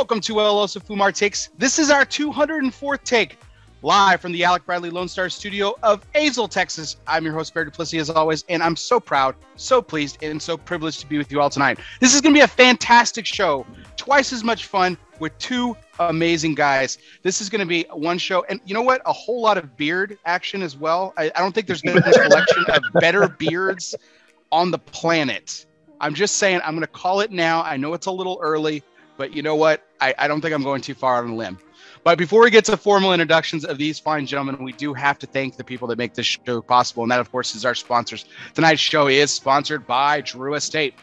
welcome to El Oso Fumar Takes. This is our 204th take live from the Alec Bradley Lone Star studio of Azle, Texas. I'm your host, Bear Duplessis, as always, and I'm so proud, so pleased, and so privileged to be with you all tonight. This is going to be a fantastic show, twice as much fun with two amazing guys. This is going to be one show, and you know what? A whole lot of beard action as well. I, I don't think there's been this collection of better beards on the planet. I'm just saying, I'm going to call it now. I know it's a little early, but you know what? I, I don't think I'm going too far on a limb. But before we get to formal introductions of these fine gentlemen, we do have to thank the people that make this show possible. And that, of course, is our sponsors. Tonight's show is sponsored by Drew Estate.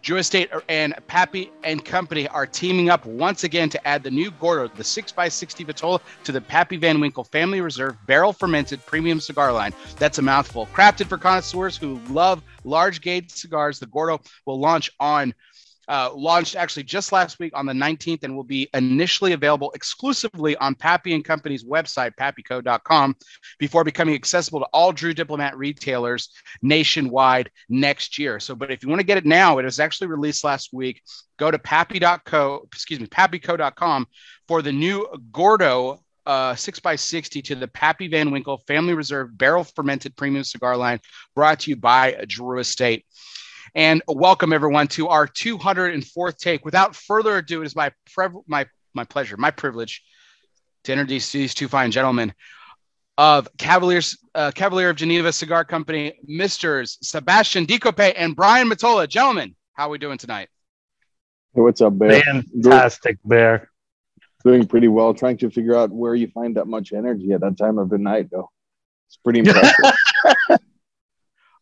Drew Estate and Pappy and Company are teaming up once again to add the new Gordo, the 6x60 Vitola, to the Pappy Van Winkle Family Reserve barrel fermented premium cigar line. That's a mouthful. Crafted for connoisseurs who love large gauge cigars, the Gordo will launch on uh, launched actually just last week on the 19th and will be initially available exclusively on Pappy and Company's website, pappyco.com, before becoming accessible to all Drew Diplomat retailers nationwide next year. So, but if you want to get it now, it was actually released last week. Go to pappy.co, excuse me, pappyco.com for the new Gordo uh, 6x60 to the Pappy Van Winkle Family Reserve Barrel Fermented Premium Cigar line brought to you by Drew Estate. And welcome everyone to our 204th take. Without further ado, it is my pre- my my pleasure, my privilege to introduce these two fine gentlemen of Cavaliers uh, Cavalier of Geneva Cigar Company, Misters Sebastian Decoppet and Brian Matola. Gentlemen, how are we doing tonight? Hey, what's up, Bear? Fantastic, Bear. Doing pretty well. Trying to figure out where you find that much energy at that time of the night, though. It's pretty impressive.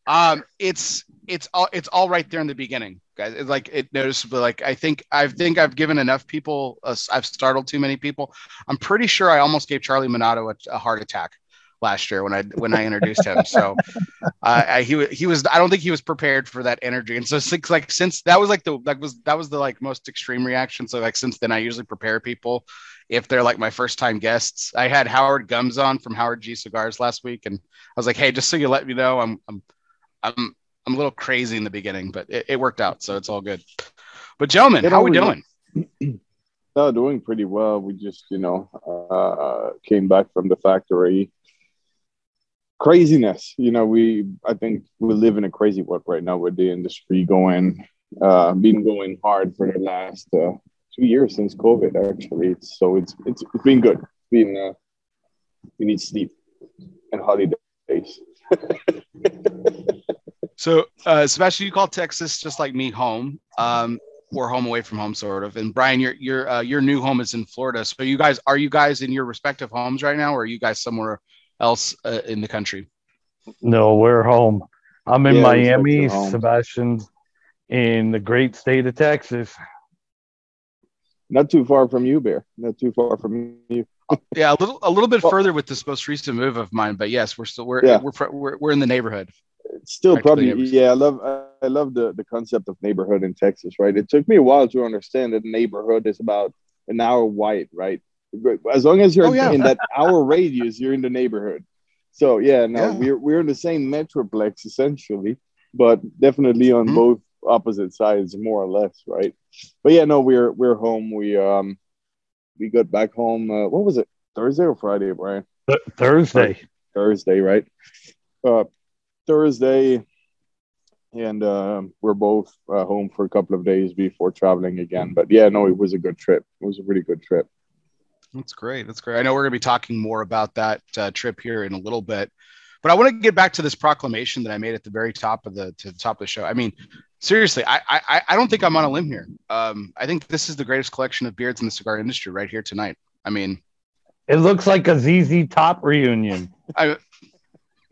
um, it's it's all it's all right there in the beginning, guys. It's like it noticeably like I think I think I've given enough people. Uh, I've startled too many people. I'm pretty sure I almost gave Charlie Minato a, a heart attack last year when I when I introduced him. So uh, I, he he was I don't think he was prepared for that energy. And so since like since that was like the that was that was the like most extreme reaction. So like since then I usually prepare people if they're like my first time guests. I had Howard Gums on from Howard G Cigars last week, and I was like, hey, just so you let me know, I'm I'm I'm I'm a little crazy in the beginning, but it, it worked out, so it's all good. But gentlemen, how are we doing? No, doing pretty well. We just, you know, uh, came back from the factory. Craziness, you know. We, I think, we live in a crazy world right now with the industry going, uh, been going hard for the last uh, two years since COVID. Actually, it's, so it's it's it's been good. It's been uh, we need sleep and holidays. So, uh, Sebastian, you call Texas just like me home, um, or home away from home, sort of. And Brian, your your uh, your new home is in Florida. So, you guys are you guys in your respective homes right now, or are you guys somewhere else uh, in the country? No, we're home. I'm in yeah, Miami. Sebastian's in the great state of Texas. Not too far from you, Bear. Not too far from you. yeah, a little a little bit well, further with this most recent move of mine, but yes, we're still we're yeah. we're, we're, we're in the neighborhood still probably yeah i love i love the the concept of neighborhood in texas right? It took me a while to understand that neighborhood is about an hour wide right? As long as you're oh, yeah. in that hour radius you're in the neighborhood. So yeah no yeah. we're we're in the same metroplex essentially but definitely on mm-hmm. both opposite sides more or less right? But yeah no we're we're home. We um we got back home uh, what was it? Thursday or friday brian? Thursday. Thursday right? Uh Thursday, and uh, we're both uh, home for a couple of days before traveling again. But yeah, no, it was a good trip. It was a really good trip. That's great. That's great. I know we're going to be talking more about that uh, trip here in a little bit, but I want to get back to this proclamation that I made at the very top of the to the top of the show. I mean, seriously, I I, I don't think I'm on a limb here. Um, I think this is the greatest collection of beards in the cigar industry right here tonight. I mean, it looks like a ZZ Top reunion. I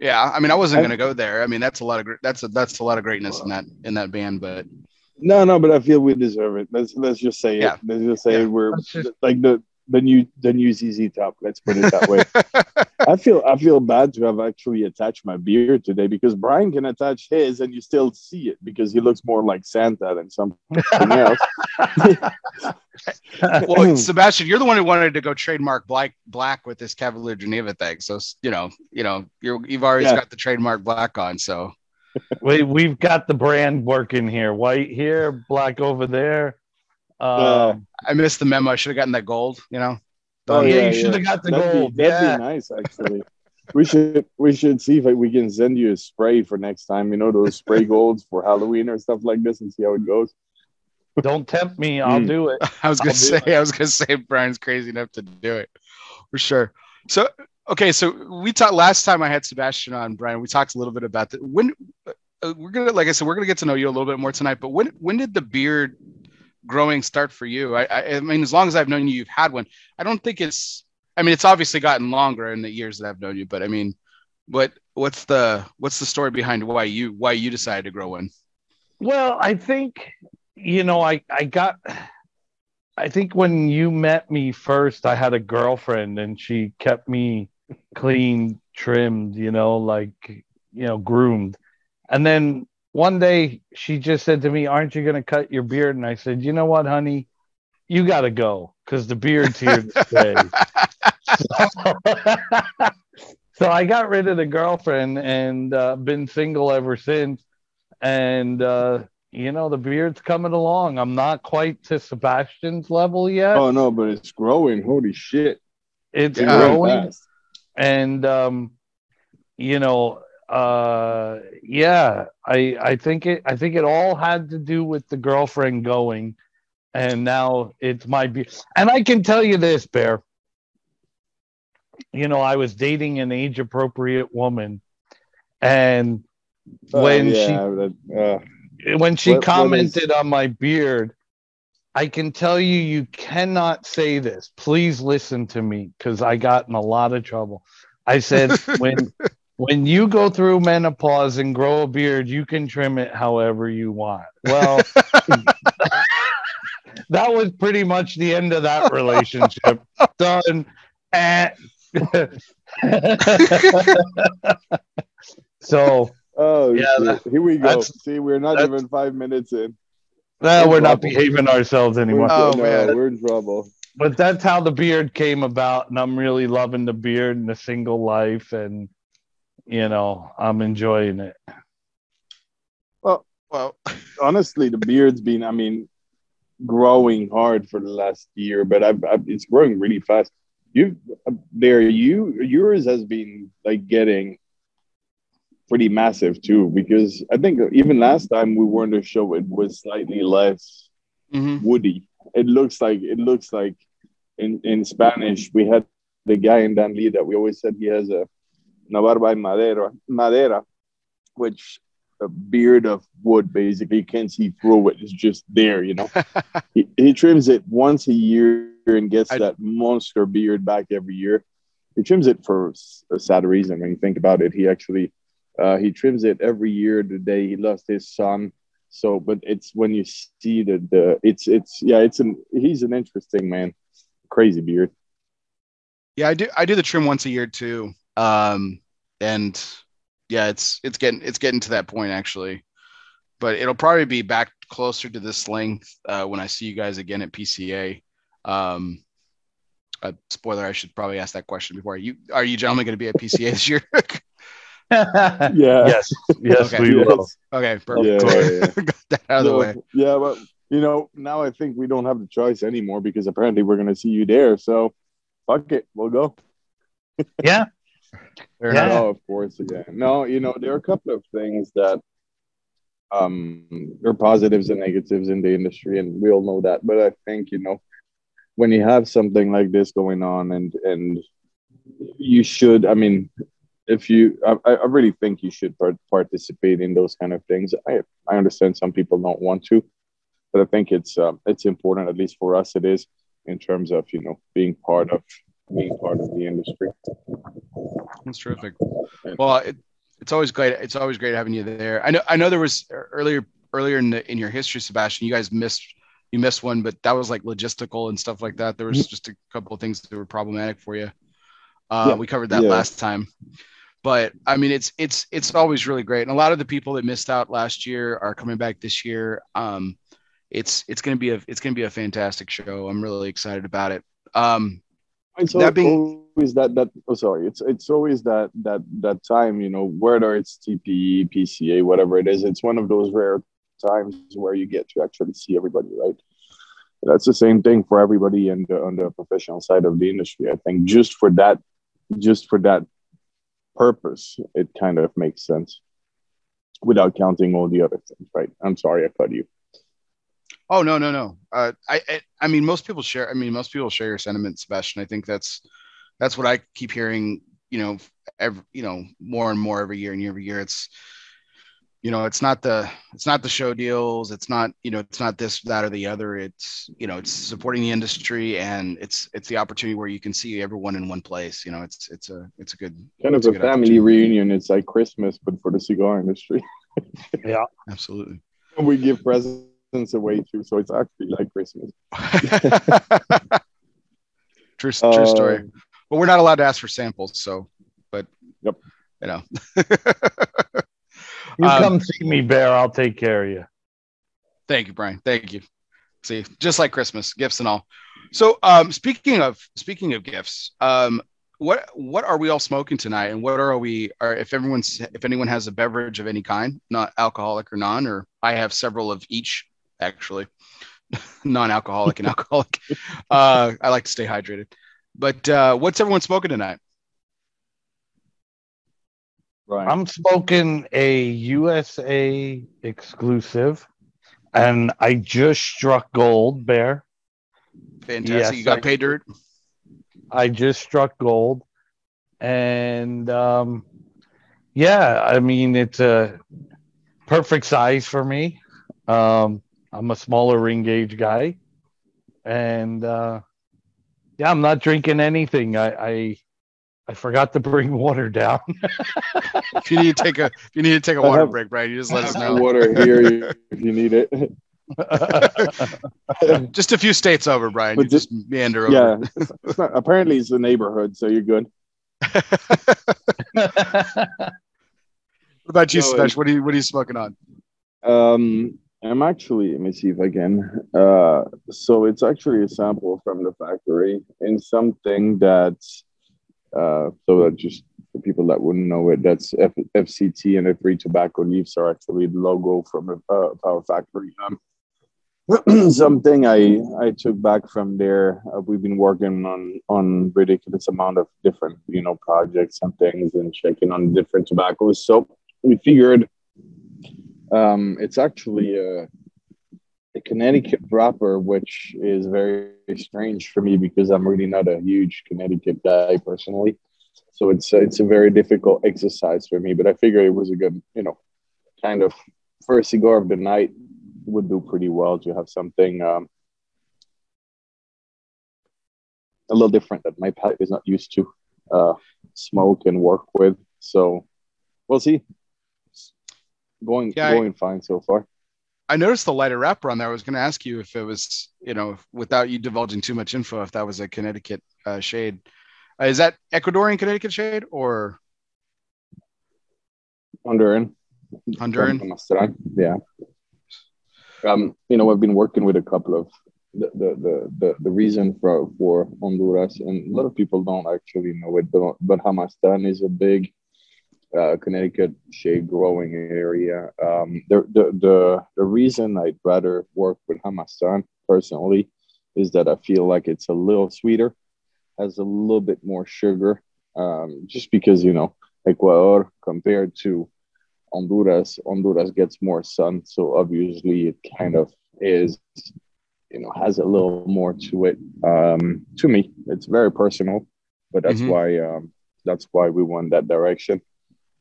yeah, I mean, I wasn't going to go there. I mean, that's a lot of that's a, that's a lot of greatness in that in that band, but no, no, but I feel we deserve it. Let's let's just say yeah. it. Let's just say yeah. we're just... like the the new the new ZZ Top. Let's put it that way. I feel I feel bad to have actually attached my beard today because Brian can attach his and you still see it because he looks more like Santa than something else. well, Sebastian, you're the one who wanted to go trademark black black with this Cavalier Geneva thing. So you know, you know, you have already yeah. got the trademark black on. So we we've got the brand working here. White here, black over there. Um, I missed the memo. I should have gotten that gold. You know. Oh, yeah, yeah, you should have got the that'd gold. Be, that'd yeah. be nice, actually. we should we should see if we can send you a spray for next time. You know those spray golds for Halloween or stuff like this, and see how it goes. Don't tempt me. I'll mm. do it. I was gonna say. I was gonna say Brian's crazy enough to do it for sure. So okay, so we talked last time I had Sebastian on Brian. We talked a little bit about that. When uh, we're gonna, like I said, we're gonna get to know you a little bit more tonight. But when when did the beard growing start for you? I, I, mean, as long as I've known you, you've had one. I don't think it's. I mean, it's obviously gotten longer in the years that I've known you. But I mean, what what's the what's the story behind why you why you decided to grow one? Well, I think you know, I I got. I think when you met me first, I had a girlfriend and she kept me clean, trimmed, you know, like, you know, groomed. And then one day she just said to me, Aren't you going to cut your beard? And I said, You know what, honey? You got to go because the beard's here to stay. so, so, I got rid of the girlfriend and uh, been single ever since. And, uh, you know, the beard's coming along. I'm not quite to Sebastian's level yet. Oh, no, but it's growing. Holy shit. It's yeah, growing. And, um, you know, uh yeah i i think it i think it all had to do with the girlfriend going and now it's my be and i can tell you this bear. You know i was dating an age appropriate woman and uh, when yeah, she uh, when she what, commented what is... on my beard i can tell you you cannot say this. Please listen to me because i got in a lot of trouble. I said when when you go through menopause and grow a beard, you can trim it however you want. Well, that was pretty much the end of that relationship. Done. so, oh, yeah, that, here we go. See, we're not even five minutes in. No, we're, we're not behaving ourselves anymore. We're, oh, no, man. we're in trouble. But that's how the beard came about, and I'm really loving the beard and the single life and you know, I'm enjoying it. Well, well, honestly, the beard's been, I mean, growing hard for the last year, but I've, I've it's growing really fast. You there, you yours has been like getting pretty massive too, because I think even last time we were on the show, it was slightly less mm-hmm. woody. It looks like it looks like in in Spanish we had the guy in Dan Lee that we always said he has a en madera, madera, which a beard of wood basically you can't see through it it's just there you know? He, he, trims it once a year and gets I, that monster beard back every year. He trims it for a sad reason when you think about it. He actually uh, he trims it every year the day he lost his son. So but it's when you see the the it's it's yeah it's an he's an interesting man. Crazy beard. Yeah i do i do the trim once a year too. Um, and yeah, it's it's getting it's getting to that point actually, but it'll probably be back closer to this length uh, when I see you guys again at PCA. Um, uh, spoiler, I should probably ask that question before. Are you are you gentlemen going to be at PCA this year? yeah. Yes. Yes, okay. we will. Okay. Perfect. Yeah, yeah, yeah. Got that out of the way. Yeah, but you know, now I think we don't have the choice anymore because apparently we're going to see you there. So, fuck it, we'll go. yeah, yeah. Oh, of course, yeah. No, you know, there are a couple of things that um there are positives and negatives in the industry, and we all know that. But I think, you know, when you have something like this going on and and you should, I mean, if you I, I really think you should part- participate in those kind of things. I I understand some people don't want to, but I think it's uh, it's important, at least for us, it is in terms of you know being part of being part of the industry. That's terrific. Well, it, it's always great. It's always great having you there. I know. I know there was earlier earlier in the, in your history, Sebastian. You guys missed you missed one, but that was like logistical and stuff like that. There was mm-hmm. just a couple of things that were problematic for you. Uh, yeah. We covered that yeah. last time, but I mean, it's it's it's always really great. And a lot of the people that missed out last year are coming back this year. Um, it's it's gonna be a it's gonna be a fantastic show. I'm really excited about it. Um, it's that being, always that that oh sorry it's it's always that that that time you know whether it's TPE PCA whatever it is it's one of those rare times where you get to actually see everybody right that's the same thing for everybody in the, on the professional side of the industry. I think just for that, just for that purpose, it kind of makes sense without counting all the other things, right? I'm sorry I cut you. Oh no, no, no. Uh, I, I, I mean, most people share. I mean, most people share your sentiment, Sebastian. I think that's that's what I keep hearing. You know, every you know more and more every year and year every year. It's you know it's not the it's not the show deals it's not you know it's not this that or the other it's you know it's supporting the industry and it's it's the opportunity where you can see everyone in one place you know it's it's a it's a good kind of a, a family reunion it's like christmas but for the cigar industry yeah absolutely and we give presents away too so it's actually like christmas true, true story uh, but we're not allowed to ask for samples so but yep you know You um, come see me, Bear. I'll take care of you. Thank you, Brian. Thank you. See, just like Christmas, gifts and all. So, um, speaking of speaking of gifts, um, what what are we all smoking tonight, and what are we? Are if everyone's if anyone has a beverage of any kind, not alcoholic or non, or I have several of each actually, non-alcoholic and alcoholic. Uh, I like to stay hydrated. But uh, what's everyone smoking tonight? Right. I'm smoking a USA exclusive, and I just struck gold, Bear. Fantastic. Yes, you got I, pay dirt. I just struck gold, and um, yeah, I mean it's a perfect size for me. Um, I'm a smaller ring gauge guy, and uh, yeah, I'm not drinking anything. I, I I forgot to bring water down. if you need to take a if you need to take a water have, break, Brian, you just let us know. Water here if you need it. just a few states over, Brian. But you just, just meander over. Yeah, it's, it's not, apparently it's the neighborhood, so you're good. what about you, no, What are you What are you smoking on? Um, I'm actually. Let me see if I can. Uh, so it's actually a sample from the factory in something that's uh, so that just for people that wouldn't know it, that's F- FCT and F3 tobacco leaves are actually the logo from a uh, power factory. Um, something I I took back from there. Uh, we've been working on on ridiculous amount of different you know projects and things and checking on different tobaccos. So we figured um, it's actually a a Connecticut wrapper, which is very strange for me because I'm really not a huge Connecticut guy personally. So it's it's a very difficult exercise for me. But I figure it was a good, you know, kind of first cigar of the night would do pretty well to have something um, a little different that my palate is not used to uh, smoke and work with. So we'll see. Going yeah, going I, fine so far. I noticed the lighter wrapper on there. I was going to ask you if it was, you know, without you divulging too much info, if that was a Connecticut uh, shade. Uh, is that Ecuadorian Connecticut shade or Honduran? Honduran. Yeah. Um, you know, I've been working with a couple of the the the the, the reason for for Honduras, and a lot of people don't actually know it, but but Jamastrán is a big uh, Connecticut shade growing area. Um, the, the, the, the reason I'd rather work with Jamastrán personally is that I feel like it's a little sweeter, has a little bit more sugar, um, just because, you know, Ecuador compared to Honduras, Honduras gets more sun. So obviously it kind of is, you know, has a little more to it. Um, to me, it's very personal, but that's mm-hmm. why, um, that's why we went that direction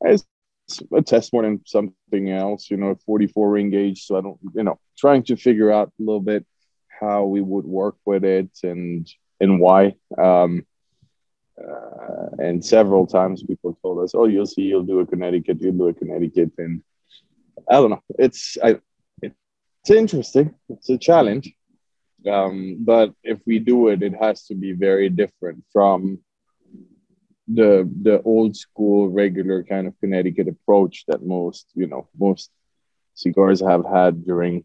it's a test more than something else, you know, 44 ring gauge. So I don't, you know, trying to figure out a little bit how we would work with it and and why. Um, uh, and several times people told us, "Oh, you'll see, you'll do a Connecticut, you'll do a Connecticut," and I don't know. It's I, it's interesting. It's a challenge, um, but if we do it, it has to be very different from the the old school regular kind of Connecticut approach that most you know most cigars have had during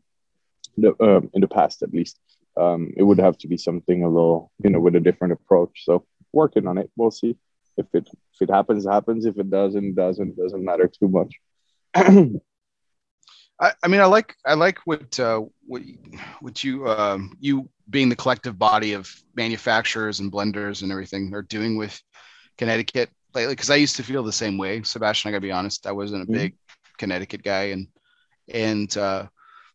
the um, in the past at least. Um, it would have to be something a little you know with a different approach. So working on it. We'll see if it if it happens happens. If it doesn't doesn't doesn't matter too much. I, I mean, I like I like what uh, what what you um, you being the collective body of manufacturers and blenders and everything are doing with Connecticut lately. Because I used to feel the same way, Sebastian. I gotta be honest, I wasn't a mm-hmm. big Connecticut guy, and and uh,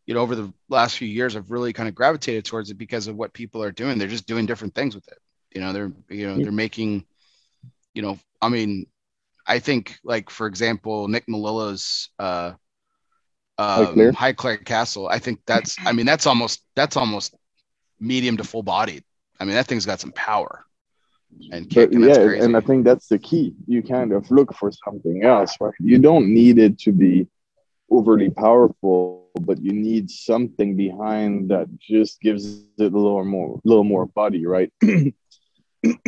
you know, over the last few years, I've really kind of gravitated towards it because of what people are doing. They're just doing different things with it. You know, they're you know they're making, you know, I mean, I think like for example, Nick Melillo's uh, um, Highclere Castle. I think that's I mean that's almost that's almost medium to full bodied. I mean that thing's got some power. And kick, but, and yeah, and I think that's the key. You kind of look for something else, right? You don't need it to be overly powerful, but you need something behind that just gives it a little more, little more body, right? I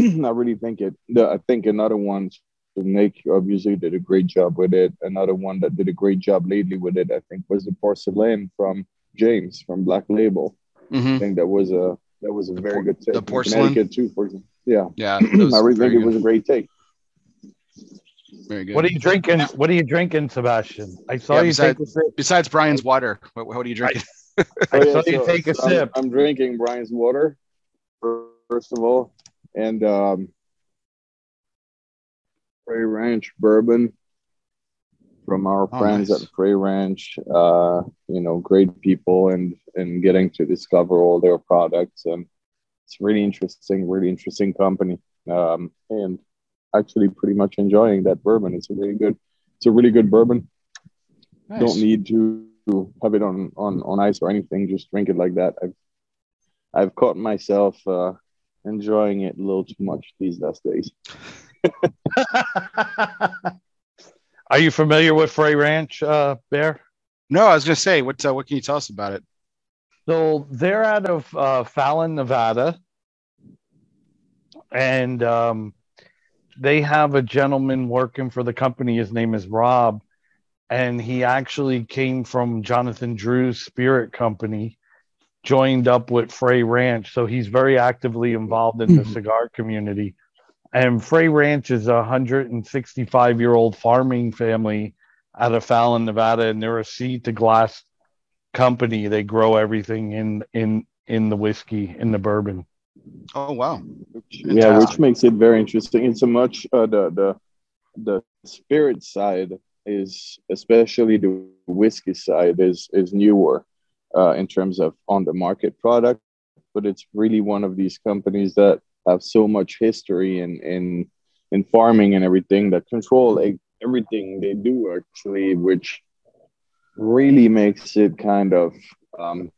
really think it. I think another one. Nick obviously did a great job with it. Another one that did a great job lately with it, I think, was the porcelain from James from Black Label. Mm-hmm. I think that was a that was a very good take. The porcelain too, for example. Yeah, yeah. I really think good. it was a great take. Very good. What are you drinking? What are you drinking, Sebastian? I saw yeah, you besides, take a sip. Besides Brian's water, what, what are you drinking? I, I saw you so, take a so sip. I'm, I'm, drinking Brian's water, first of all, and um, Frey Ranch bourbon from our oh, friends nice. at Frey Ranch. Uh, you know, great people, and and getting to discover all their products, and it's really interesting, really interesting company. Um, and actually pretty much enjoying that bourbon. It's a really good, it's a really good bourbon. Nice. Don't need to have it on, on, on ice or anything. Just drink it like that. I've, I've caught myself uh, enjoying it a little too much these last days. Are you familiar with Frey Ranch, uh, Bear? No, I was going to say, what uh, what can you tell us about it? So they're out of uh, Fallon, Nevada, and um, they have a gentleman working for the company. His name is Rob, and he actually came from Jonathan Drew's Spirit Company, joined up with Frey Ranch. So he's very actively involved in the mm-hmm. cigar community. And Frey Ranch is a 165 year old farming family out of Fallon, Nevada, and they're a seed to glass company. They grow everything in in in the whiskey, in the bourbon. Oh wow! Yeah, which makes it very interesting. It's a much uh, the the the spirit side is especially the whiskey side is is newer uh, in terms of on the market product, but it's really one of these companies that have so much history in in in farming and everything that control like, everything they do actually, which really makes it kind of um,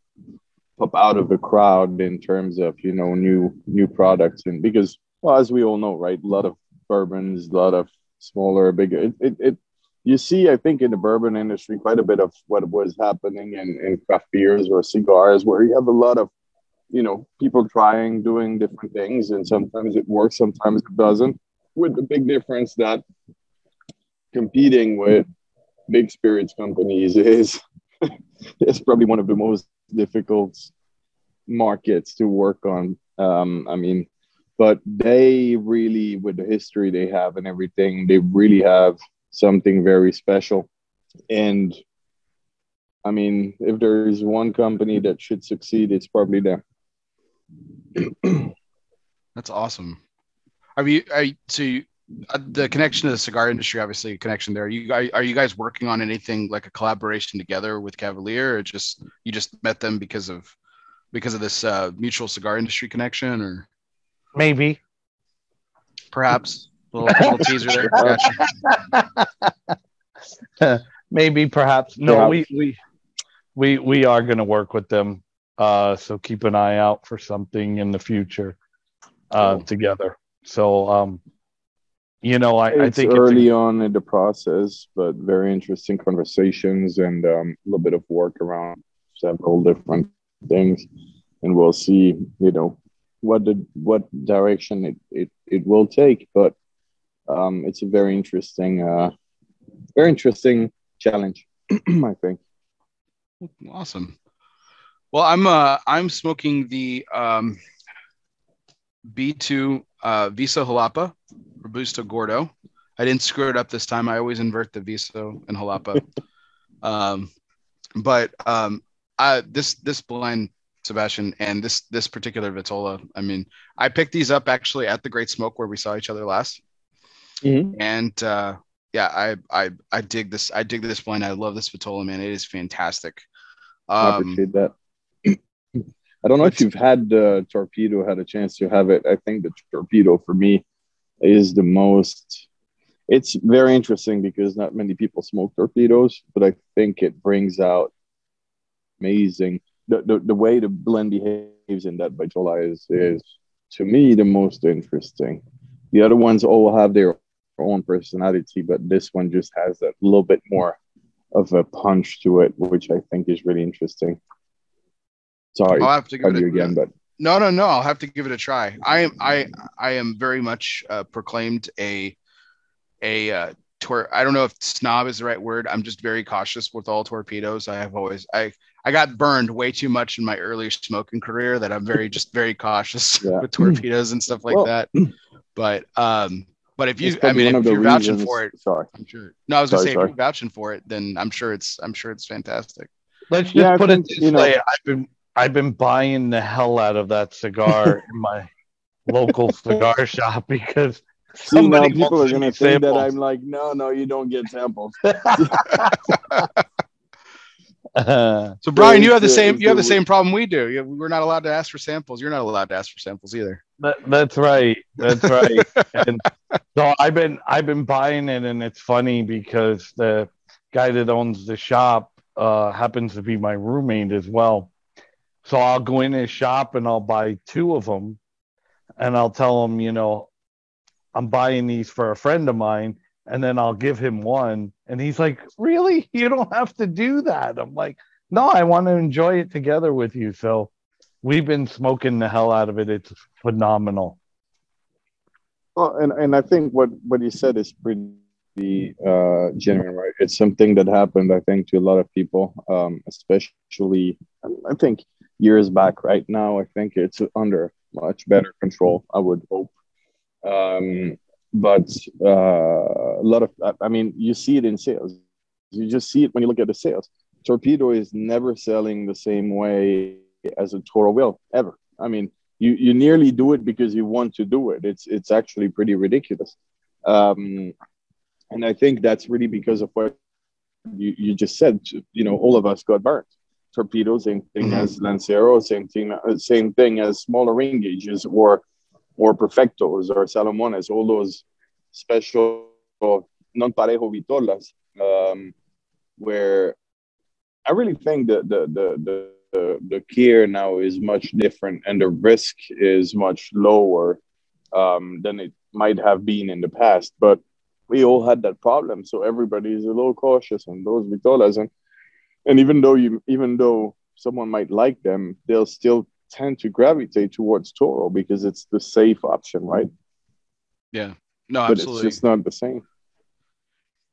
pop out of the crowd in terms of you know new new products. And because well as we all know right a lot of bourbons a lot of smaller bigger it, it, it you see i think in the bourbon industry quite a bit of what was happening in, in craft beers or cigars where you have a lot of you know people trying doing different things and sometimes it works sometimes it doesn't with the big difference that competing with big spirits companies is it's probably one of the most difficult markets to work on. Um, I mean, but they really, with the history they have and everything, they really have something very special. And I mean, if there is one company that should succeed, it's probably them. That's awesome. Are you, are you, so the connection to the cigar industry, obviously, a connection there. You are, are you guys working on anything like a collaboration together with Cavalier, or just you just met them because of because of this uh, mutual cigar industry connection, or maybe, perhaps a little, little teaser there. maybe, perhaps. No, we we we we are going to work with them. Uh, so keep an eye out for something in the future uh, cool. together. So um, you know, I, I think early it's a, on in the process, but very interesting conversations and um, a little bit of work around several different things, and we'll see, you know, what the what direction it it, it will take. But um, it's a very interesting, uh, very interesting challenge, I think. Awesome. Well, I'm uh I'm smoking the um B2 uh, Viso Jalapa Robusto Gordo. I didn't screw it up this time. I always invert the Viso and Jalapa. um, but um, I, this this blend Sebastian, and this this particular Vitola. I mean, I picked these up actually at the Great Smoke where we saw each other last, mm-hmm. and uh, yeah, I I I dig this. I dig this blend. I love this Vitola, man. It is fantastic. Um, I appreciate that. I don't know if you've had uh, torpedo had a chance to have it. I think the torpedo for me is the most. It's very interesting because not many people smoke torpedoes, but I think it brings out amazing the, the, the way the blend behaves in that Vitola is is to me the most interesting. The other ones all have their own personality, but this one just has a little bit more of a punch to it, which I think is really interesting. Sorry, I'll have to give it again, but no, no, no. I'll have to give it a try. I am, I, I am very much uh, proclaimed a, a uh, tor- I don't know if snob is the right word. I'm just very cautious with all torpedoes. I have always, I, I got burned way too much in my early smoking career that I'm very just very cautious yeah. with torpedoes and stuff like well, that. But um, but if you, I mean, if you're reasons, vouching for it, sorry, I'm sure. No, I was gonna say sorry. if you're vouching for it, then I'm sure it's, I'm sure it's fantastic. Let's just yeah, put it this way: know, I've been, I've been buying the hell out of that cigar in my local cigar shop because See, now people are gonna say that I'm like, no, no, you don't get samples. so Brian, you have the same you have the same problem we do. We're not allowed to ask for samples. You're not allowed to ask for samples either. That, that's right. That's right. and so I've been I've been buying it, and it's funny because the guy that owns the shop uh, happens to be my roommate as well. So I'll go in his shop and I'll buy two of them, and I'll tell him, you know, I'm buying these for a friend of mine and then I'll give him one. And he's like, Really? You don't have to do that. I'm like, No, I want to enjoy it together with you. So we've been smoking the hell out of it. It's phenomenal. Well, and, and I think what, what you said is pretty uh, genuine, right? It's something that happened, I think, to a lot of people, um, especially, I think, years back. Right now, I think it's under much better control, I would hope. Um, but uh, a lot of i mean you see it in sales. You just see it when you look at the sales. Torpedo is never selling the same way as a toro will ever. I mean you you nearly do it because you want to do it. It's it's actually pretty ridiculous. Um, and i think that's really because of what you, you just said you know all of us got burned torpedo same thing mm-hmm. as lancero same thing same thing as smaller ring gauges or or perfectos or salomones, all those special non parejo vitolas, um, where I really think that the, the, the, the, the care now is much different and the risk is much lower um, than it might have been in the past. But we all had that problem, so everybody is a little cautious on those vitolas, and and even though you even though someone might like them, they'll still tend to gravitate towards Toro because it's the safe option, right? Yeah, no, but absolutely. it's just not the same.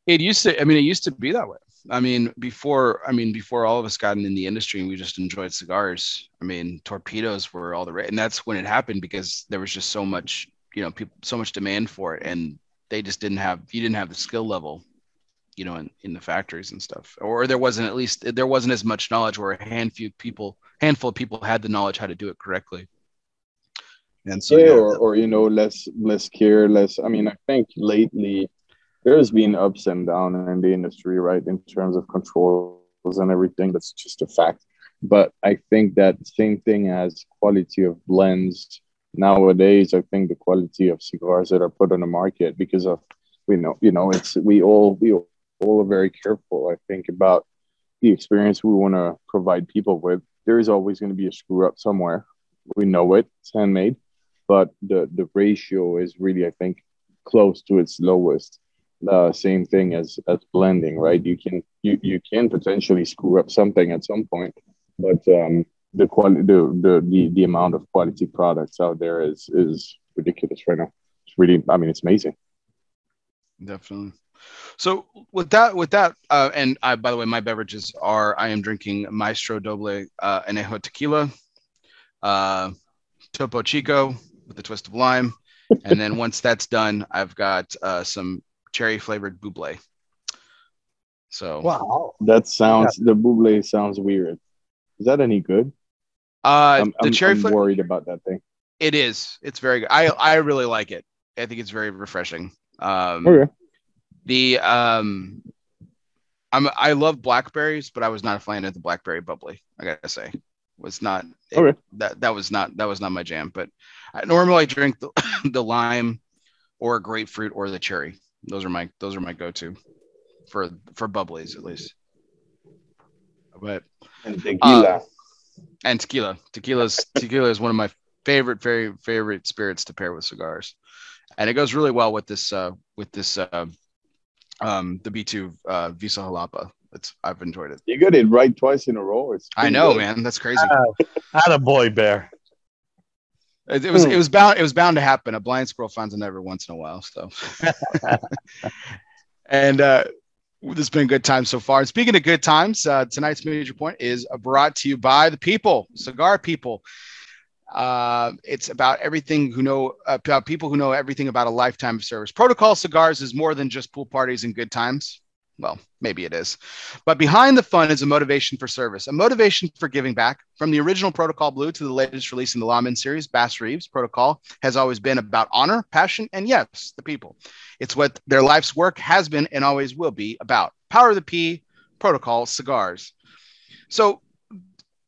It used to. I mean, it used to be that way. I mean, before I mean, before all of us got in the industry and we just enjoyed cigars. I mean, torpedoes were all the rage, and that's when it happened because there was just so much, you know, people so much demand for it, and they just didn't have you didn't have the skill level you know in, in the factories and stuff. Or there wasn't at least there wasn't as much knowledge where a handful people handful of people had the knowledge how to do it correctly. And so yeah, or, or you know less less care less i mean i think lately there's been ups and downs in the industry right in terms of controls and everything. That's just a fact. But i think that same thing as quality of blends. Nowadays i think the quality of cigars that are put on the market because of we know you know it's we all we all are very careful, I think, about the experience we want to provide people with. There is always going to be a screw up somewhere. We know it, it's handmade, but the, the ratio is really, I think, close to its lowest. Uh, same thing as as blending, right? You can you, you can potentially screw up something at some point, but um, the quality the, the the the amount of quality products out there is is ridiculous right now. It's really, I mean, it's amazing. Definitely. So with that, with that, uh, and I, by the way, my beverages are I am drinking Maestro Dobel uh, Anejo Tequila, uh, Topo Chico with a twist of lime, and then once that's done, I've got uh, some cherry flavored bubly. So wow, that sounds yeah. the bubly sounds weird. Is that any good? Uh, I'm, the I'm, cherry I'm worried about that thing. It is. It's very good. I I really like it. I think it's very refreshing. Um, okay. The um, I'm I love blackberries, but I was not a fan of the blackberry bubly. I gotta say, was not it, okay. that that was not that was not my jam. But I normally drink the, the lime or grapefruit or the cherry. Those are my those are my go to for for bubblies at least. But and tequila. Uh, and tequila. Tequila's tequila is one of my favorite, very favorite spirits to pair with cigars, and it goes really well with this uh, with this uh, um, the B2 uh, Visa Jalapa. It's I've enjoyed it. You got it right twice in a row. It's I know, good. man. That's crazy. Uh, a boy, bear. It, it, was it was bound it was bound to happen. A blind squirrel finds a nut every once in a while. So, and uh, this has been a good time so far. And speaking of good times, uh, tonight's major point is brought to you by the people, cigar people. Uh, it's about everything who know about people who know everything about a lifetime of service. Protocol Cigars is more than just pool parties and good times. Well, maybe it is. But behind the fun is a motivation for service, a motivation for giving back. From the original Protocol Blue to the latest release in the Lawman series, Bass Reeves Protocol has always been about honor, passion, and yes, the people. It's what their life's work has been and always will be about. Power of the P, Protocol Cigars. So,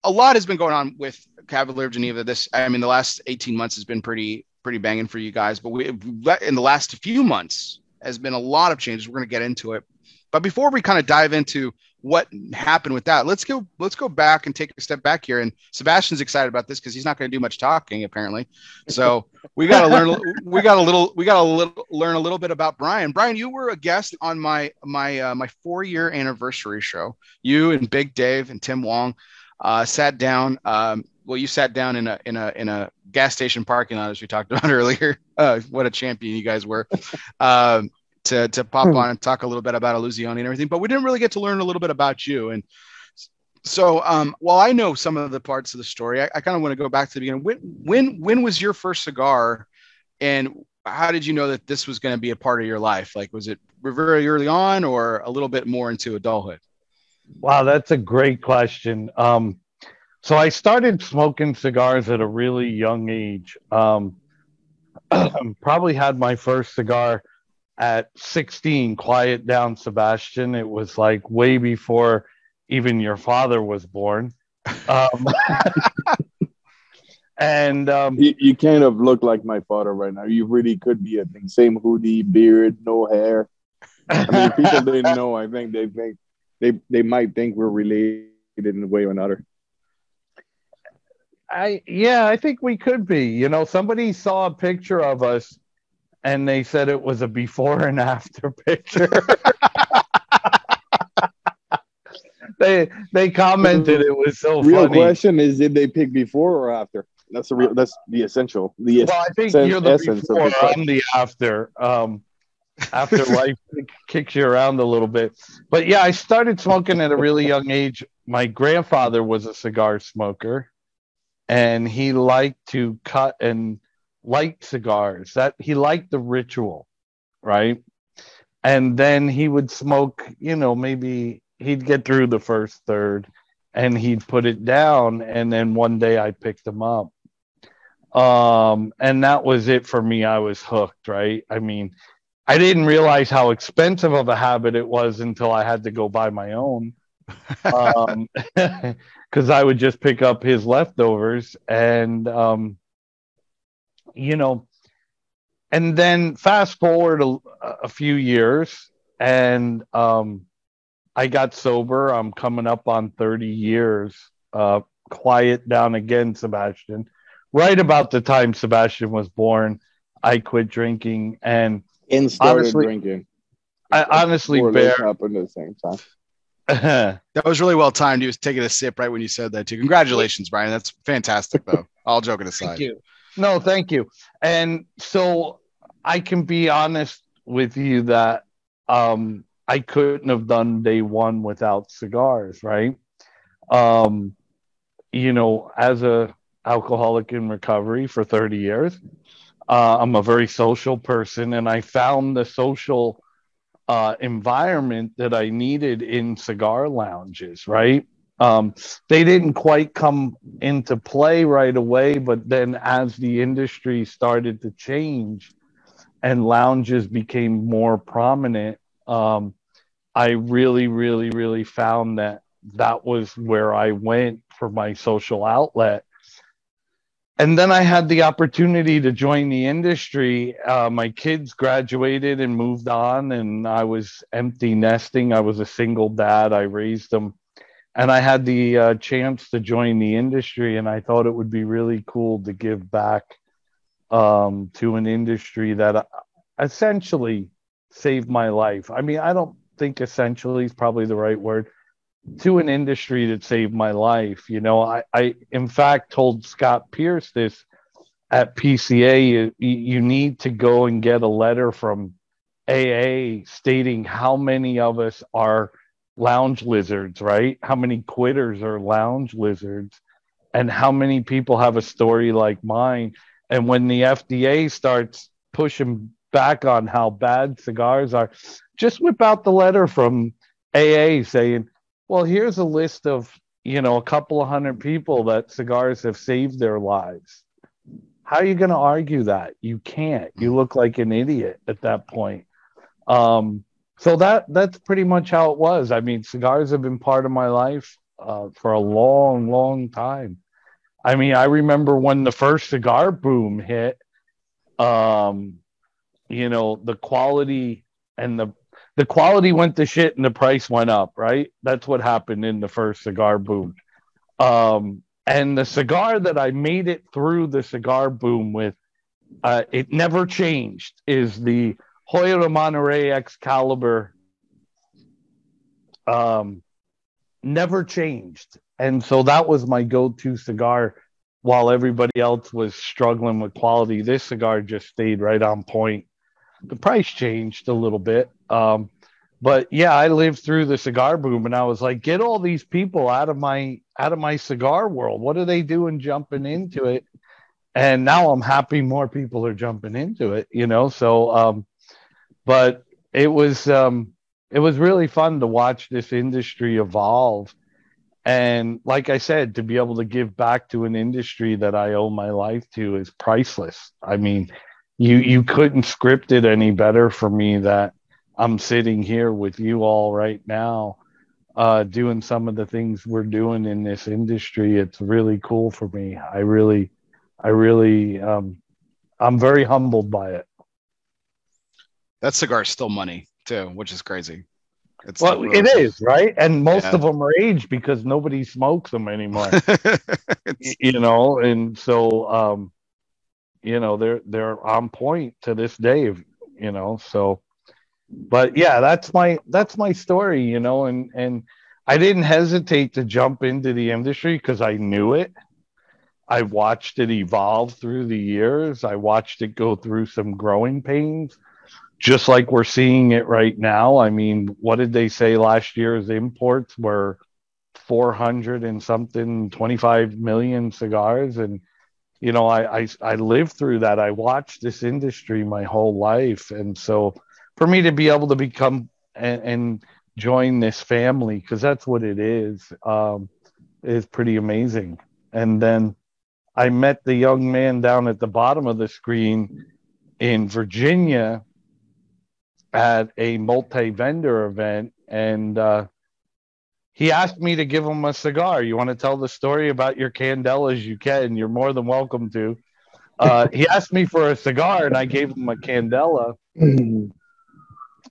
a lot has been going on with Cavalier of Geneva. This, I mean, the last 18 months has been pretty, pretty banging for you guys. But we, in the last few months, has been a lot of changes. We're going to get into it. But before we kind of dive into what happened with that, let's go let's go back and take a step back here. And Sebastian's excited about this because he's not going to do much talking apparently. So we got to learn. We got a little. We got to learn a little bit about Brian. Brian, you were a guest on my my uh, my four year anniversary show. You and Big Dave and Tim Wong uh, sat down. Um, well, you sat down in a in a in a gas station parking lot as we talked about earlier. Uh, what a champion you guys were. Um, to to pop hmm. on and talk a little bit about Illusione and everything, but we didn't really get to learn a little bit about you. And so, um, while I know some of the parts of the story, I, I kind of want to go back to the beginning. When when when was your first cigar, and how did you know that this was going to be a part of your life? Like, was it very early on, or a little bit more into adulthood? Wow, that's a great question. Um, so I started smoking cigars at a really young age. Um, probably had my first cigar at 16 quiet down sebastian. It was like way before even your father was born. Um, and um, you, you, kind of look like my father right now. You really could be a thing same hoodie beard no hair. I mean people didn't know i think they think they they might think we're related in a way or another i yeah i think we could be you know somebody saw a picture of us and they said it was a before and after picture. they they commented it was so real funny. question is did they pick before or after? That's the real that's the essential. The well, I think you're the before, I'm the after. Um, after life kicks you around a little bit. But yeah, I started smoking at a really young age. My grandfather was a cigar smoker and he liked to cut and liked cigars. That he liked the ritual, right? And then he would smoke, you know, maybe he'd get through the first third and he'd put it down and then one day I picked him up. Um and that was it for me. I was hooked, right? I mean, I didn't realize how expensive of a habit it was until I had to go buy my own. um because I would just pick up his leftovers and um you know, and then fast forward a, a few years, and um, I got sober. I'm coming up on 30 years. Uh, quiet down again, Sebastian. Right about the time Sebastian was born, I quit drinking and and started honestly, drinking. I honestly bear happened at the same time. that was really well timed. He was taking a sip right when you said that too. Congratulations, Brian. That's fantastic, though. All joking aside. Thank you. No, thank you. And so I can be honest with you that um, I couldn't have done day one without cigars, right? Um, you know, as a alcoholic in recovery for 30 years, uh, I'm a very social person, and I found the social uh, environment that I needed in cigar lounges, right? Um, they didn't quite come into play right away, but then as the industry started to change and lounges became more prominent, um, I really, really, really found that that was where I went for my social outlet. And then I had the opportunity to join the industry. Uh, my kids graduated and moved on, and I was empty nesting. I was a single dad. I raised them and I had the uh, chance to join the industry, and I thought it would be really cool to give back um, to an industry that uh, essentially saved my life. I mean, I don't think essentially is probably the right word to an industry that saved my life. You know, I, I in fact told Scott Pierce this at PCA. You, you need to go and get a letter from AA stating how many of us are lounge lizards, right? How many quitters are lounge lizards? And how many people have a story like mine? And when the FDA starts pushing back on how bad cigars are, just whip out the letter from AA saying, well, here's a list of, you know, a couple of hundred people that cigars have saved their lives. How are you going to argue that? You can't. You look like an idiot at that point. Um, so that that's pretty much how it was. I mean, cigars have been part of my life uh, for a long, long time. I mean, I remember when the first cigar boom hit. Um, you know, the quality and the the quality went to shit and the price went up. Right, that's what happened in the first cigar boom. Um, and the cigar that I made it through the cigar boom with, uh, it never changed. Is the Hoyo de Monterrey Excalibur um, never changed. And so that was my go to cigar while everybody else was struggling with quality. This cigar just stayed right on point. The price changed a little bit. Um, but yeah, I lived through the cigar boom and I was like, get all these people out of my out of my cigar world. What are they doing jumping into it? And now I'm happy more people are jumping into it, you know. So um but it was um, it was really fun to watch this industry evolve. And like I said, to be able to give back to an industry that I owe my life to is priceless. I mean, you you couldn't script it any better for me that I'm sitting here with you all right now, uh, doing some of the things we're doing in this industry. It's really cool for me. I really, I really, um, I'm very humbled by it that cigar is still money too, which is crazy. It's well, it is right, and most yeah. of them are aged because nobody smokes them anymore. you know, and so um, you know they're they're on point to this day. You know, so but yeah, that's my that's my story. You know, and and I didn't hesitate to jump into the industry because I knew it. I watched it evolve through the years. I watched it go through some growing pains just like we're seeing it right now. I mean, what did they say last year's imports were 400 and something, 25 million cigars. And, you know, I, I, I lived through that. I watched this industry my whole life. And so for me to be able to become and, and join this family, because that's what it is, um, is pretty amazing. And then I met the young man down at the bottom of the screen in Virginia at a multi-vendor event and uh, he asked me to give him a cigar. You want to tell the story about your candelas? You can. You're more than welcome to. Uh, he asked me for a cigar, and I gave him a candela.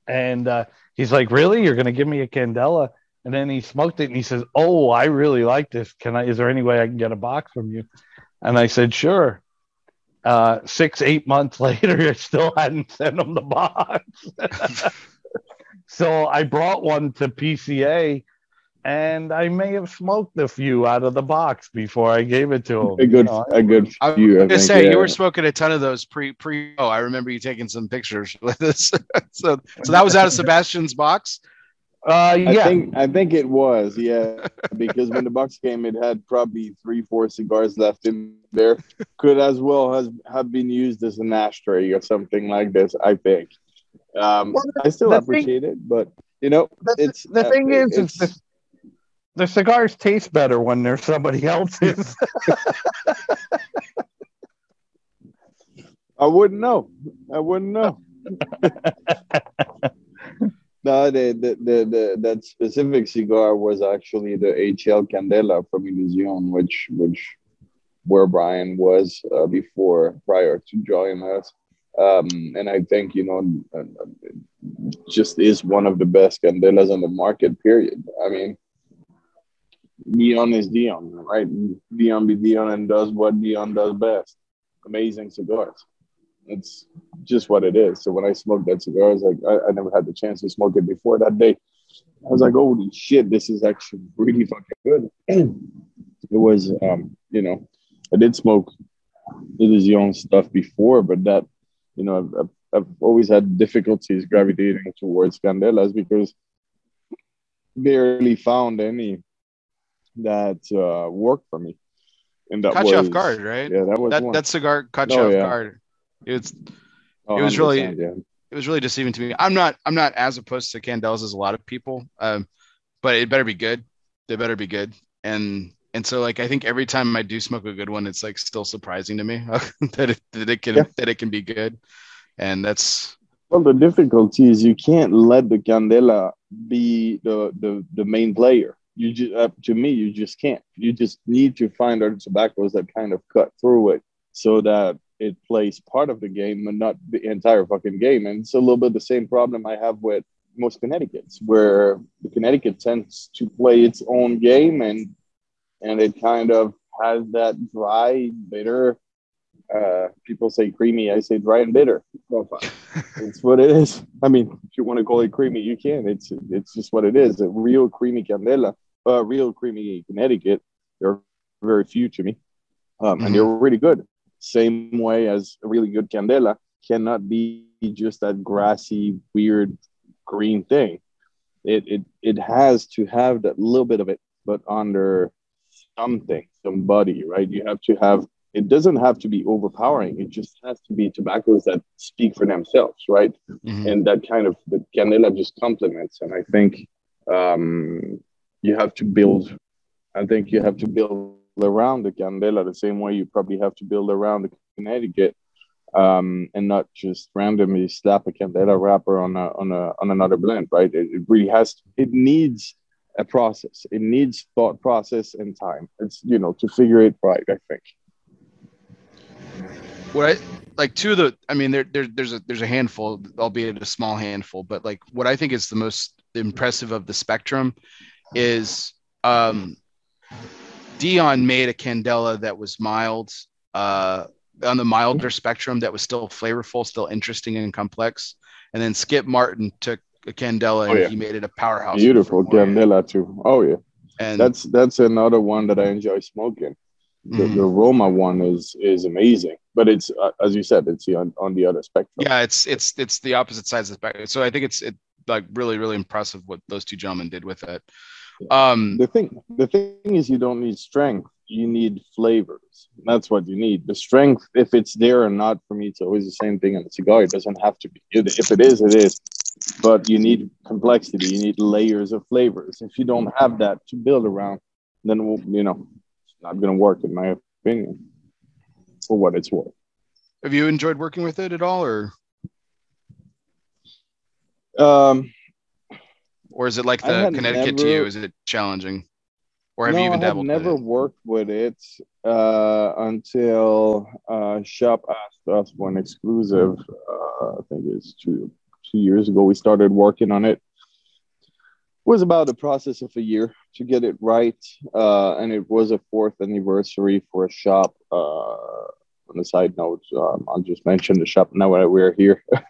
and uh, he's like, "Really? You're going to give me a candela?" And then he smoked it, and he says, "Oh, I really like this. Can I? Is there any way I can get a box from you?" And I said, "Sure." uh, six, eight months later, I still hadn't sent him the box. so I brought one to PCA and I may have smoked a few out of the box before I gave it to him. A good, you know, a good few. I was gonna say yeah. you were smoking a ton of those pre pre. Oh, I remember you taking some pictures with us. so, so that was out of Sebastian's box. Uh, yeah. I think I think it was, yeah, because when the box came, it had probably three, four cigars left in there. Could as well has have been used as an ashtray or something like this. I think. Um, well, I still appreciate thing, it, but you know, the, it's the thing uh, is, it's, the, the cigars taste better when they're somebody else's. I wouldn't know. I wouldn't know. no, the, the, the, the, that specific cigar was actually the HL Candela from Illusion, which which where Brian was uh, before prior to joining us. Um, and I think you know, just is one of the best candelas on the market. Period. I mean, Dion is Dion, right? Dion be Dion and does what Dion does best. Amazing cigars. It's just what it is. So when I smoked that cigar, I was like, I, I never had the chance to smoke it before that day. I was like, holy shit, this is actually really fucking good. it was, um, you know, I did smoke Illusion stuff before, but that, you know, I've, I've always had difficulties gravitating towards Candelas because barely found any that uh, worked for me. And that caught was, you off guard, right? Yeah, that was that, that cigar caught you oh, off yeah. guard. It's oh, it was really yeah. it was really deceiving to me. I'm not I'm not as opposed to Candles as a lot of people, um, but it better be good. They better be good. And and so like I think every time I do smoke a good one, it's like still surprising to me that it that it can yeah. that it can be good. And that's well the difficulty is you can't let the candela be the the, the main player you just uh, to me you just can't. You just need to find other tobaccos that kind of cut through it so that it plays part of the game and not the entire fucking game. And it's a little bit the same problem i have with most connecticut's where the connecticut tends to play its own game and and it kind of has that dry bitter uh, people say creamy i say dry and bitter profile. It's what it is. I mean if you want to call it creamy you can. It's it's just what it is. A real creamy candela uh, real creamy Connecticut. There are very few to me, um, mm-hmm. and they're really good. Same way as a really good Candela cannot be just that grassy, weird green thing. It it it has to have that little bit of it, but under something, somebody, right? You have to have. It doesn't have to be overpowering. It just has to be tobaccos that speak for themselves, right? Mm-hmm. And that kind of the Candela just complements. And I think um, you have to build. I think you have to build around the Candela the same way you probably have to build around the Connecticut, um, and not just randomly slap a Candela wrapper on a, on a on another blend. Right? It, it really has. To, it needs a process. It needs thought process and time. It's you know to figure it right. I think. What I like two of the I mean there, there there's a there's a handful, albeit a small handful, but like what I think is the most impressive of the spectrum is um, Dion made a Candela that was mild, uh, on the milder spectrum, that was still flavorful, still interesting and complex. And then Skip Martin took a Candela oh, and yeah. he made it a powerhouse. Beautiful Candela too. Oh yeah, and that's that's another one that I enjoy smoking. The, mm. the Roma one is is amazing, but it's uh, as you said, it's on, on the other spectrum. Yeah, it's it's it's the opposite sides of the spectrum. So I think it's it, like really really impressive what those two gentlemen did with it. Um, the thing, the thing is, you don't need strength. You need flavors. That's what you need. The strength, if it's there or not, for me, it's always the same thing in a cigar. It doesn't have to be. If it is, it is. But you need complexity. You need layers of flavors. If you don't have that to build around, then you know it's not going to work, in my opinion, for what it's worth. Have you enjoyed working with it at all, or? Um, or is it like the Connecticut never, to you? Is it challenging, or have no, you even dabbled? I never worked with it uh, until uh, Shop asked us for an exclusive. Uh, I think it's two two years ago. We started working on it. It was about a process of a year to get it right, uh, and it was a fourth anniversary for a shop. Uh, on a side note, um, I'll just mention the shop now that we're here.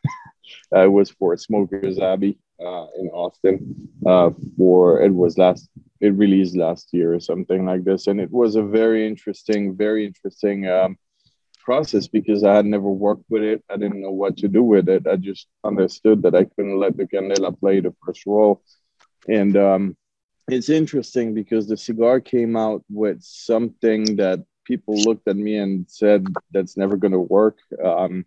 Uh, it was for Smokers Abbey uh, in Austin. Uh, for it was last, it released last year or something like this, and it was a very interesting, very interesting um, process because I had never worked with it. I didn't know what to do with it. I just understood that I couldn't let the candela play the first role, and um, it's interesting because the cigar came out with something that people looked at me and said that's never going to work. Um,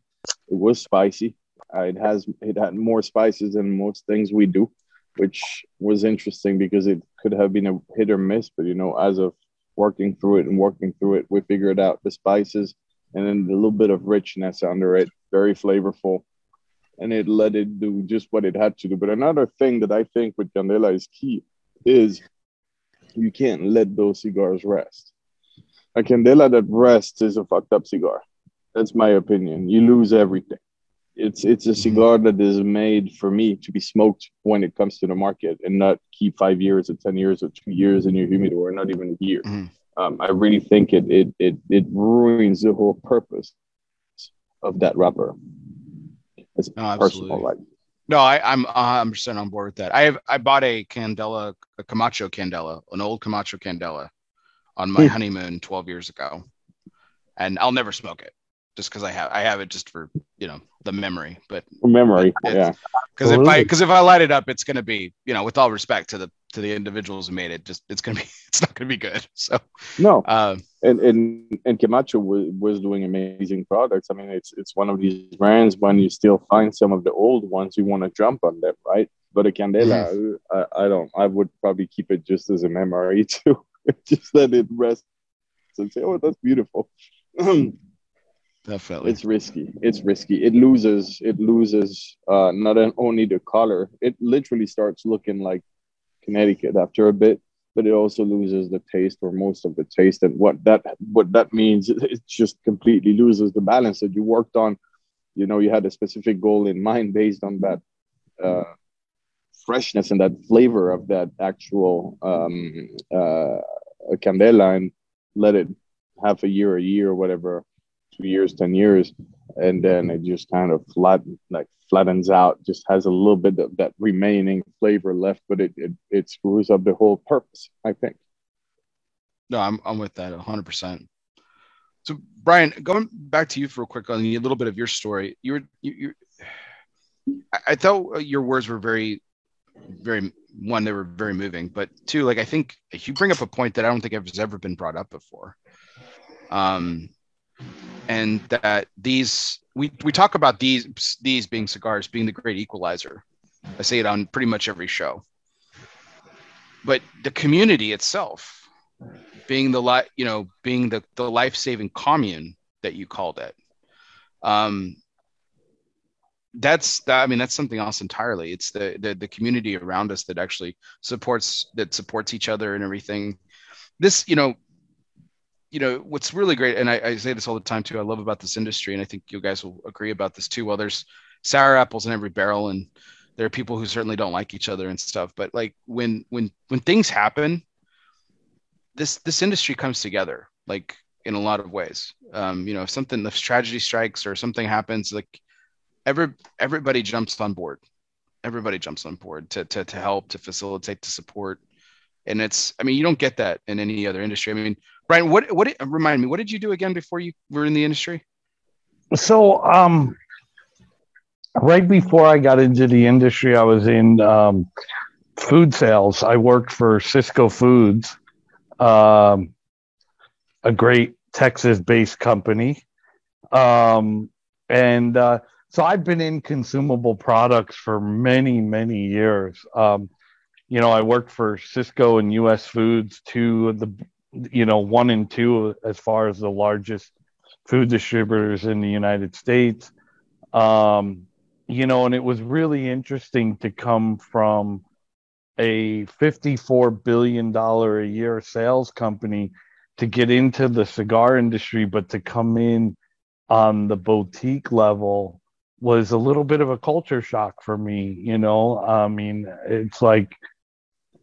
it was spicy. Uh, it has it had more spices than most things we do. which was interesting because it could have been a hit or miss. But you know, as of working through it and working through it, we figured out the spices and then a little bit of richness under it, very flavorful. And it let it do just what it had to do. But another thing that I think with Candela is key is you can't let those cigars rest. A Candela that rests is a fucked up cigar. That's my opinion. You lose everything. It's it's a cigar that is made for me to be smoked when it comes to the market and not keep five years or ten years or two years in your humidor or not even a year. Mm-hmm. Um, I really think it, it it it ruins the whole purpose of that wrapper. It's no, personal, like. No, I, I'm 100 percent on board with that. I have I bought a Candela, a Camacho Candela, an old Camacho Candela, on my hmm. honeymoon 12 years ago, and I'll never smoke it just because I have I have it just for you know the memory, but memory, yeah. Because if I because if I light it up, it's gonna be you know with all respect to the to the individuals who made it, just it's gonna be it's not gonna be good. So no, uh, and and and Camacho was, was doing amazing products. I mean, it's it's one of these brands when you still find some of the old ones, you want to jump on them, right? But a Candela, mm-hmm. I, I don't. I would probably keep it just as a memory too. just let it rest and say, "Oh, that's beautiful." Definitely, it's risky. It's risky. It loses. It loses uh, not only the color. It literally starts looking like Connecticut after a bit, but it also loses the taste or most of the taste. And what that what that means, it just completely loses the balance that you worked on. You know, you had a specific goal in mind based on that uh, freshness and that flavor of that actual um, uh, candela and let it half a year, a year, or whatever, two years, ten years, and then it just kind of flat like flattens out, just has a little bit of that remaining flavor left, but it it, it screws up the whole purpose, I think. No, I'm I'm with that 100. percent So Brian, going back to you for a quick on a little bit of your story, you were you, you I thought your words were very very one they were very moving but two like i think you bring up a point that i don't think has ever been brought up before um and that these we we talk about these these being cigars being the great equalizer i say it on pretty much every show but the community itself being the li- you know being the the life-saving commune that you called it um that's that, I mean that's something else entirely. It's the, the the community around us that actually supports that supports each other and everything. This, you know, you know what's really great, and I, I say this all the time too. I love about this industry, and I think you guys will agree about this too. Well, there's sour apples in every barrel, and there are people who certainly don't like each other and stuff. But like when when when things happen, this this industry comes together like in a lot of ways. Um, you know, if something if tragedy strikes or something happens, like every everybody jumps on board. Everybody jumps on board to to to help, to facilitate, to support. And it's, I mean, you don't get that in any other industry. I mean, Brian, what what remind me, what did you do again before you were in the industry? So, um, right before I got into the industry, I was in um, food sales. I worked for Sysco Foods, um, a great Texas-based company, um, and uh, so I've been in consumable products for many, many years. Um, you know, I worked for Sysco and U.S. Foods, two of the, you know, one and two as far as the largest food distributors in the United States. Um, you know, and it was really interesting to come from a $54 billion a year sales company to get into the cigar industry, but to come in on the boutique level was a little bit of a culture shock for me. You know, I mean, it's like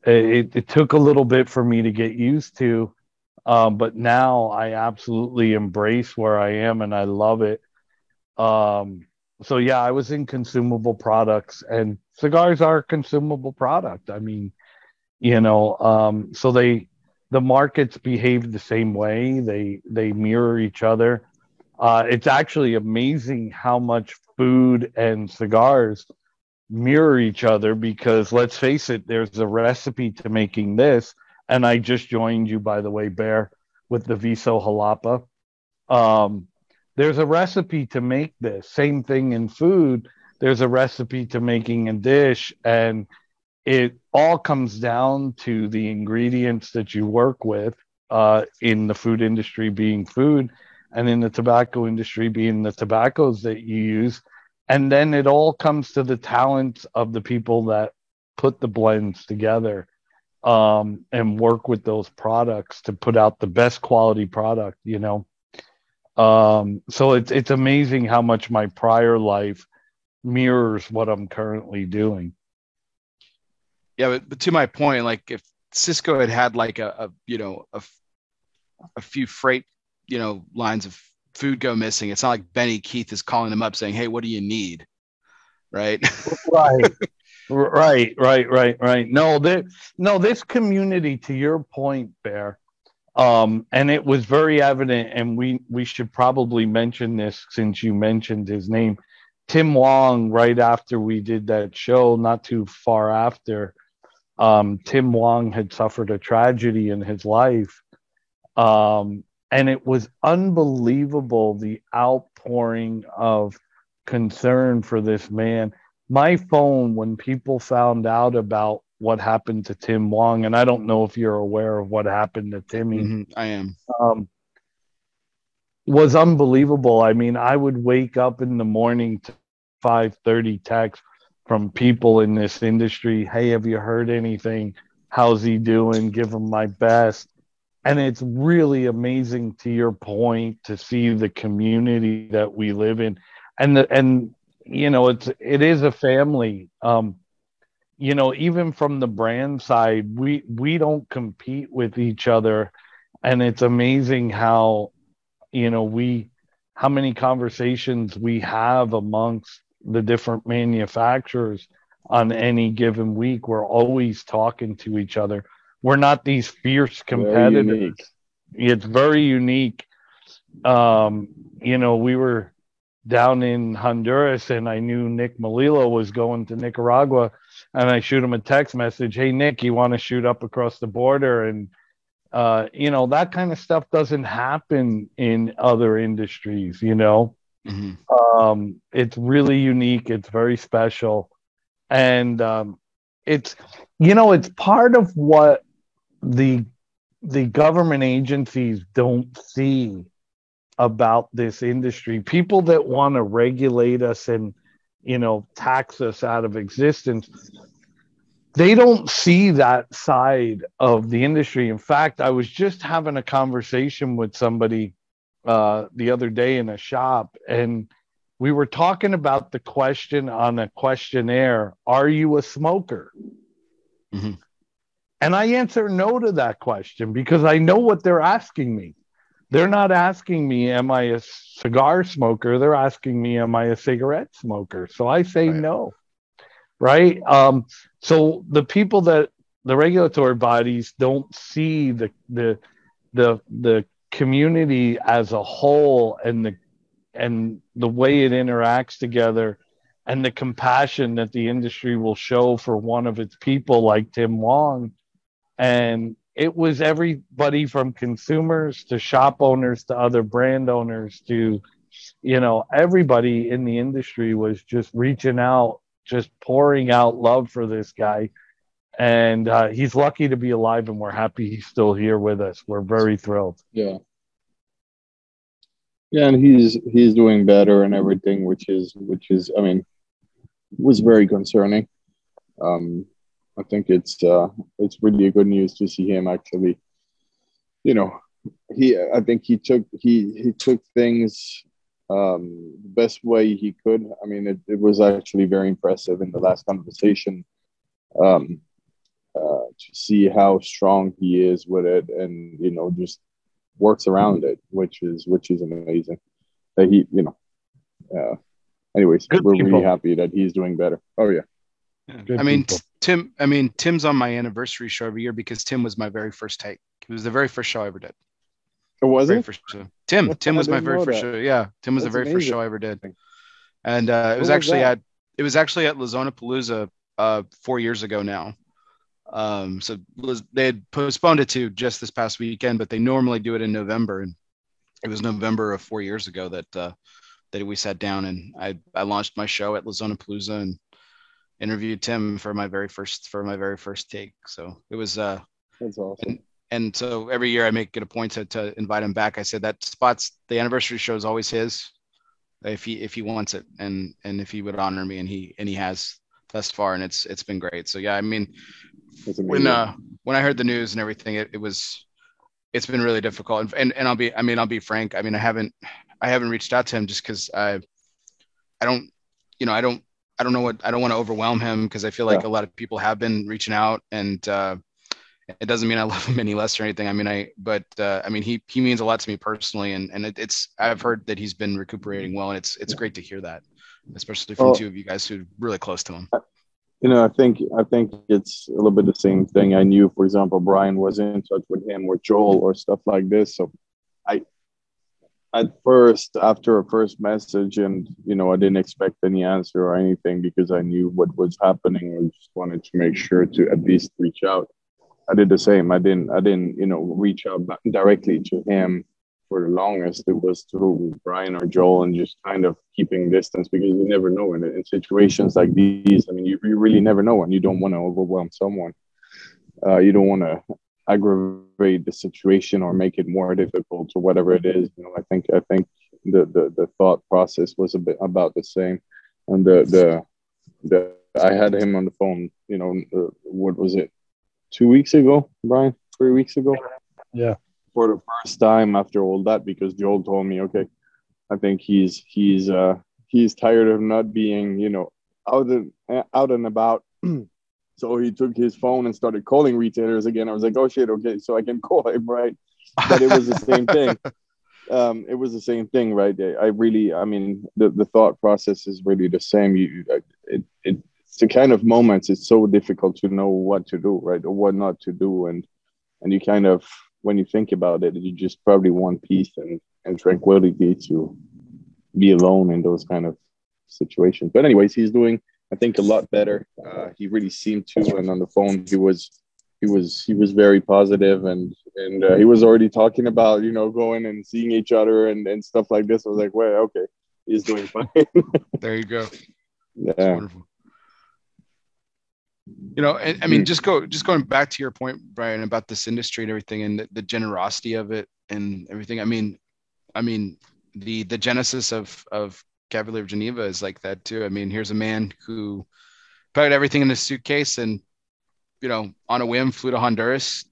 it, it took a little bit for me to get used to, um, but now I absolutely embrace where I am and I love it. Um, so yeah, I was in consumable products, and cigars are a consumable product. I mean, you know, um, so they the markets behave the same way. They they mirror each other. Uh, it's actually amazing how much food and cigars mirror each other because let's face it, there's a recipe to making this. And I just joined you, by the way, Bear, with the Viso Jalapa. Um, there's a recipe to make this. Same thing in food. There's a recipe to making a dish. And, it all comes down to the ingredients that you work with uh, in the food industry being food and in the tobacco industry being the tobaccos that you use and then it all comes to the talents of the people that put the blends together um, and work with those products to put out the best quality product you know? Um, so it's it's amazing how much my prior life mirrors what i'm currently doing. Yeah but, but to my point like if sysco had had like a, a you know a, a few freight you know lines of food go missing it's not like benny keith is calling them up saying hey what do you need? Right? Right right right right right no that no this community to your point bear um and it was very evident and we we should probably mention this since you mentioned his name tim wong right after we did that show not too far after um tim wong had suffered a tragedy in his life um and it was unbelievable the outpouring of concern for this man. My phone, when people found out about what happened to Tim Wong, and I don't know if you're aware of what happened to Timmy. Mm-hmm, I am. Um, was unbelievable. I mean, I would wake up in the morning to 5:30 texts from people in this industry. Hey, have you heard anything? How's he doing? Give him my best and it's really amazing to your point to see the community that we live in and the, and you know it's it is a family. Um you know even from the brand side we we don't compete with each other. And it's amazing how you know we how many conversations we have amongst the different manufacturers on any given week. We're always talking to each other. We're not these fierce competitors. Very it's very unique. Um, you know, we were down in Honduras and I knew Nick Melillo was going to Nicaragua and I shoot him a text message, Hey Nick, you want to shoot up across the border? And uh, you know, that kind of stuff doesn't happen in other industries, you know. Mm-hmm. Um, it's really unique, it's very special. And um, it's you know, it's part of what the the government agencies don't see about this industry people that want to regulate us and you know tax us out of existence they don't see that side of the industry in fact i was just having a conversation with somebody uh, the other day in a shop and we were talking about the question on a questionnaire are you a smoker mm-hmm. And I answer no to that question because I know what they're asking me. They're not asking me, Am I a cigar smoker? They're asking me, Am I a cigarette smoker? So I say right. no. Right. Um, so the people that the regulatory bodies don't see the the the the community as a whole and the and the way it interacts together and the compassion that the industry will show for one of its people like Tim Wong and it was everybody from consumers to shop owners to other brand owners to you know everybody in the industry was just reaching out just pouring out love for this guy. And uh, he's lucky to be alive and we're happy he's still here with us. We're very thrilled. Yeah. Yeah and he's he's doing better and everything which is which is i mean was very concerning. Um I think it's uh, it's really good news to see him actually. You know, he I think he took he he took things um, the best way he could. I mean, it, it was actually very impressive in the last conversation um, uh, to see how strong he is with it, and you know, just works around it, which is which is amazing. That he, you know, uh, anyways, Good we're people. really happy that he's doing better. Oh yeah. I mean, Tim. I mean, Tim's on my anniversary show every year because Tim was my very first take. It was the very first show I ever did. It was very it? First show. Tim. Tim was my very first that. show. Yeah, Tim was That's the very amazing. first show I ever did. And uh, it was, was actually that? at it was actually at Lazona Palooza uh, four years ago now. Um, so they had postponed it to just this past weekend, but they normally do it in November, and it was November of four years ago that uh, that we sat down and I I launched my show at Lazona Palooza and interviewed Tim for my very first for my very first take. So it was uh that's awesome. And, and so every year I make it a point to, to invite him back. I said that spot's the anniversary show is always his if he if he wants it and and if he would honor me and he and he has thus far and it's it's been great. So yeah, I mean when uh when I heard the news and everything, it, it was it's been really difficult and, and and I'll be I mean I'll be frank. I mean I haven't I haven't reached out to him just because I I don't you know I don't I don't know what I don't want to overwhelm him because I feel like yeah. a lot of people have been reaching out and uh it doesn't mean I love him any less or anything. I mean, I, but uh, I mean, he he means a lot to me personally, and and it, it's I've heard that he's been recuperating well, and it's it's great to hear that, especially from well, two of you guys who are really close to him. You know, I think I think it's a little bit the same thing. I knew, for example, Brian was in touch with him or Joel or stuff like this. So, at first after a first message, and you know, I didn't expect any answer or anything because I knew what was happening. I just wanted to make sure to at least reach out I did the same. I didn't I didn't you know reach out directly to him for the longest. It was through Brian or Joel and just kind of keeping distance because you never know in, in situations like these. I mean, you, you really never know, and you don't want to overwhelm someone. Uh, you don't want to aggravate the situation or make it more difficult or whatever it is. You know, I think I think the the, the thought process was a bit about the same, and the the the I had him on the phone. You know, uh, what was it? two weeks ago, Brian, three weeks ago. Yeah. For the first time after all that, because Joel told me, okay, I think he's he's uh he's tired of not being, you know, out and out and about. so he took his phone and started calling retailers again. I was like, oh shit, okay, so I can call him, right? But it was the same thing. Um, it was the same thing, right? I really, I mean, the, the thought process is really the same. You, it, it, it's the kind of moments it's so difficult to know what to do, right, or what not to do, and and you kind of when you think about it, you just probably want peace and and tranquility to be alone in those kind of situations. But anyways, he's doing I think a lot better. Uh, he really seemed to, and on the phone he was he was he was very positive and and uh, he was already talking about you know going and seeing each other and and stuff like this. I was like, well, okay, he's doing fine. there you go. Yeah you know I, I mean mm. just go just going back to your point brian about this industry and everything and the, the, generosity of it and everything i mean i mean the the genesis of of cavalier of geneva is like that too i mean here's a man who packed everything in his suitcase and you know on a whim flew to honduras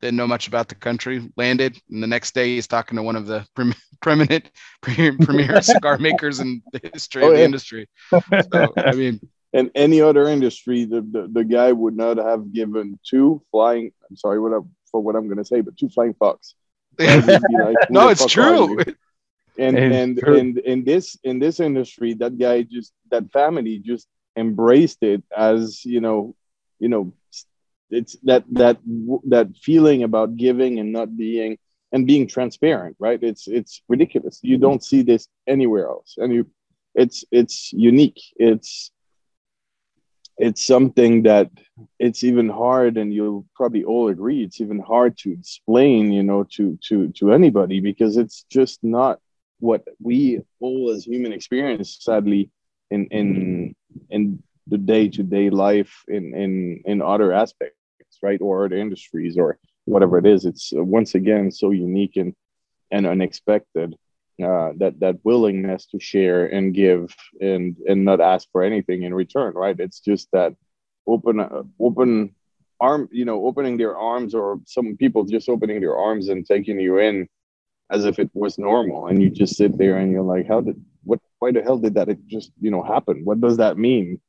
didn't know much about the country landed and the next day he's talking to one of the pre- preeminent premier cigar makers in the history oh, of the yeah. industry so i mean in any other industry, the, the, the guy would not have given two flying. I'm sorry what I, for what I'm going to say, but two flying fucks. Like, no, it's true. And and and in this in this industry, that guy just that family just embraced it as you know, you know, it's that that that feeling about giving and not being and being transparent, right? It's it's ridiculous. You don't see this anywhere else, and you, it's it's unique. It's it's something that it's even hard and you'll probably all agree it's even hard to explain you know to to to anybody because it's just not what we all as human experience sadly in in in the day-to-day life in in in other aspects right? Or other industries or whatever it is. It's uh, once again so unique and and unexpected uh, that that willingness to share and give and and not ask for anything in return right? It's just that open uh, open arm you know opening their arms or some people just opening their arms and taking you in as if it was normal and you just sit there and you're like how did what why the hell did that it just you know happen what does that mean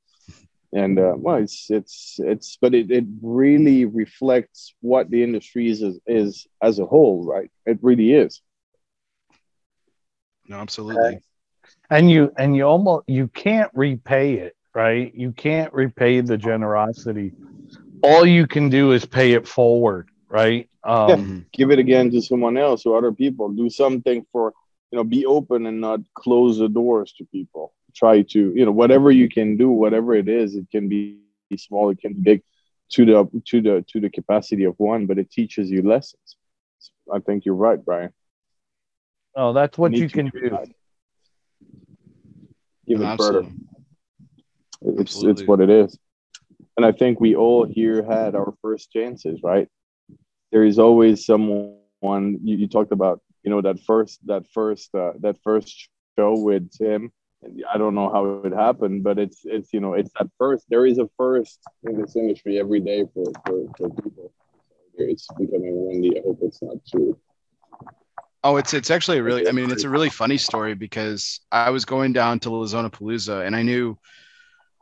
and uh, well it's it's it's but it, it really reflects what the industry is, is is as a whole right it really is no, absolutely. And you and you almost you can't repay it, right? You can't repay the generosity. All you can do is pay it forward, right? Um, yeah. Give it again to someone else or other people. Do something for you know, be open and not close the doors to people. Try to, you know, whatever you can do, whatever it is, it can be small, it can be big to the to the to the capacity of one, but it teaches you lessons. I think you're right, Brian. Oh, that's what you can do. Even further. It's Absolutely. it's what it is. And I think we all here had our first chances, right? There is always someone you, you talked about, you know, that first that first uh, that first show with Tim. I don't know how it happened, but it's it's you know it's that first. There is a first in this industry every day for for, for people. It's becoming windy. I hope it's not too Oh, it's it's actually a really I mean it's a really funny story because I was going down to Lazona Palooza and I knew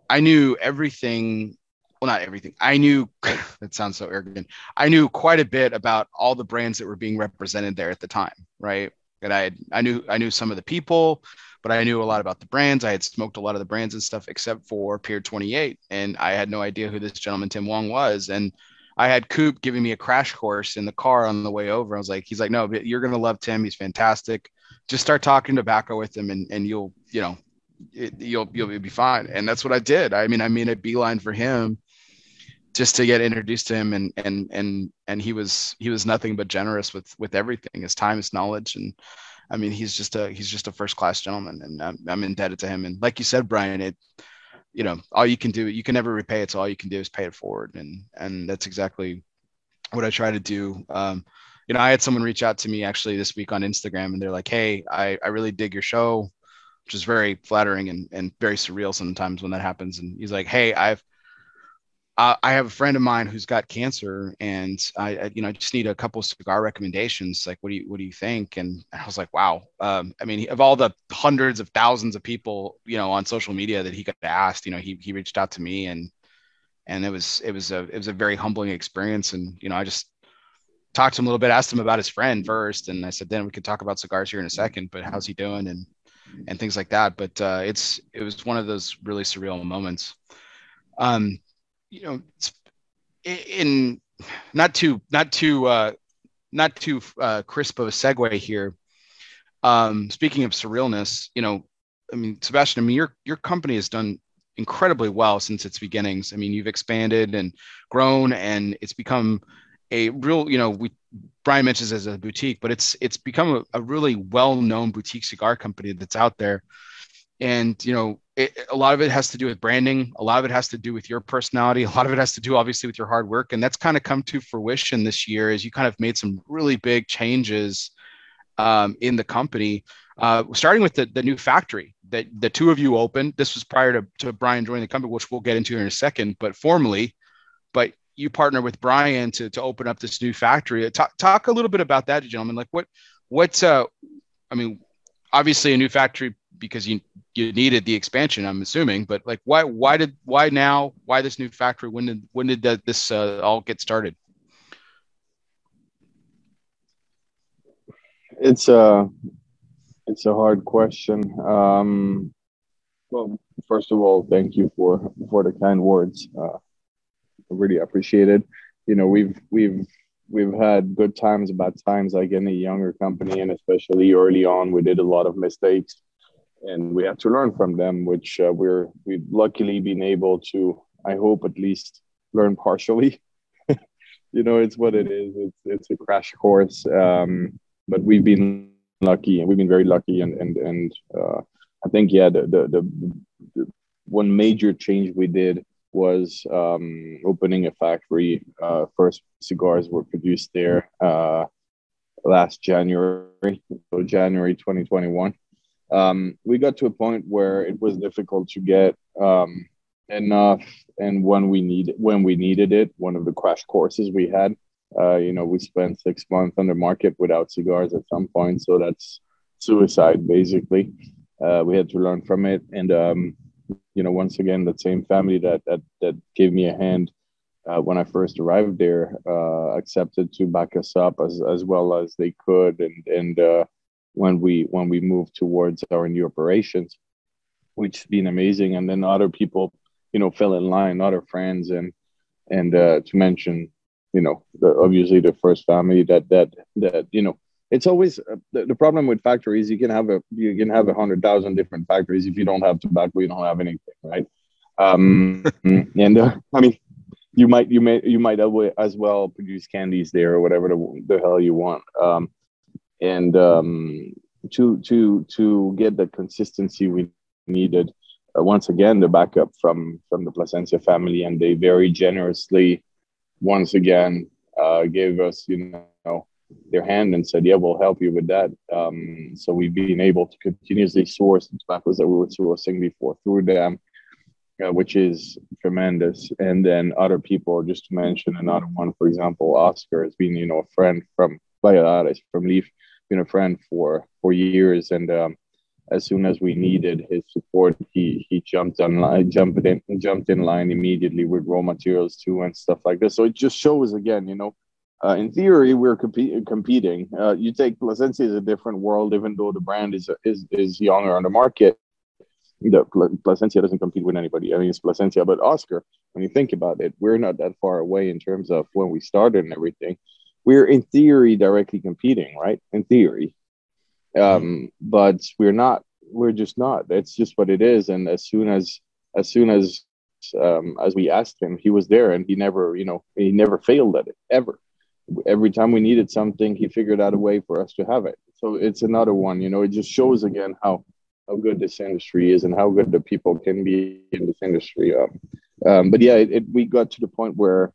I knew everything well not everything. I knew that sounds so arrogant. I knew quite a bit about all the brands that were being represented there at the time, right? And I had, I knew I knew some of the people, but I knew a lot about the brands. I had smoked a lot of the brands and stuff except for Pier 28 and I had no idea who this gentleman Tim Wong was and I had Coop giving me a crash course in the car on the way over. I was like, he's like, no, but you're gonna love Tim. He's fantastic. Just start talking tobacco with him, and and you'll you know, it, you'll you'll be fine. And that's what I did. I mean, I made a beeline for him just to get introduced to him and and and and he was he was nothing but generous with with everything his time his knowledge. And i mean he's just a he's just a first class gentleman and I'm, I'm indebted to him. And like you said brian it you know all you can do you can never repay it. So all you can do is pay it forward. And and that's exactly what i try to do. Um, you know i had someone reach out to me actually this week on instagram and they're like hey i, I really dig your show which is very flattering and, and very surreal sometimes when that happens. And he's like hey i've uh, I have a friend of mine who's got cancer, and I, I, you know, just need a couple of cigar recommendations. Like, what do you, what do you think? And I was like, wow. Um, I mean, of all the hundreds of thousands of people, you know, on social media that he got asked, you know, he he reached out to me, and and it was it was a it was a very humbling experience. And you know, I just talked to him a little bit, asked him about his friend first, and I said, then we could talk about cigars here in a second. But how's he doing? And and things like that. But uh, it's it was one of those really surreal moments. Um, you know, in not too not too uh, not too uh, crisp of a segue here. Um, speaking of surrealness, you know, I mean, Sebastian, I mean, your your company has done incredibly well since its beginnings. I mean, you've expanded and grown, and it's become a real, you know, we Brian mentions as a boutique, but it's it's become a, a really well-known boutique cigar company that's out there. And you know, it, a lot of it has to do with branding. A lot of it has to do with your personality. A lot of it has to do obviously with your hard work. And that's kind of come to fruition this year as you kind of made some really big changes um, in the company. Uh, starting with the, the new factory that the two of you opened this was prior to, to brian joining the company which we'll get into in a second but formally but you partner with brian to, to open up this new factory. Talk, talk a little bit about that gentlemen. Like what what's uh i mean obviously a new factory because you you needed the expansion i'm assuming but like why why did why now? Why this new factory? When did when did that, this uh, all get started? It's a it's a hard question. Um well first of all thank you for for the kind words. Uh really appreciate it. You know we've we've we've had good times bad times like any younger company and especially early on we did a lot of mistakes and we have to learn from them, which uh, we're we've luckily been able to. I hope at least learn partially. you know, it's what it is. It's it's a crash course, um, but we've been lucky, and we've been very lucky, and and and uh, I think yeah, the, the the, the one major change we did was um, opening a factory. Uh, first cigars were produced there uh, last January, so January 2021 um, we got to a point where it was difficult to get um, enough and when we need when we needed it one of the crash courses we had uh, you know we spent six months on the market without cigars at some point. So that's suicide basically. Uh, we had to learn from it. And um, you know once again the same family that that, that gave me a hand uh, when I first arrived there uh, accepted to back us up as, as well as they could. And and uh, when we when we move towards our new operations, which has been amazing. And then other people, you know, fell in line, other friends, and and uh, to mention, you know, the, obviously the first family that that that you know, it's always uh, the, the problem with factories. You can have a you can have a hundred thousand different factories. If you don't have tobacco, you don't have anything, right? Um, and uh, I mean, you might you may you might as well produce candies there or whatever the, the hell you want. Um, and um, to to to get the consistency we needed uh, once again the backup from from the Plasencia family, and they very generously once again uh, gave us you know their hand and said, "Yeah, we'll help you with that." Um, so we've been able to continuously source the tobaccos that we were sourcing before through them, uh, which is tremendous. And then other people, just to mention another one, for example, Oscar has been you know a friend from Valladares from Leaf, been a friend for for years, and um, as soon as we needed his support, he he jumped on jumped in, jumped in line immediately with raw materials too and stuff like this. So it just shows again, you know, uh, in theory we're comp- competing. Uh, you take Plasencia is a different world, even though the brand is is is younger on the market. The Plasencia doesn't compete with anybody. I mean, it's Plasencia, but Oscar. When you think about it, we're not that far away in terms of when we started and everything. We're in theory directly competing, right? In theory, um, but we're not we're just not. That's just what it is. And as soon as as soon as um, as we asked him he was there and he never you know he never failed at it ever. Every time we needed something he figured out a way for us to have it. So it's another one you know it just shows again how how good this industry is and how good the people can be in this industry. Um, um, but yeah it, it, we got to the point where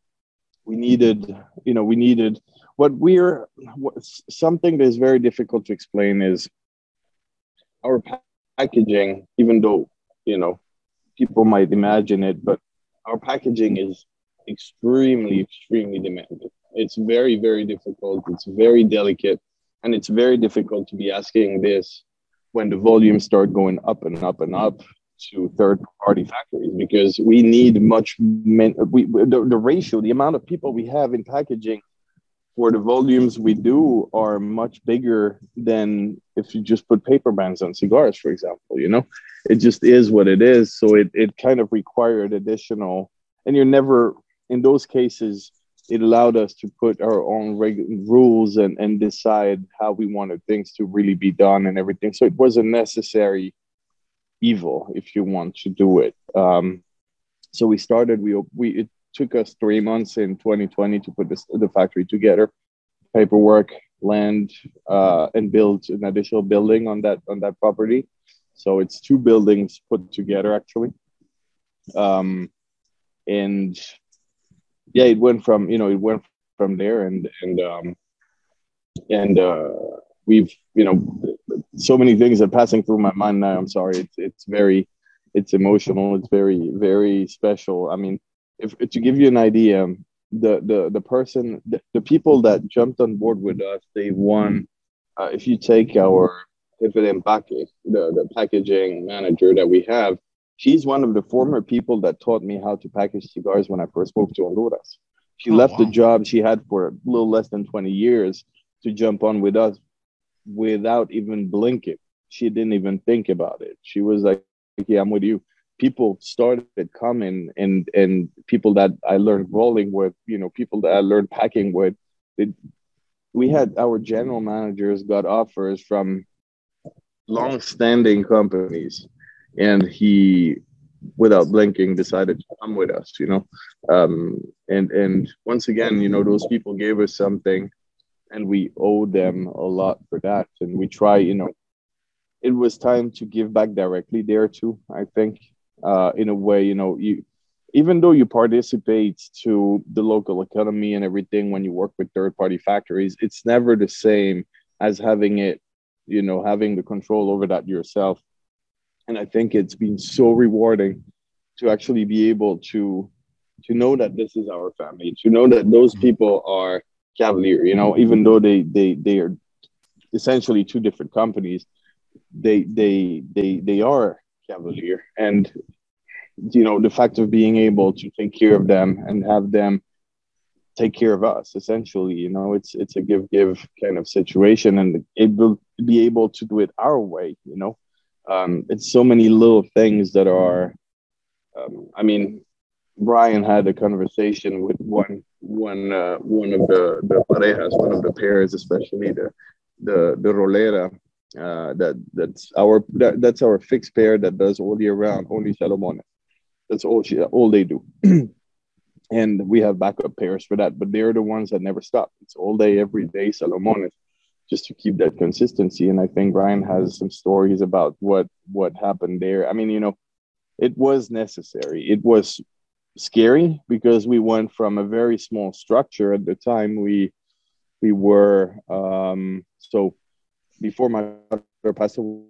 we needed you know we needed what we're what, something that is very difficult to explain is our packaging even though you know people might imagine it but our packaging is extremely extremely demanding. It's very very difficult. It's very delicate. And it's very difficult to be asking this when the volumes start going up and up and up to third party factories because we need much men- we, the, the ratio the amount of people we have in packaging for the volumes we do are much bigger than if you just put paper bands on cigars, for example. You know, it just is what it is. So it, it kind of required additional, and you're never, in those cases, it allowed us to put our own reg- rules and, and decide how we wanted things to really be done and everything. So it was a necessary evil if you want to do it. Um, so we started, we, we, it took us three months in 2020 to put this, the factory together, paperwork, land, uh, and build an additional building on that on that property. So it's two buildings put together actually. Um, and yeah, it went from you know it went from there and and um, and uh, we've you know so many things are passing through my mind now. I'm sorry. It's it's very it's emotional. It's very very special. I mean if to give you an idea, the the the person, the, the people that jumped on board with us, they won. Uh, if you take our dividend package, the the packaging manager that we have, she's one of the former people that taught me how to package cigars when I first moved to Honduras. She oh, left wow. the job she had for a little less than 20 years to jump on with us without even blinking. She didn't even think about it. She was like, Yeah, I'm with you people started coming and and people that I learned rolling with, you know, people that I learned packing with. It, we had our general managers got offers from long-standing companies, and he, without blinking, decided to come with us. You know, um, and and once again, you know, those people gave us something, and we owe them a lot for that. And we try, you know, it was time to give back directly there too. I think uh, in a way, you know, you even though you participate to the local economy and everything when you work with third party factories, it's never the same as having it, you know, having the control over that yourself. And I think it's been so rewarding to actually be able to to know that this is our family, to know that those mm-hmm. people are Cavalier, you know, even though they they they are essentially two different companies, they they they they are Cavalier. And, you know, the fact of being able to take care of them and have them take care of us, essentially, you know, it's it's a give give kind of situation and able be able to do it our way, you know. Um, it's so many little things that are um, I mean, Brian had a conversation with one one uh, one of the the parejas, one of the pairs, especially the the the rolera, uh, that that's our that, that's our fixed pair that does all year round only Salomon. That's all she all they do. and we have backup pairs for that, but they're the ones that never stop. It's all day, every day Salomon just to keep that consistency. And I think Brian has some stories about what what happened there. I mean, you know, it was necessary. It was scary because we went from a very small structure at the time. We we were um, so before my father passed away.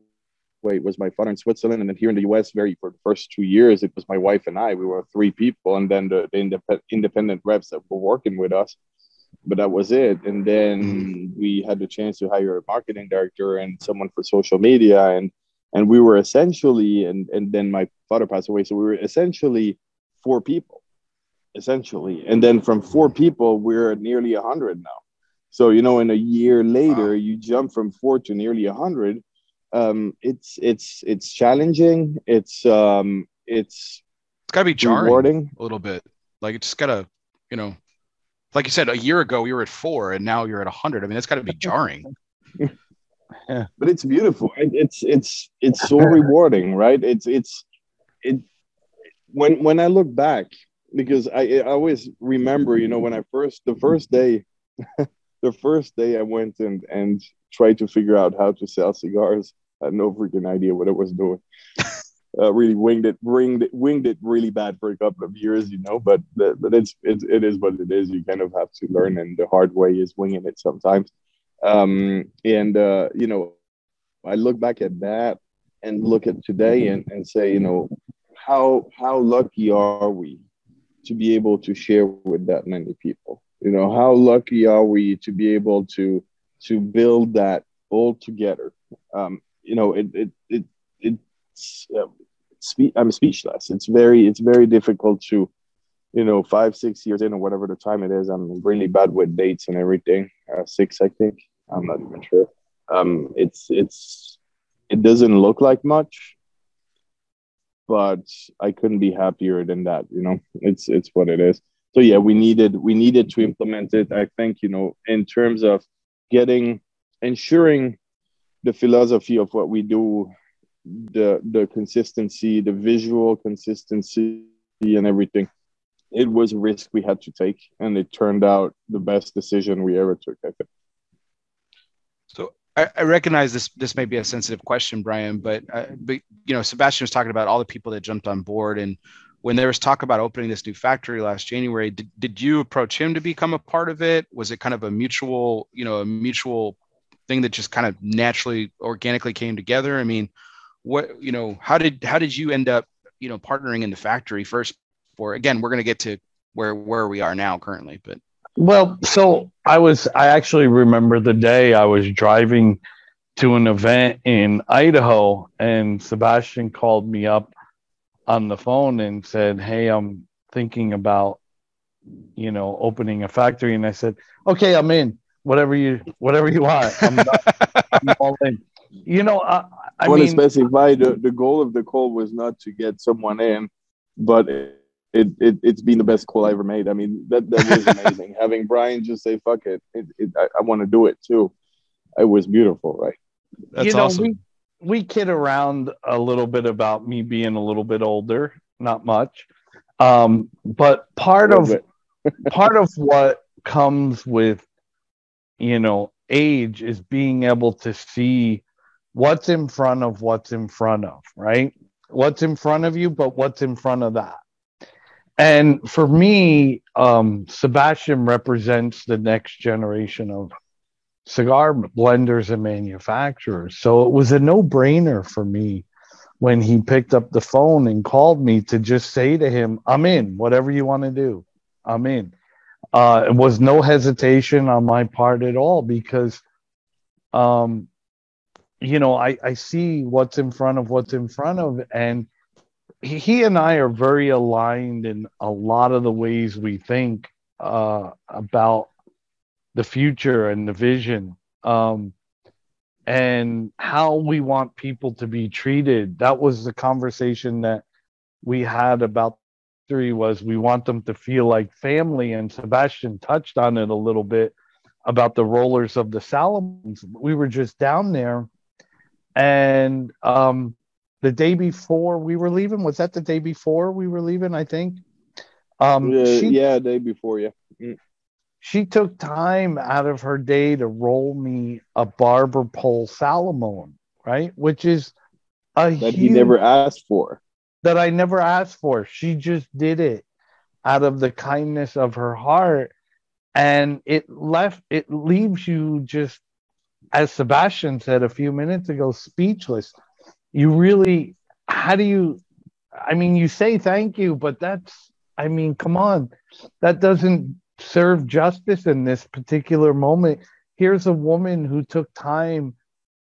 It was my father in Switzerland, and then here in the U.S. Very for the first two years, it was my wife and I. We were three people, and then the, the indep- independent reps that were working with us. But that was it. And then mm-hmm. we had the chance to hire a marketing director and someone for social media, and and we were essentially, and and then my father passed away, so we were essentially four people, essentially. And then from four people, we're nearly a hundred now. So you know, in a year later, wow. you jump from four to nearly a hundred. Um, it's it's it's challenging. It's um, it's it's got to be jarring rewarding. a little bit. Like it's gotta, you know, like you said, a year ago we were at four, and now you're at a hundred. I mean, it's got to be jarring. But it's beautiful. It's it's it's so rewarding, right? It's it's it when when I look back because I, I always remember, you know, when I first the first day the first day I went and and tried to figure out how to sell cigars. I had no freaking idea what I was doing. Uh, really winged it, winged it, winged it really bad for a couple of years, you know. But but it's, it's it is what it is. You kind of have to learn, and the hard way is winging it sometimes. Um, and uh, you know, I look back at that and look at today and, and say, you know, how how lucky are we to be able to share with that many people? You know, how lucky are we to be able to to build that all together? Um, you know, it it it it's uh, spe- I'm speechless. It's very it's very difficult to, you know, five six years in or whatever the time it is. I'm really bad with dates and everything. Uh, six, I think. I'm not even sure. Um, it's it's it doesn't look like much, but I couldn't be happier than that. You know, it's it's what it is so yeah we needed we needed to implement it i think you know in terms of getting ensuring the philosophy of what we do the the consistency the visual consistency and everything. It was a risk we had to take and it turned out the best decision we ever took i think. So I, recognize this this may be a sensitive question brian but, uh, but you know sebastian was talking about all the people that jumped on board and when there was talk about opening this new factory last January, did, did you approach him to become a part of it? Was it kind of a mutual, you know, a mutual thing that just kind of naturally, organically came together? I mean, what, you know, how did how did you end up, you know, partnering in the factory first? For again, we're going to get to where where we are now currently, but well, so I was I actually remember the day I was driving to an event in Idaho, and Sebastian called me up on the phone and said, "Hey, I'm thinking about, you know, opening a factory." And I said, "Okay, I'm in. Whatever you, whatever you want. I'm, I'm all in." You know, I, I, I want mean, to specify the, the goal of the call was not to get someone in, but it, it, it has been the best call I ever made. I mean, that that was amazing. Having Brian just say "fuck it,", it, it I, I want to do it too. It was beautiful, right? That's you know, awesome. We, we kid around a little bit about me being a little bit older, not much. Um, but part of part of what comes with you know age is being able to see what's in front of what's in front of, right? What's in front of you, but what's in front of that. And for me, um, Sebastian represents the next generation of cigar blenders and manufacturers. So it was a no brainer for me when he picked up the phone and called me to just say to him, I'm in, whatever you want to do, I'm in. Uh, it was no hesitation on my part at all because, um, you know, I, I see what's in front of what's in front of, and he, and I are very aligned in a lot of the ways we think uh, about the future and the vision um, and how we want people to be treated. That was the conversation that we had about three was we want them to feel like family and Sebastian touched on it a little bit about the rollers of the Salomons. We were just down there and um, the day before we were leaving, was that the day before we were leaving, I think? Um, yeah, she, yeah, day before, yeah. She took time out of her day to roll me a barber pole Salomon, right? Which is a that huge, he never asked for. that I never asked for. She just did it out of the kindness of her heart. And it left, it leaves you just, as Sebastian said a few minutes ago, speechless. You really, how do you, I mean, you say thank you, but that's, I mean, come on, that doesn't serve justice in this particular moment. Here's a woman who took time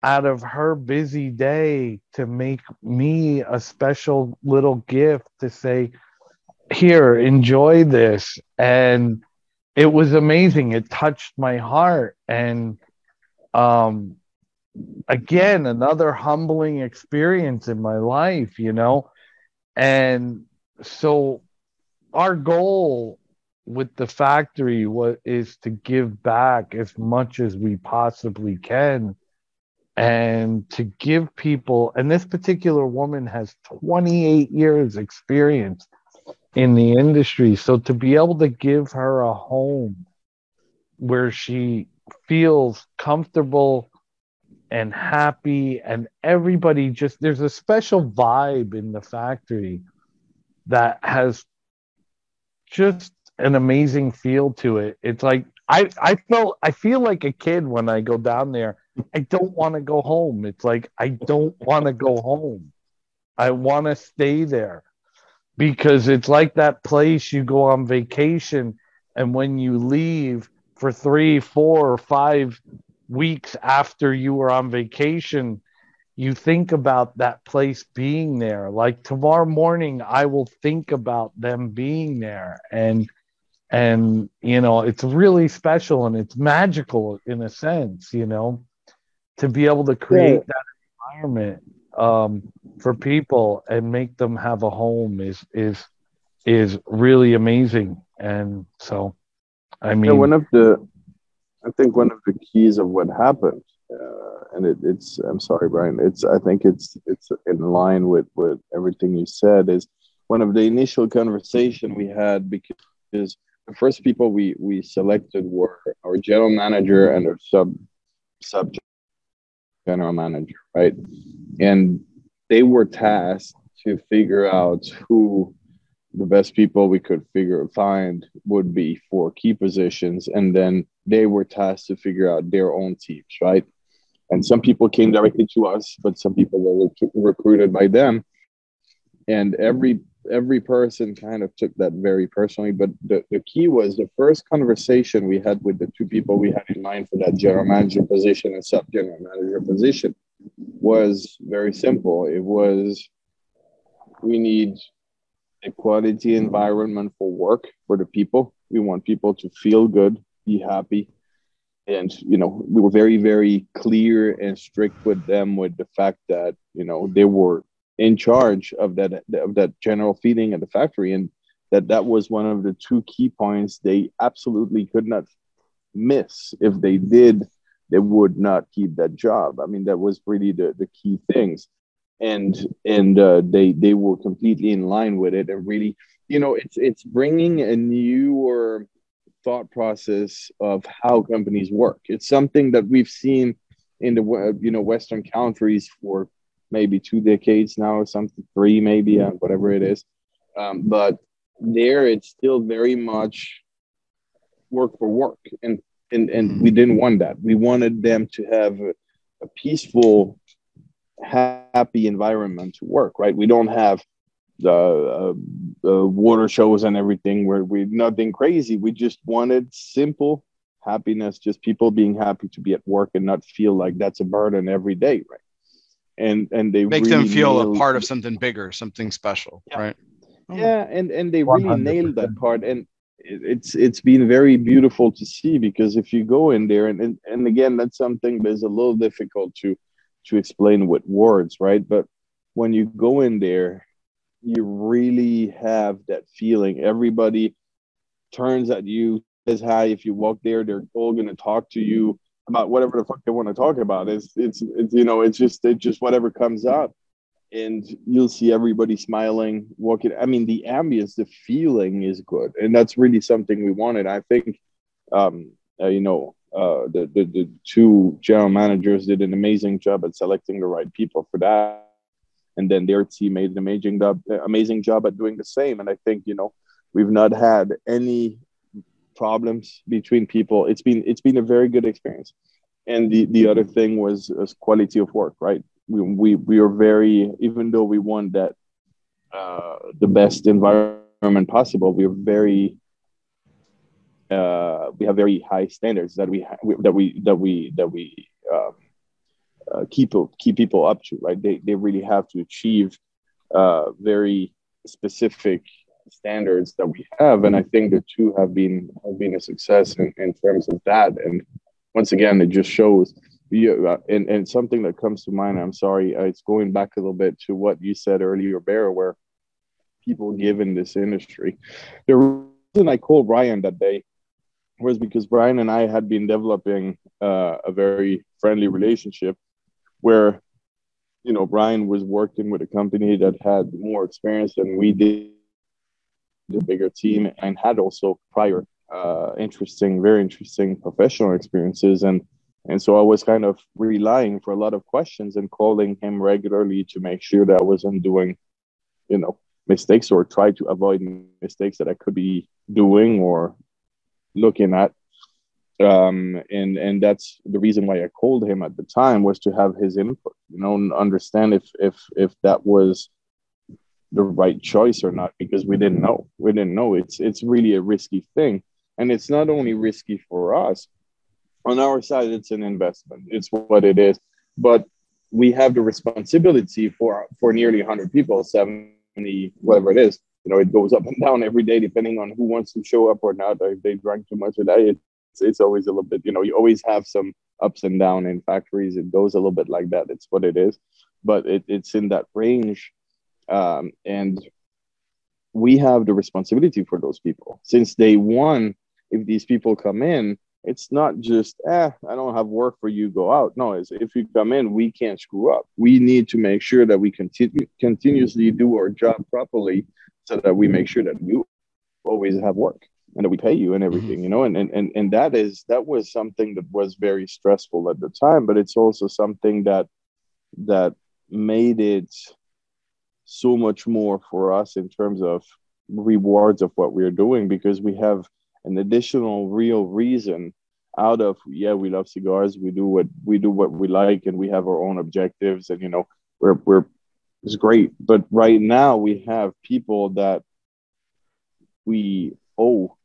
out of her busy day to make me a special little gift to say, Here, enjoy this. And it was amazing. It touched my heart. And um, again, another humbling experience in my life, you know? And so our goal with the factory what is to give back as much as we possibly can. And to give people and this particular woman has 28 years experience in the industry. So to be able to give her a home where she feels comfortable and happy and everybody just there's a special vibe in the factory that has just an amazing feel to it it's like i i felt i feel like a kid when i go down there I don't want to go home. It's like I don't want to go home. I want to stay there because it's like that place you go on vacation and when you leave for three, four, or five weeks after you were on vacation, you think about that place being there. Like tomorrow morning, I will think about them being there. And and you know it's really special and it's magical in a sense you know to be able to create that environment um, for people and make them have a home is is is really amazing. And so, I mean, yeah, one of the, I think one of the keys of what happened, uh, and it, it's, I'm sorry, Brian, it's, I think it's, it's in line with with everything you said. Is one of the initial conversation we had because the first people we we selected were our general manager and our sub sub general manager, right? And they were tasked to figure out who the best people we could figure find would be for key positions, and then they were tasked to figure out their own teams, right? And some people came directly to us, but some people were recruited by them. And every every person kind of took that very personally. But the, the key was the first conversation we had with the two people we had in mind for that general manager position and sub general manager position was very simple. It was we need a quality environment for work for the people. We want people to feel good, be happy. And, you know, we were very, very clear and strict with them with the fact that, you know, they were in charge of that of that general feeding at the factory and that that was one of the two key points they absolutely could not miss. If they did they would not keep that job. I mean that was really the, the key things. And and uh, they they were completely in line with it and really you know it's it's bringing a newer thought process of how companies work. It's something that we've seen in the you know western countries for maybe two decades now or something, three maybe, uh, whatever it is. Um, but there, it's still very much work for work, and and and we mm-hmm. didn't want that. We wanted them to have a, a peaceful, happy environment to work. Right? We don't have the uh, uh, water shows and everything where we nothing crazy. We just wanted simple happiness, just people being happy to be at work and not feel like that's a burden every day, right? And and they make really them feel nailed, a part of something bigger, something special, yeah. right? Yeah, and and they really 100%. nailed that part, and it's it's been very beautiful to see because if you go in there and, and and again that's something that's a little difficult to to explain with words right but when you go in there you really have that feeling everybody turns at you says hi if you walk there they're all going to talk to you about whatever the fuck they want to talk about. It's, it's, it's you know, it's just, it just whatever comes up. And you'll see everybody smiling, walking. I mean, the ambience, the feeling is good. And that's really something we wanted. I think, um, uh, you know, uh, the, the, the two general managers did an amazing job at selecting the right people for that. and then their team made an amazing job, amazing job at doing the same. And I think you know we've not had any problems between people. It's been it's been a very good experience. And the the other thing was, was quality of work, right? We we we are very even though we want that uh, the best environment possible, we are very uh, we have very high standards that we, ha- that we that we that we um, uh, keep keep people up to right they, they really have to achieve uh, very specific standards that we have and i think the two have been have been a success in, in terms of that. And once again it just shows you, and, and something that comes to mind i'm sorry uh, it's going back a little bit to what you said earlier Bear, where people give in this industry. The reason i called brian that day was because brian and i had been developing uh, a very friendly relationship where you know Brian was working with a company that had more experience than we did, the bigger team, and had also prior uh, interesting, very interesting professional experiences, and and so I was kind of relying for a lot of questions and calling him regularly to make sure that I wasn't doing, you know, mistakes or try to avoid mistakes that I could be doing or looking at. Um, and and that's the reason why I called him at the time was to have his input, you know, and understand if if if that was the right choice or not, because we didn't know. We didn't know. It's it's really a risky thing, and it's not only risky for us. On our side, it's an investment. It's what it is, but we have the responsibility for for nearly 100 people, 70, whatever it is. You know, it goes up and down every day depending on who wants to show up or not. or If they drank too much or that, it's, it's always a little bit, you know, you always have some ups and down in factories. It goes a little bit like that. It's what it is, but it, it's in that range. Um, and we have the responsibility for those people since day one. If these people come in, it's not just eh i don't have work for you go out no it's if you come in we can't screw up we need to make sure that we continue continuously do our job properly so that we make sure that you always have work and that we pay you and mm-hmm. everything, you know, and, and and and that is that was something that was very stressful at the time, but it's also something that that made it so much more for us in terms of rewards of what we're doing because we have an additional real reason out of yeah we love cigars we do what we do what we like and we have our own objectives and you know we're we're it's great but right now we have people that we owe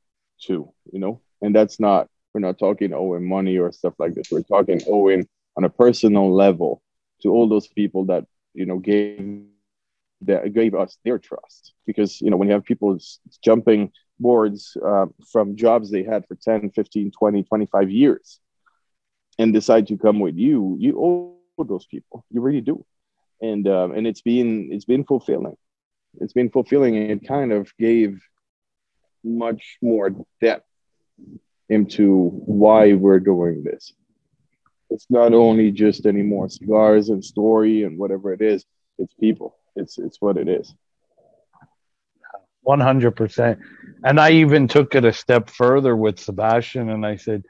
to you know? And that's not, we're not talking owing money or stuff like this. We're talking owing on a personal level to all those people that, you know, gave that gave us their trust. Because, you know, when you have people jumping boards uh, from jobs they had for 10, 15, 20, 25 years and decide to come with you, you owe those people. You really do. And um, and it's been it's been fulfilling. It's been fulfilling and it kind of gave much more depth into why we're doing this. It's not only just any more cigars and story and whatever it is. It's people. It's it's what it is. One hundred percent. And I even took it a step further with Sebastian, and I said,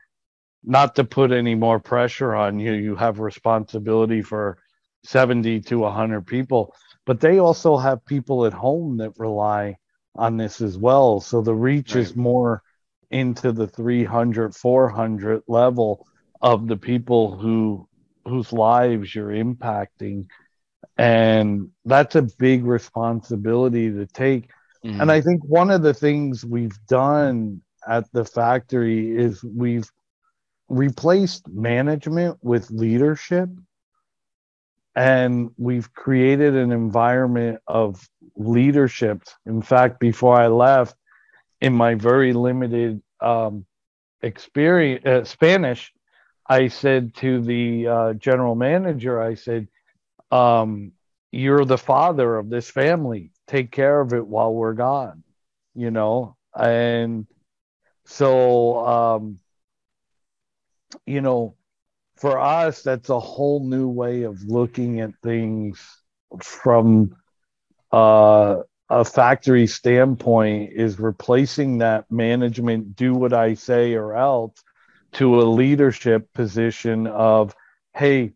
not to put any more pressure on you. You have responsibility for seventy to hundred people, but they also have people at home that rely on this as well. So the reach right. is more into the 300, 400 level of the people who whose lives you're impacting. And that's a big responsibility to take. Mm-hmm. And I think one of the things we've done at the factory is we've replaced management with leadership and we've created an environment of leadership. In fact, before I left, in my very limited um, experience, uh, Spanish, I said to the uh, general manager, I said, um, "You're the father of this family. Take care of it while we're gone." You know, and so um, you know for us, that's a whole new way of looking at things from uh, a factory standpoint is replacing that management do what I say or else to a leadership position of, hey,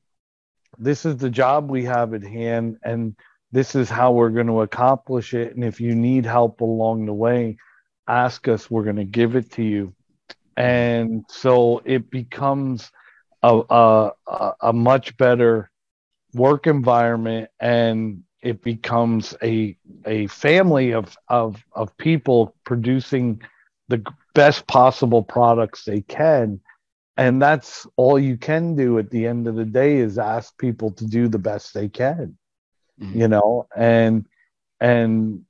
this is the job we have at hand, and this is how we're going to accomplish it. And if you need help along the way, ask us, we're going to give it to you. And so it becomes a, a, a much better work environment and it becomes a a family of of of people producing the best possible products they can and that's all you can do at the end of the day is ask people to do the best they can mm-hmm. you know and and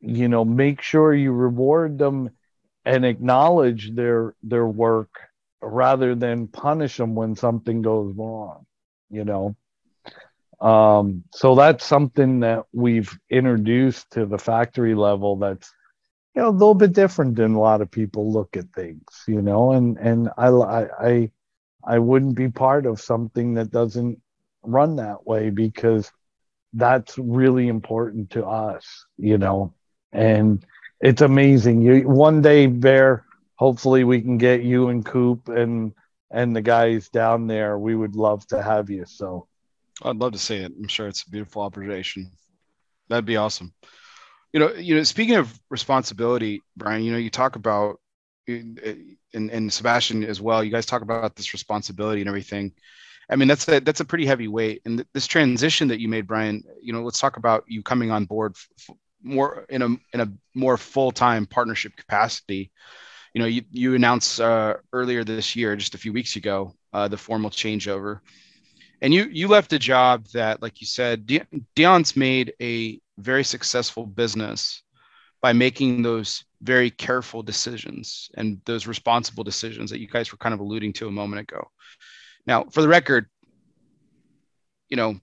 you know make sure you reward them and acknowledge their their work rather than punish them when something goes wrong you know um, so that's something that we've introduced to the factory level that's you know a little bit different than a lot of people look at things you know and and i i i wouldn't be part of something that doesn't run that way because that's really important to us you know and it's amazing. You one day bear hopefully we can get you and coop and and the guys down there. We would love to have you so. I'd love to see it. I'm sure it's a beautiful operation. That'd be awesome you know, you know, speaking of responsibility, Brian, you know, you talk about and, and Sebastian as well. You guys talk about this responsibility and everything. I mean, that's a that's a pretty heavy weight. And th- this transition that you made, Brian. You know, let's talk about you coming on board f- more in a in a more full time partnership capacity. You know, you you announced uh, earlier this year, just a few weeks ago, uh, the formal changeover, and you you left a job that, like you said, De- Dion's made a very successful business by making those very careful decisions and those responsible decisions that you guys were kind of alluding to a moment ago. Now, for the record, you know,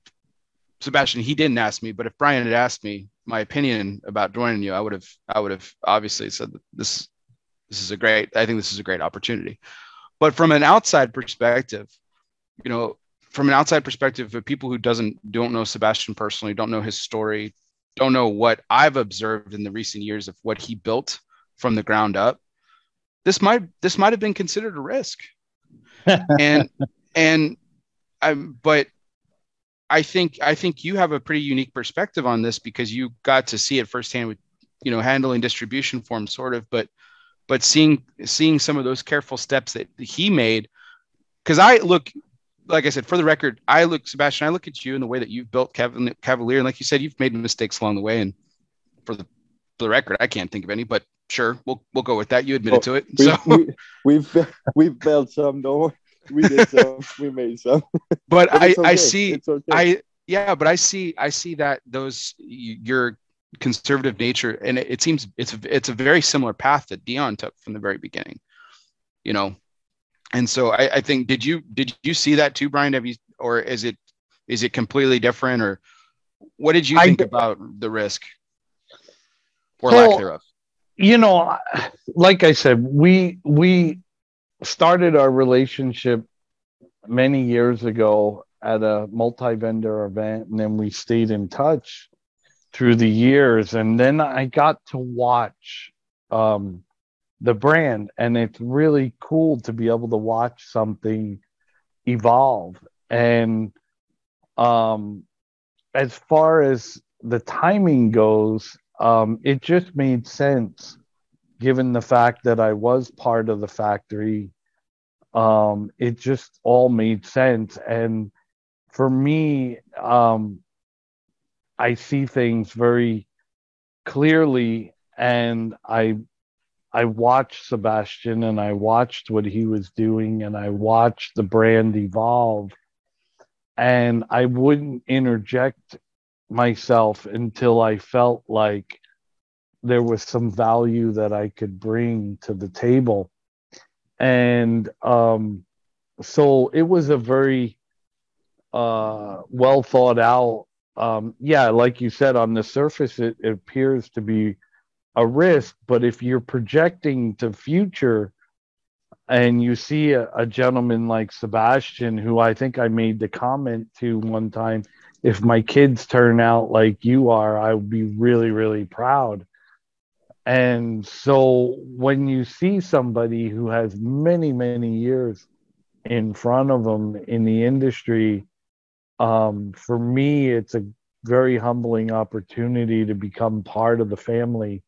Sebastian, he didn't ask me, but if Brian had asked me my opinion about joining you, I would have, I would have obviously said this, this is a great, I think this is a great opportunity. But from an outside perspective, you know, from an outside perspective of people who doesn't don't know Sebastian personally, don't know his story, don't know what I've observed in the recent years of what he built from the ground up, this might this might have been considered a risk. and and I'm but I think I think you have a pretty unique perspective on this because you got to see it firsthand with you know handling distribution forms sort of but but seeing seeing some of those careful steps that he made because I look like I said, for the record, I look, Sebastian, I look at you and the way that you've built Cavalier, and like you said, you've made mistakes along the way. And for the for the record, I can't think of any, but sure, we'll we'll go with that. You admitted to it, we, so we, have we've, we've built some. No, we did some. we made some. But, but I okay. I see okay. I yeah, but I see I see that those your conservative nature, and it, it seems it's it's a very similar path that Dion took from the very beginning. You know, and so I, I, think did you did you see that too, Brian? Have you or is it is it completely different or what did you think I, about the risk or well, lack thereof? You know, like I said, we we started our relationship many years ago at a multi-vendor event and then we stayed in touch through the years and then I got to watch um the brand and it's really cool to be able to watch something evolve. And um as far as the timing goes um it just made sense given the fact that I was part of the factory. Um it just all made sense. And for me um I see things very clearly and I I watched Sebastian and I watched what he was doing and I watched the brand evolve. And I wouldn't interject myself until I felt like there was some value that I could bring to the table. And um, so it was a very uh, well thought out. Um, yeah, like you said, on the surface, it, it appears to be a risk, but if you're projecting to future and you see a, a, gentleman like Sebastian, who I think I made the comment to one time, if my kids turn out like you are, I would be really, really proud. And so when you see somebody who has many, many years in front of them in the industry, um, for me, it's a very humbling opportunity to become part of the family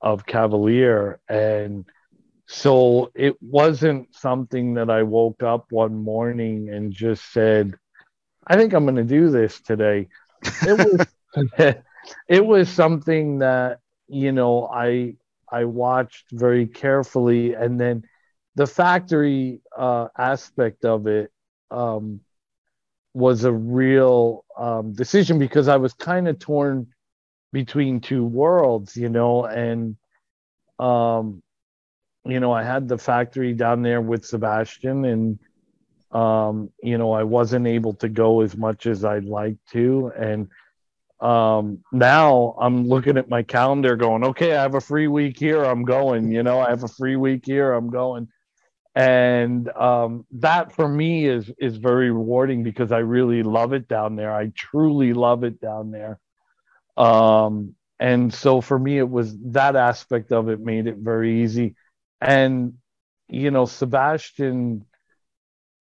of Cavalier. And so it wasn't something that I woke up one morning and just said, I think I'm going to do this today. It was, it was something that, you know, I, I watched very carefully. And then the factory uh, aspect of it um, was a real um, decision because I was kind of torn between two worlds, you know, and um, you know, I had the factory down there with Sebastian, and um, you know, I wasn't able to go as much as I'd like to, and um, now I'm looking at my calendar, going, okay, I have a free week here, I'm going. You know, I have a free week here, I'm going, and um, that for me is is very rewarding because I really love it down there. I truly love it down there. Um, and so for me it was that aspect of it made it very easy. And you know sebastian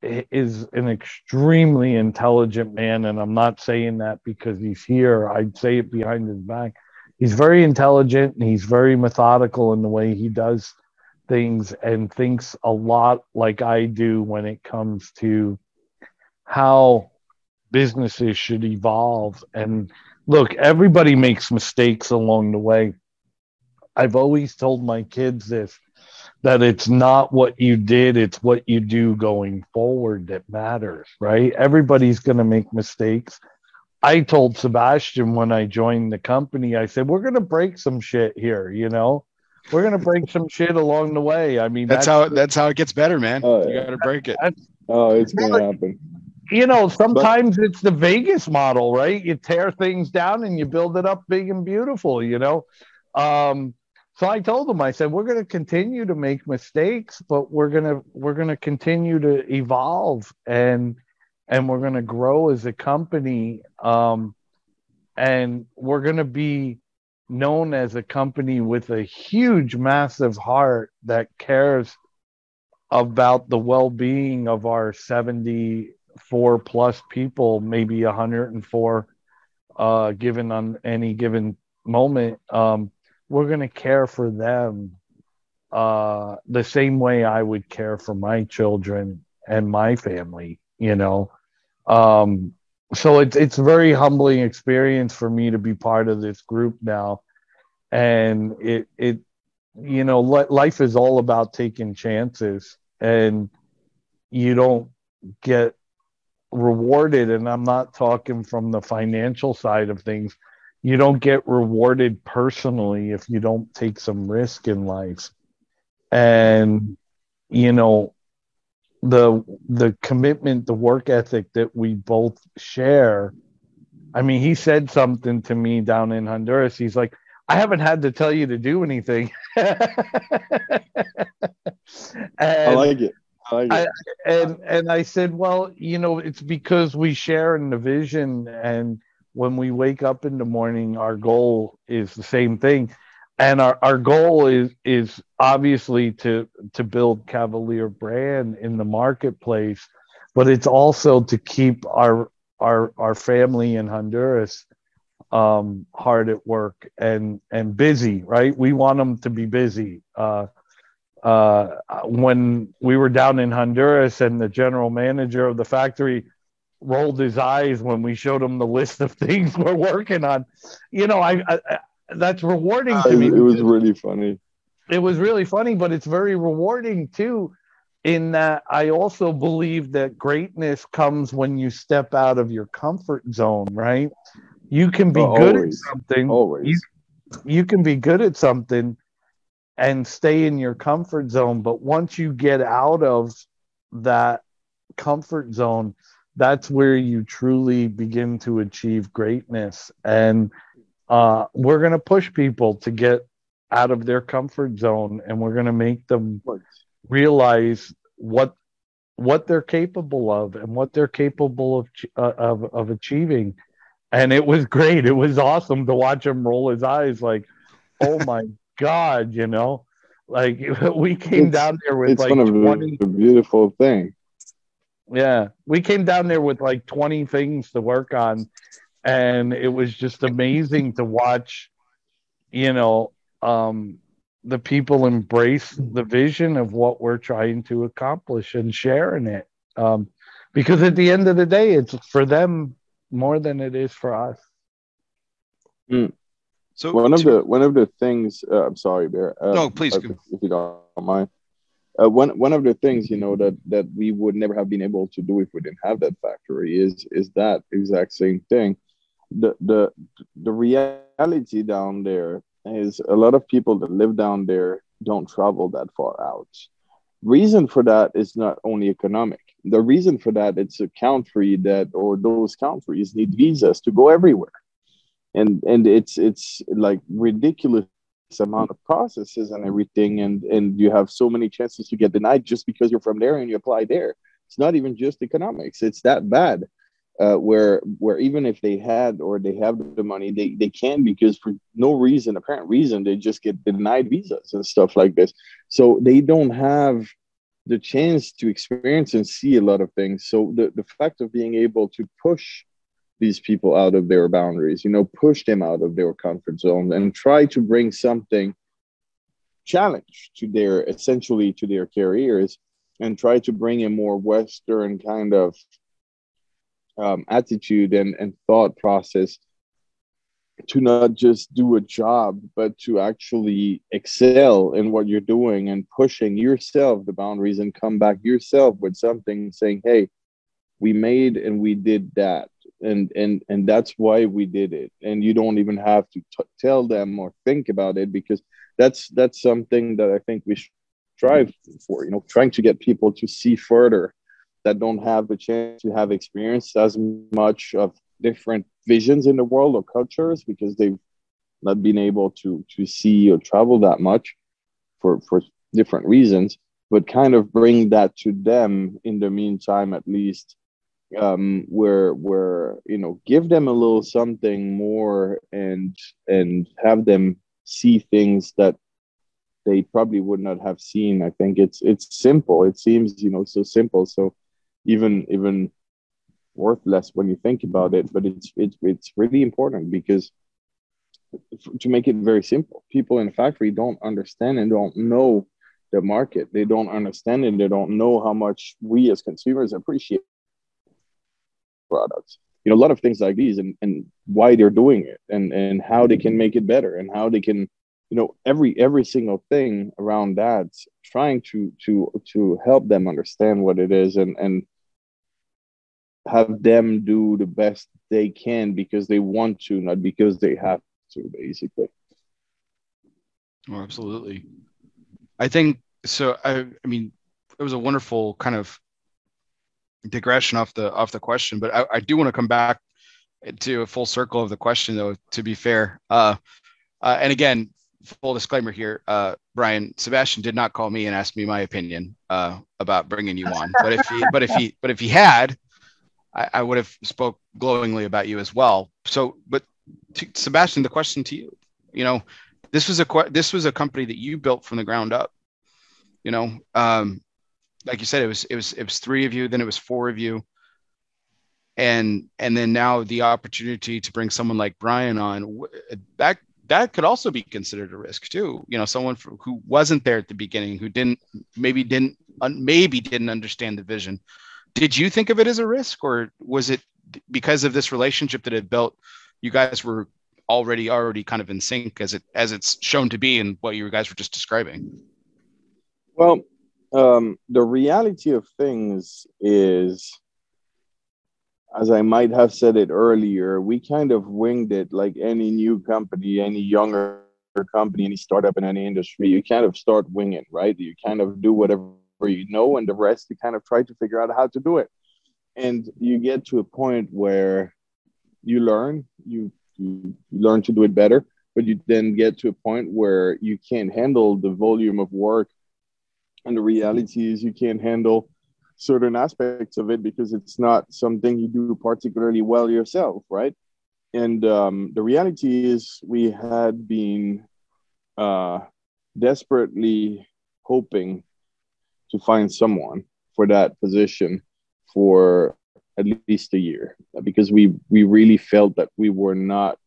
is an extremely intelligent man and i'm not saying that because he's here. I'd say it behind his back. He's very intelligent and he's very methodical in the way he does things and thinks a lot like i do when it comes to how businesses should evolve. And look, everybody makes mistakes along the way. I've always told my kids this that it's not what you did, it's what you do going forward that matters, right? Everybody's going to make mistakes. I told Sebastian when I joined the company, I said, we're going to break some shit here, you know? We're going to break some shit along the way. I mean, that's, that's how that's how it gets better, man. Oh, you got to break it. Oh, it's going to happen you know, sometimes but, it's the Vegas model, right? You tear things down and you build it up big and beautiful, you know. Um, so I told them, I said, we're going to continue to make mistakes, but we're going to we're going to continue to evolve and and we're going to grow as a company. Um, and we're going to be known as a company with a huge, massive heart that cares about the well-being of our 70 four plus people, maybe 104 uh, given on any given moment, um, we're going to care for them uh, the same way I would care for my children and my family, you know. Um, so it's it's a very humbling experience for me to be part of this group now, and it it you know life is all about taking chances, and you don't get rewarded, and I'm not talking from the financial side of things, you don't get rewarded personally if you don't take some risk in life. And, you know, the the commitment, the work ethic that we both share. I mean, he said something to me down in Honduras. He's like, I haven't had to tell you to do anything. I like it. I, and and I said, well, you know, it's because we share in the vision, and when we wake up in the morning, our goal is the same thing, and our, our goal is is obviously to to build Cavalier brand in the marketplace, but it's also to keep our our our family in Honduras um, hard at work and and busy. Right, we want them to be busy. Uh, uh, when we were down in Honduras and the general manager of the factory rolled his eyes when we showed him the list of things we're working on. You know, I, I that's rewarding to me. It was really funny. It was really funny, but it's very rewarding too. In that, I also believe that greatness comes when you step out of your comfort zone. Right? You can be oh, good always. at something. Always. You, you can be good at something and stay in your comfort zone. But once you get out of that comfort zone, that's where you truly begin to achieve greatness. And uh, we're going to push people to get out of their comfort zone and we're going to make them realize what what they're capable of and what they're capable of, uh, of of achieving and it was great it was awesome to watch him roll his eyes like oh my God, you know, like we came it's, down there with it's like one of 20, a beautiful thing. Yeah, we came down there with like 20 things to work on. and it was just amazing to watch you know um, the people embrace the vision of what we're trying to accomplish and sharing it um, because at the end of the day it's for them more than it is for us mm. So one of the one of the things uh, i'm sorry bear uh, no please if, if you don't mind. Uh, one one of the things you know that that we would never have been able to do if we didn't have that factory is is that exact same thing. The the the reality down there is a lot of people that live down there don't travel that far out. Reason for that is not only economic. The reason for that it's a country that or those countries need visas to go everywhere and and it's it's like ridiculous amount of processes and everything and and you have so many chances to get denied just because you're from there and you apply there. It's not even just economics. It's that bad uh, where where even if they had or they have the money they, they can because for no reason apparent reason they just get denied visas and stuff like this. So they don't have the chance to experience and see a lot of things. So the, the fact of being able to push these people out of their boundaries, you know, push them out of their comfort zone and try to bring something challenge to their essentially to their careers and try to bring a more Western kind of um, attitude and, and thought process to not just do a job, but to actually excel in what you're doing and pushing yourself the boundaries and come back yourself with something saying, hey, we made and we did that and and and that's why we did it. And you don't even have to t- tell them or think about it because that's that's something that i think we strive for you know trying to get people to see further that don't have the chance to have experienced as much of different visions in the world or cultures because they've not been able to to see or travel that much for for different reasons but kind of bring that to them in the meantime at least um, where where you know give them a little something more and and have them see things that they probably would not have seen. I think it's it's simple. It seems you know so simple. So even even worthless when you think about it, but it's it's it's really important because to make it very simple, people in the factory don't understand and don't know the market. They don't understand and they don't know how much we as consumers appreciate products. You know a lot of things like these and, and why they're doing it and and how they can make it better and how they can you know every every single thing around that trying to to to help them understand what it is and and have them do the best they can because they want to not because they have to basically. Oh absolutely. I think so i i mean it was a wonderful kind of digression off the off the question, but I, I do want to come back to a full circle of the question, though. To be fair, uh, uh, and again, full disclaimer here, uh, Brian Sebastian did not call me and ask me my opinion uh, about bringing you on. But if he, but if he, but if he had, I, I would have spoke glowingly about you as well. So, but to, Sebastian, the question to you, you know, this was a this was a company that you built from the ground up. You know, um, like you said, it was it was it was three of you, then it was four of you, and and then now the opportunity to bring someone like Brian on that that could also be considered a risk too. You know, someone who wasn't there at the beginning, who didn't maybe didn't maybe didn't understand the vision. Did you think of it as a risk, or was it because of this relationship that had built? You guys were already already kind of in sync as it as it's shown to be in what you guys were just describing. Well, um, the reality of things is, as I might have said it earlier, we kind of winged it like any new company, any younger company, any startup in any industry. You kind of start winging, right? You kind of do whatever you know, and the rest you kind of try to figure out how to do it. And you get to a point where you learn, you, you learn to do it better, but you then get to a point where you can't handle the volume of work and the reality is you can't handle certain aspects of it because it's not something you do particularly well yourself right? And um, the reality is we had been uh, desperately hoping to find someone for that position for at least a year because we we really felt that we were not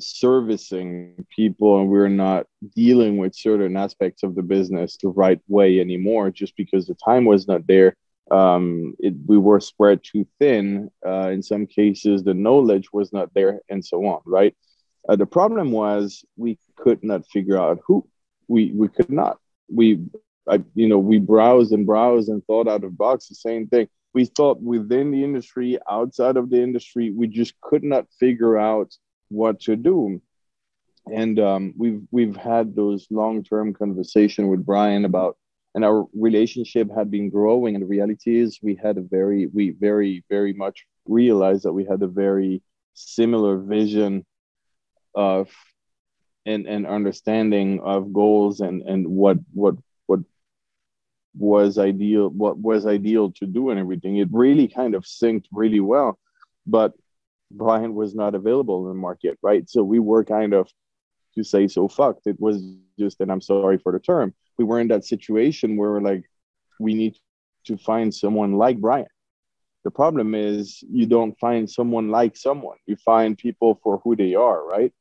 servicing people and we're not dealing with certain aspects of the business the right way anymore just because the time was not there. Um, it, we were spread too thin. Uh, in some cases the knowledge was not there and so on right? Uh, the problem was we could not figure out who we we could not. We I, you know we browsed and browsed and thought out of box the same thing. We thought within the industry outside of the industry we just could not figure out what to do. And um, we've we've had those long-term conversation with brian about and our relationship had been growing and the reality is we had a very we very very much realized that we had a very similar vision of and, and understanding of goals and and what what what was ideal what was ideal to do and everything. It really kind of synced really well. But Brian was not available in the market, right? So we were kind of, to say so, fucked. It was just, and I'm sorry for the term, we were in that situation where like we need to find someone like Brian. The problem is you don't find someone like someone. You find people for who they are, right?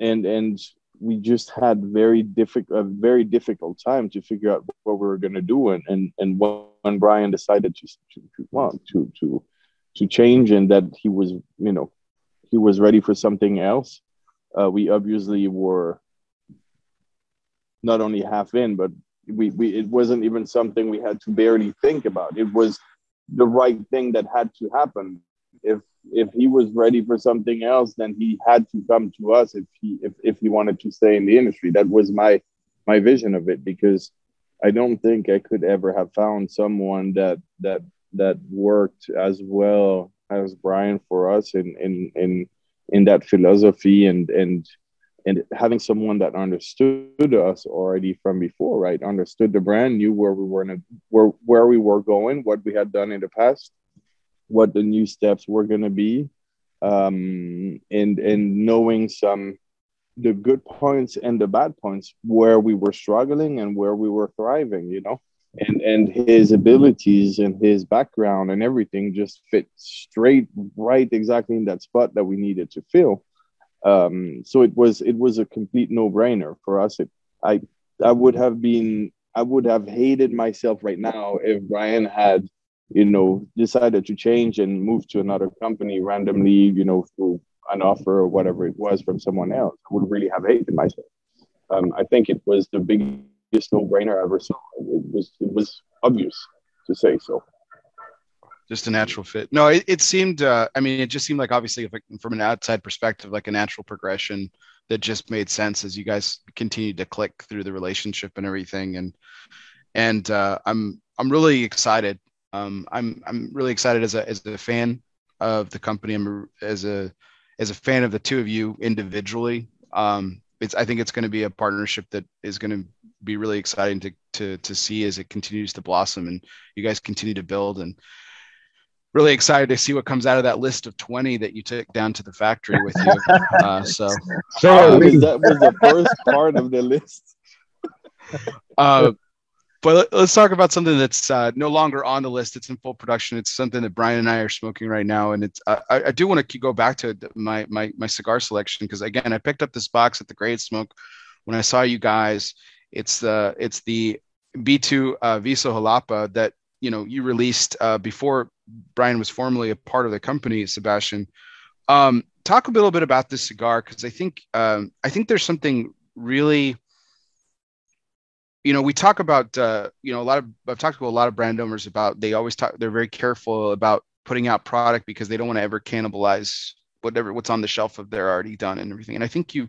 And and we just had very difficult a very difficult time to figure out what we were going to do and and and when Brian decided to to, to well to to to change and that he was you know he was ready for something else uh, we obviously were not only half in but we, we it wasn't even something we had to barely think about. It was the right thing that had to happen. If if he was ready for something else then he had to come to us if he if, if he wanted to stay in the industry. That was my my vision of it because i don't think i could ever have found someone that that that worked as well as Brian for us in in in in that philosophy and and and having someone that understood us already from before, right? Understood the brand, knew where we were in a, where where we were going, what we had done in the past, what the new steps were going to be, um, and and knowing some the good points and the bad points where we were struggling and where we were thriving, you know and and his abilities and his background and everything just fit straight right exactly in that spot that we needed to fill. Um, so it was it was a complete no-brainer for us. It i i would have been i would have hated myself right now if brian had you know decided to change and move to another company randomly you know through an offer or whatever it was from someone else. I would really have hated myself. Um, i think it was the big biggest no-brainer I ever saw. It was it was obvious to say so. Just a natural fit. No, it, it seemed. Uh, I mean, it just seemed like obviously, from an outside perspective, like a natural progression that just made sense as you guys continued to click through the relationship and everything. And and uh, I'm I'm really excited. Um, I'm I'm really excited as a as a fan of the company. I'm as a as a fan of the two of you individually. Um, it's I think it's going to be a partnership that is going to be really exciting to to to see as it continues to blossom and you guys continue to build and really excited to see what comes out of that list of 20 that you took down to the factory with you. Uh, so so that was the first part of the list? Uh, but let's talk about something that's uh, no longer on the list. It's in full production. It's something that Brian and I are smoking right now, and it's. I, I do want to go back to my my my cigar selection because again, I picked up this box at the Great Smoke when I saw you guys, it's the it's the B2 uh, Viso Jalapa that you know you released uh, before Brian was formally a part of the company. Sebastian, um, talk a little bit about this cigar because I think um, I think there's something really. You know, we talk about uh, you know a lot of I've talked to a lot of brand owners about they always talk they're very careful about putting out product because they don't want to ever cannibalize whatever what's on the shelf of they're already done and everything. And I think you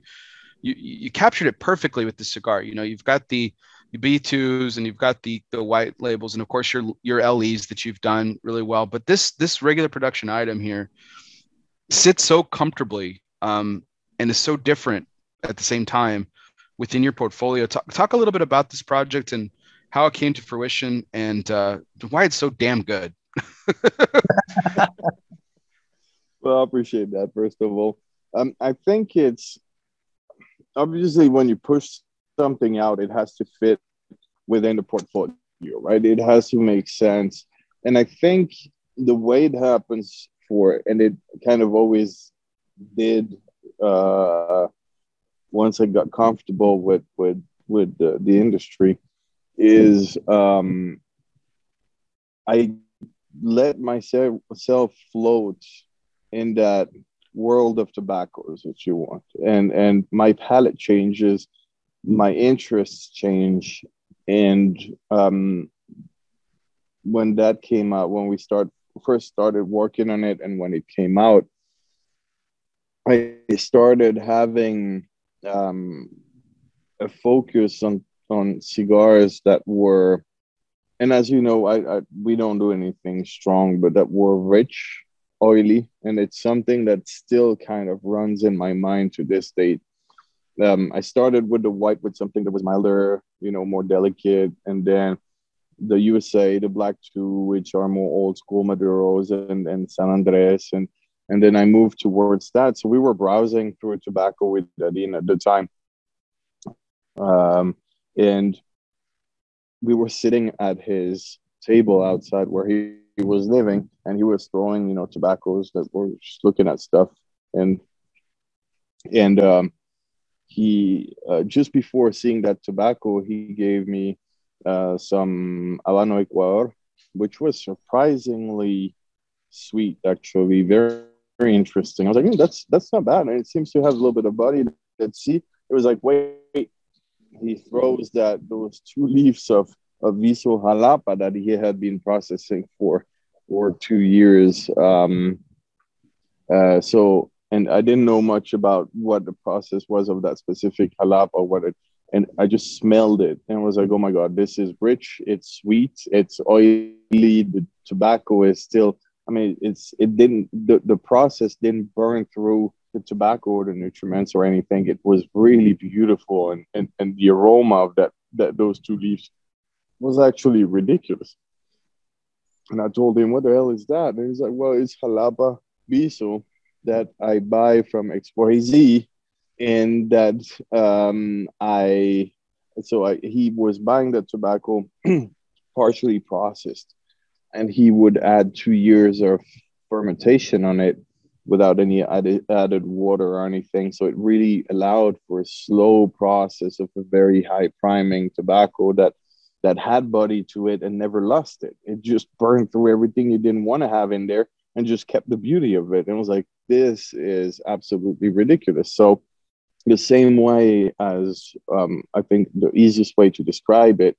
you you captured it perfectly with the cigar. You know, you've got the B2s and you've got the the white labels and of course your your LEs that you've done really well. But this this regular production item here sits so comfortably um, and is so different at the same time within your portfolio. Talk, talk a little bit about this project and how it came to fruition and uh, why it's so damn good. well, I appreciate that. First of all, um, I think it's obviously when you push something out, it has to fit within the portfolio, right? It has to make sense. And I think the way it happens for, and it kind of always did uh, once I got comfortable with with with the, the industry, is um, I let myself float in that world of tobaccos that you want. And and my palate changes my interests change and um when that came out when we start first started working on it and when it came out i started having um a focus on on cigars that were and as you know I, I we don't do anything strong but that were rich oily, and it's something that still kind of runs in my mind to this date. Um, I started with the white with something that was milder, you know, more delicate, and then the USA, the Black Two, which are more old school Maduros and, and San Andres, and and then I moved towards that. So we were browsing through tobacco with Adin at the time, um, and we were sitting at his table outside where he he was living and he was throwing you know tobaccos that were just looking at stuff and and um, he uh, just before seeing that tobacco he gave me uh, some habano ecuador which was surprisingly sweet actually very very interesting i was like mm, that's that's not bad and it seems to have a little bit of body let's see it was like wait, wait he throws that those two leaves of of Viso Jalapa that he had been processing for for two years. Um, uh, so, and I didn't know much about what the process was of that specific Jalapa, what it, and I just smelled it and was like, oh my God, this is rich. It's sweet. It's oily. The tobacco is still, I mean, it's, it didn't, the, the process didn't burn through the tobacco or the nutriments or anything. It was really beautiful. And, and, and the aroma of that, that those two leaves was actually ridiculous. And I told him, what the hell is that? And he's like, well, it's Jalapa Viso that I buy from XYZ and that um, I, so I, he was buying the tobacco partially processed and he would add two years of fermentation on it without any added, added water or anything. So it really allowed for a slow process of a very high priming tobacco that that had body to it and never lost it. It just burned through everything you didn't want to have in there and just kept the beauty of it. And it was like, this is absolutely ridiculous. So, the same way as um, I think the easiest way to describe it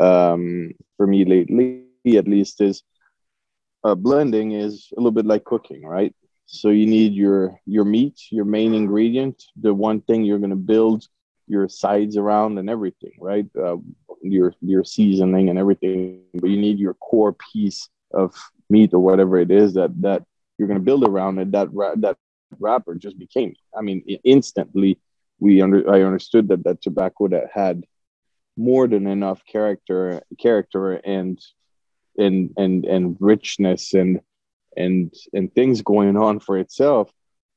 um, for me lately, at least, is uh, blending is a little bit like cooking, right? So you need your your meat, your main ingredient, the one thing you're going to build your sides around and everything, right? Uh, your your seasoning and everything, but you need your core piece of meat or whatever it is that that you're going to build around it. That that wrapper just became. I mean, instantly we under I understood that that tobacco that had more than enough character character and and and and richness and and and things going on for itself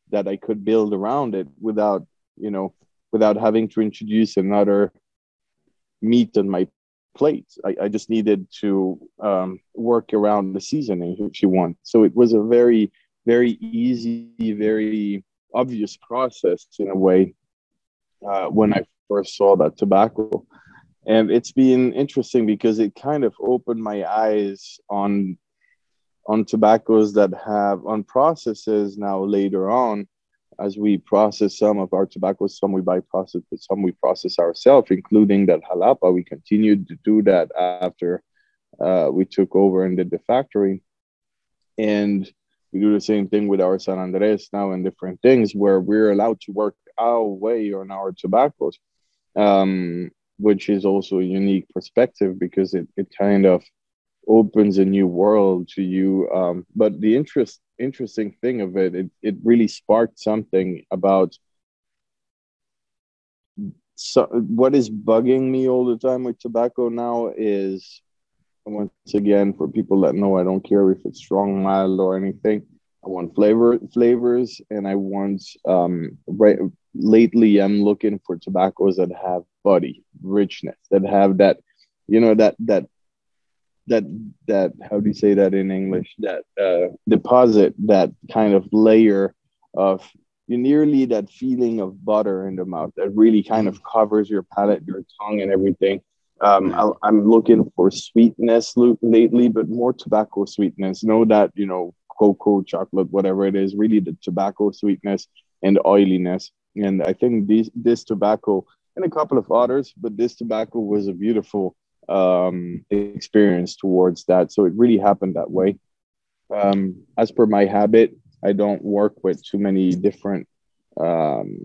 that I could build around it without you know without having to introduce another meat on my plate. I, I just needed to um, work around the seasoning if you want. So it was a very, very easy, very obvious process in a way uh, when I first saw that tobacco. And it's been interesting because it kind of opened my eyes on on tobaccos that have on processes now later on as we process some of our tobacco, some we buy processed, but some we process ourselves, including that Jalapa. We continued to do that after uh, we took over and did the factory. And we do the same thing with our San Andres now and different things where we're allowed to work our way on our tobaccos, um, which is also a unique perspective because it, it kind of opens a new world to you. Um, but the interest interesting thing of it, it, it really sparked something about so what is bugging me all the time with tobacco now is once again for people that know I don't care if it's strong, mild, or anything. I want flavor flavors, and I want um right. Lately, I'm looking for tobaccos that have body, richness, that have that, you know, that that that that how do you say that in English? That uh, deposit, that kind of layer of you nearly that feeling of butter in the mouth that really kind of covers your palate, your tongue, and everything. Um, I, am looking for sweetness lately, but more tobacco sweetness. Know that you know cocoa, chocolate, whatever it is, really the tobacco sweetness and oiliness. And I think these, this tobacco and a couple of others, but this tobacco was a beautiful um, experience towards that. So it really happened that way. Um, as per my habit, I don't work with too many different um,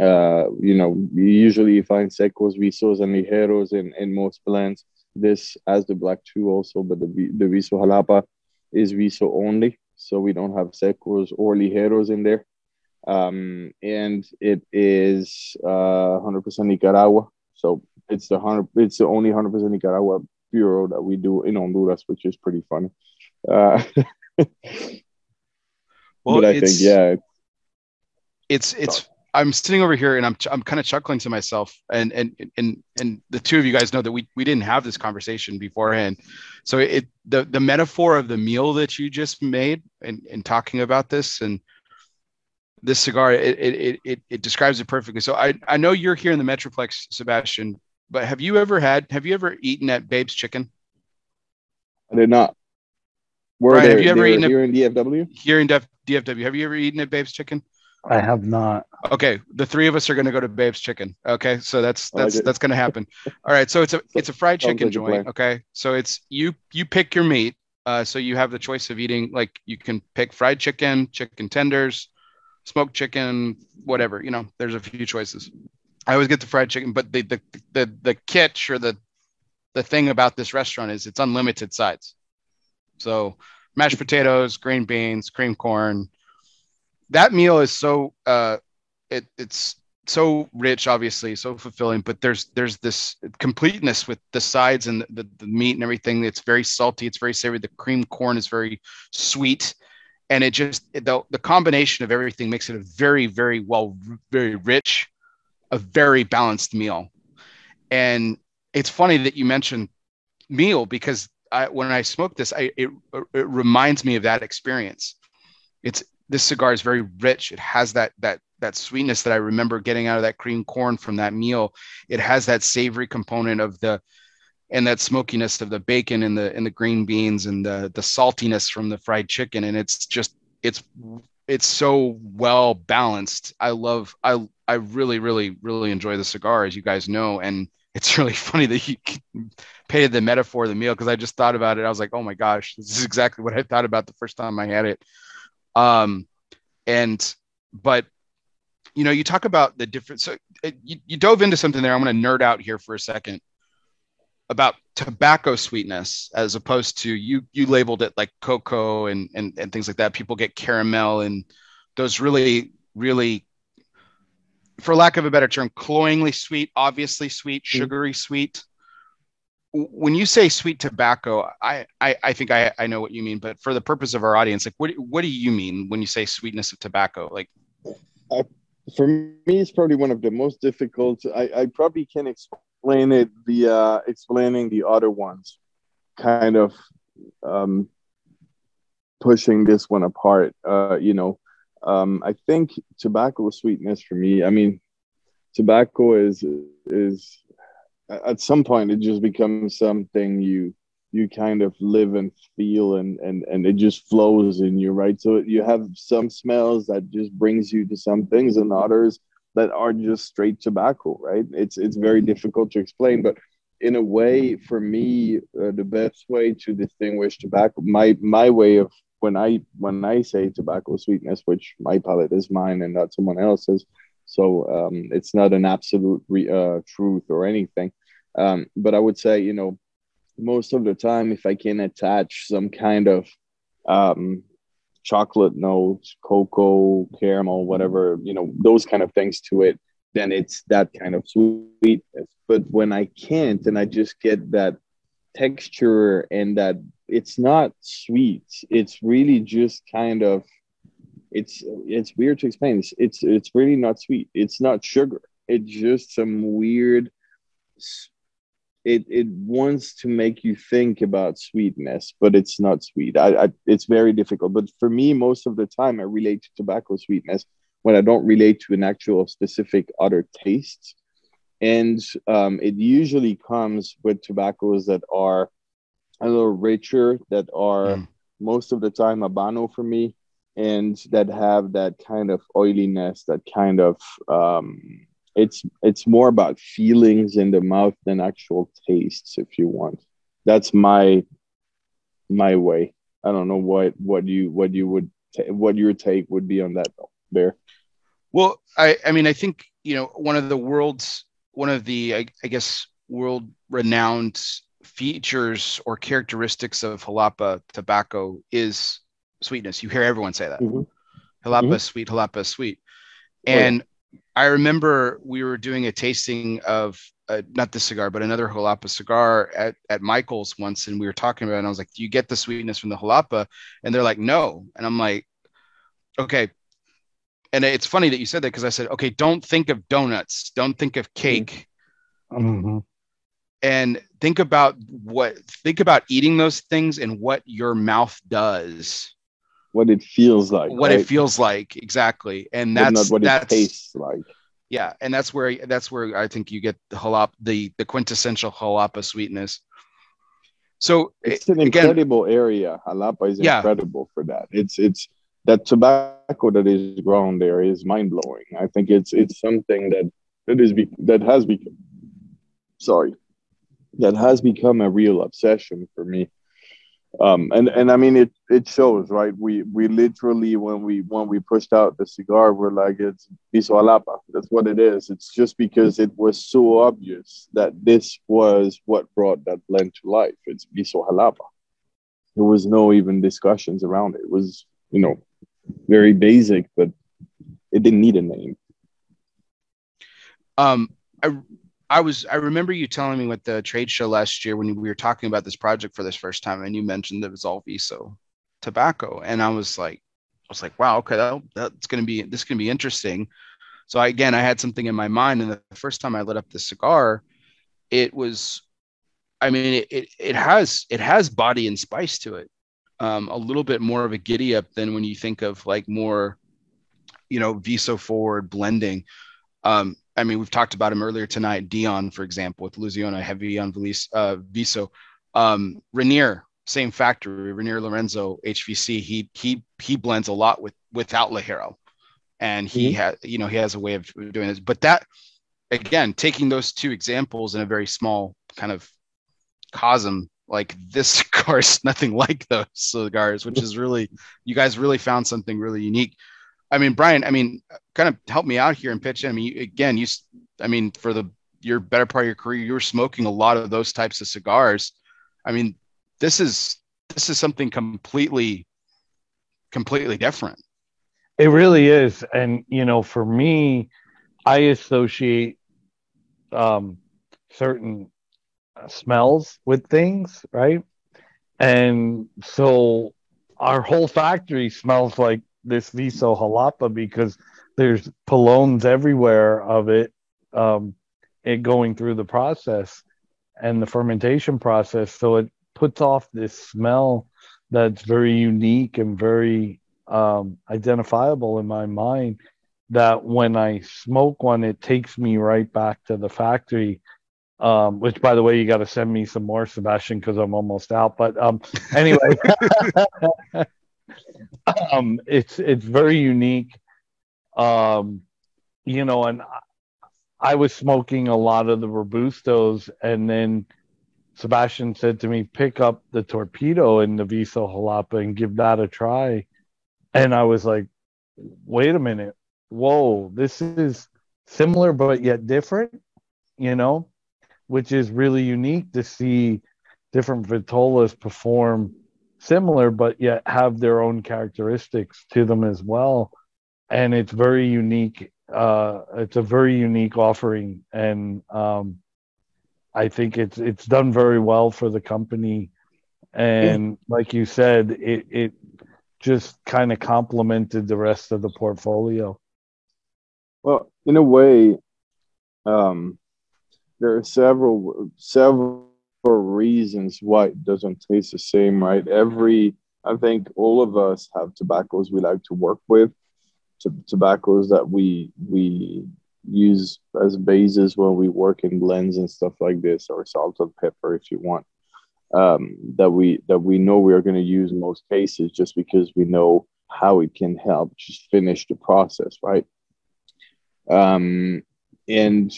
uh, you know, usually you find secos, visos, and ligeros in, in most blends. This as the black two also, but the the viso jalapa is viso only, so we don't have secos or ligeros in there. Um, and it is uh, 100% Nicaragua, so it's the hundred. It's the only 100% Nicaragua puro that we do in Honduras, which is pretty funny. Uh, well, but I think yeah, it's it's I'm sitting over here and I'm I'm kind of chuckling to myself and and and and the two of you guys know that we we didn't have this conversation beforehand. So it the the metaphor of the meal that you just made and and talking about this and this cigar it it it it describes it perfectly. So I I know you're here in the Metroplex Sebastian, but have you ever had have you ever eaten at Babe's Chicken? I did not. Where Brian, have you ever eaten here in DFW? Here in DFW. Have you ever eaten at Babe's Chicken? I have not. Okay, the three of us are going to go to Babe's Chicken. Okay, so that's that's that's going to happen. All right, so it's a it's a fried chicken like joint. Okay, so it's you you pick your meat. Uh, so you have the choice of eating like you can pick fried chicken, chicken tenders, smoked chicken, whatever. You know, there's a few choices. I always get the fried chicken, but the the the the kitsch or the the thing about this restaurant is it's unlimited sides. So mashed potatoes, green beans, cream corn, that meal is so uh, it, it's so rich obviously so fulfilling but there's there's this completeness with the sides and the, the, the, meat and everything it's very salty it's very savory the cream corn is very sweet and it just the, the combination of everything makes it a very very well very rich a very balanced meal and it's funny that you mentioned meal because I, when I smoke this, I, it, it reminds me of that experience. It's this cigar is very rich. It has that that that sweetness that I remember getting out of that cream corn from that meal. It has that savory component of the and that smokiness of the bacon and the and the green beans and the the saltiness from the fried chicken. And it's just it's it's so well balanced. I love I I really really really enjoy the cigar as you guys know and it's really funny that you painted the metaphor of the meal because I just thought about it. I was like, oh my gosh, this is exactly what I thought about the first time I had it. Um, and but you know, you talk about the different. So uh, you, you dove into something there. I'm going to nerd out here for a second about tobacco sweetness as opposed to you you labeled it like cocoa and and, and things like that people get caramel and those really really for lack of a better term cloyingly sweet obviously sweet mm. sugary sweet when you say sweet tobacco, I, I, I think I, I know what you mean, but for the purpose of our audience, like what, what do you mean when you say sweetness of tobacco? Like, for me, it's probably one of the most difficult. I, I probably can't explain it via uh, explaining the other ones, kind of um, pushing this one apart. Uh, you know, um, I think tobacco sweetness for me. I mean, tobacco is is at some point it just becomes something you you kind of live and feel and and and it just flows in you right so you have some smells that just brings you to some things and others that are just straight tobacco right it's it's very difficult to explain but in a way for me uh, the best way to distinguish tobacco my my way of when i when i say tobacco sweetness which my palate is mine and not someone else's so um, it's not an absolute re- uh, truth or anything. Um, but I would say, you know, most of the time, if I can attach some kind of um, chocolate notes, cocoa, caramel, whatever, you know, those kind of things to it, then it's that kind of sweetness. But when I can't and I just get that texture and that it's not sweet, it's really just kind of it's it's weird to explain. It's it's, it's really not sweet. It's not sugar. It's just some weird. It it wants to make you think about sweetness, but it's not sweet. I, I it's very difficult. But for me, most of the time, I relate to tobacco sweetness when I don't relate to an actual specific other taste. And um, it usually comes with tobaccos that are a little richer, that are mm. most of the time Habano for me, and that have that kind of oiliness, that kind of um, it's it's more about feelings in the mouth than actual tastes, if you want. That's my my way. I don't know what what you what you would t- what your take would be on that, Bear. Well, I I mean I think you know one of the world's one of the I, I guess world renowned features or characteristics of Jalapa tobacco is sweetness. You hear everyone say that. mm hmm Jalapa mm-hmm. sweet, Jalapa sweet. And oh, yeah. I remember we were doing a tasting of uh, not this cigar, but another Jalapa cigar at, at Michael's once, and we were talking about it. And I was like, "Do you get the sweetness from the Jalapa?" And they're like, "No." And I'm like, "Okay." And it's funny that you said that because I said, "Okay, don't think of donuts, don't think of cake." Mm-hmm and think about what think about eating those things and what your mouth does what it feels like what right? it feels like exactly. And that's not what that's, it tastes like. Yeah and that's where that's where i think you get the jalapa the the quintessential jalapa sweetness. So eh, it's an again, incredible area. Jalapa is yeah. incredible for that. It's it's that tobacco that is grown there is mind-blowing. I think it's it's something that that is be, that has become sorry that has become a real obsession for me um, and and I mean it it shows right? We we literally when we when we pushed out the cigar we're like it's Viso Jalapa that's what it is. It's just because it was so obvious that this was what brought that blend to life. It's Viso Jalapa there was no even discussions around it. It was you know very basic but it didn't need a name. Um I I was I remember you telling me with the trade show last year when we were talking about this project for this first time, and you mentioned that it was all Viso tobacco, and I was like, I was like, wow, okay, that, that's gonna be this gonna be interesting. So I, again, I had something in my mind, and the first time I lit up the cigar, it was, I mean, it it, it has it has body and spice to it, um, a little bit more of a giddy up than when you think of like more, you know, Viso forward blending. Um, I mean, we've talked about him earlier tonight. Dion, for example, with Louisiana heavy on Viso. Uh, Viso. Um, Reinier, same factory. Reinier Lorenzo HVC. He he he blends a lot with without Ligero, and he mm-hmm. has you know he has a way of doing this. But that again, taking those two examples in a very small kind of cosm, like this cigar is nothing like those cigars, which is really you guys really found something really unique. I mean, Brian, I mean, kind of help me out here and pitch in. I mean, again, you, I mean, for the your better part of your career, you were smoking a lot of those types of cigars. I mean, this is this is something completely, completely different. It really is, and you know, for me, I associate um, certain smells with things, right? And so our whole factory smells like this Viso Jalapa because there's pilones everywhere of it, um, it going through the process and the fermentation process. So it puts off this smell that's very unique and very um, identifiable in my mind. That when I smoke one, it takes me right back to the factory. Um, which, by the way, you got to send me some more, Sebastian, because I'm almost out. But um, anyway, um, it's it's very unique. Um, you know, and I was smoking a lot of the Robustos, and then Sebastian said to me, "Pick up the torpedo in the Viso Jalapa and give that a try." And I was like, "Wait a minute, whoa, this is similar but yet different," you know, which is really unique to see different vitolas perform similar, but yet have their own characteristics to them as well. And it's very unique. Uh, it's a very unique offering, and um, I think it's it's done very well for the company. And yeah. like you said, it it just kind of complemented the rest of the portfolio. Well, in a way, um, there are several several reasons why it doesn't taste the same, right? Every I think all of us have tobaccos we like to work with, t- tobaccos that we we use as bases when we work in blends and stuff like this, or salt and pepper if you want. Um, that we that we know we are going to use in most cases just because we know how it can help just finish the process, right? Um, and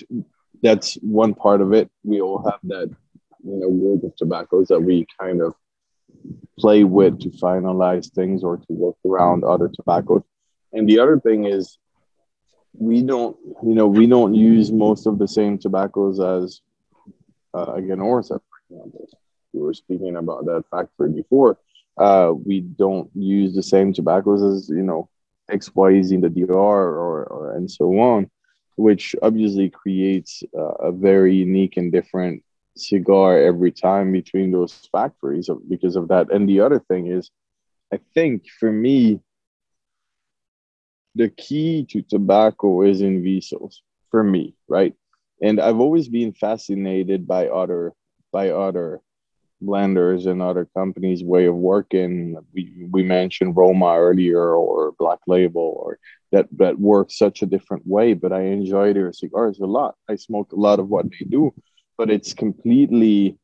that's one part of it. We all have that, you know, group of tobaccos that we kind of play with to finalize things or to work around other tobaccos. And the other thing is we don't, you know, we don't use most of the same tobaccos as uh, again Orsa, for example. We were speaking about that factory before. Uh, we don't use the same tobaccos as you know XYZ in the DR or, or and so on which obviously creates uh, a very unique and different cigar every time between those factories because of that. And the other thing is, I think for me, the key to tobacco is in visos for me, right? And I've always been fascinated by other by other blenders and other companies' way of working. We we mentioned Roma earlier or Black Label or that that work such a different way. But I enjoy their cigars a lot. I smoke a lot of what they do, but it's completely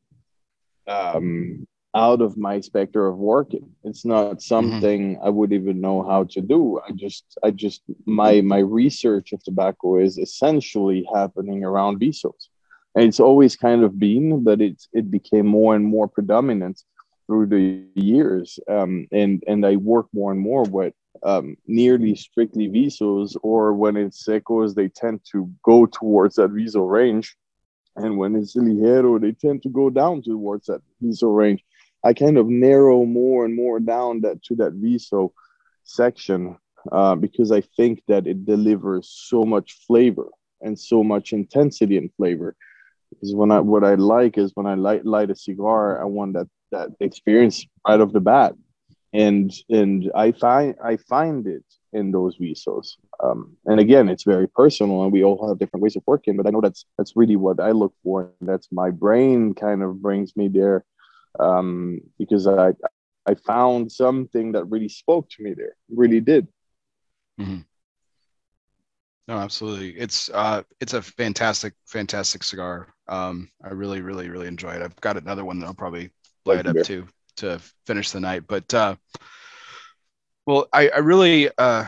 um, out of my specter of working. It's not mm-hmm. something mm-hmm. I would even know how to do. I just I just my my research of tobacco is essentially happening around visos. And it's always kind of been, but it's it became more and more predominant through the years. Um, and and I work more and more with um, nearly strictly visos, or when it's secos, they tend to go towards that viso range. And when it's ligero, they tend to go down towards that viso range. I kind of narrow more and more down that to that viso section uh, because I think that it delivers so much flavor and so much intensity and flavor. Because when I what I like is when I light light a cigar, I want that that experience right off the bat and and I find I find it in those visos. Um, and again, it's very personal, and we all have different ways of working. But I know that's that's really what I look for, and that's my brain kind of brings me there um, because I I found something that really spoke to me there, really did. Mm-hmm. No, absolutely. It's uh, it's a fantastic, fantastic cigar. Um, I really, really, really enjoy it. I've got another one that I'll probably light up too to finish the night. But uh, well, I, I really, uh,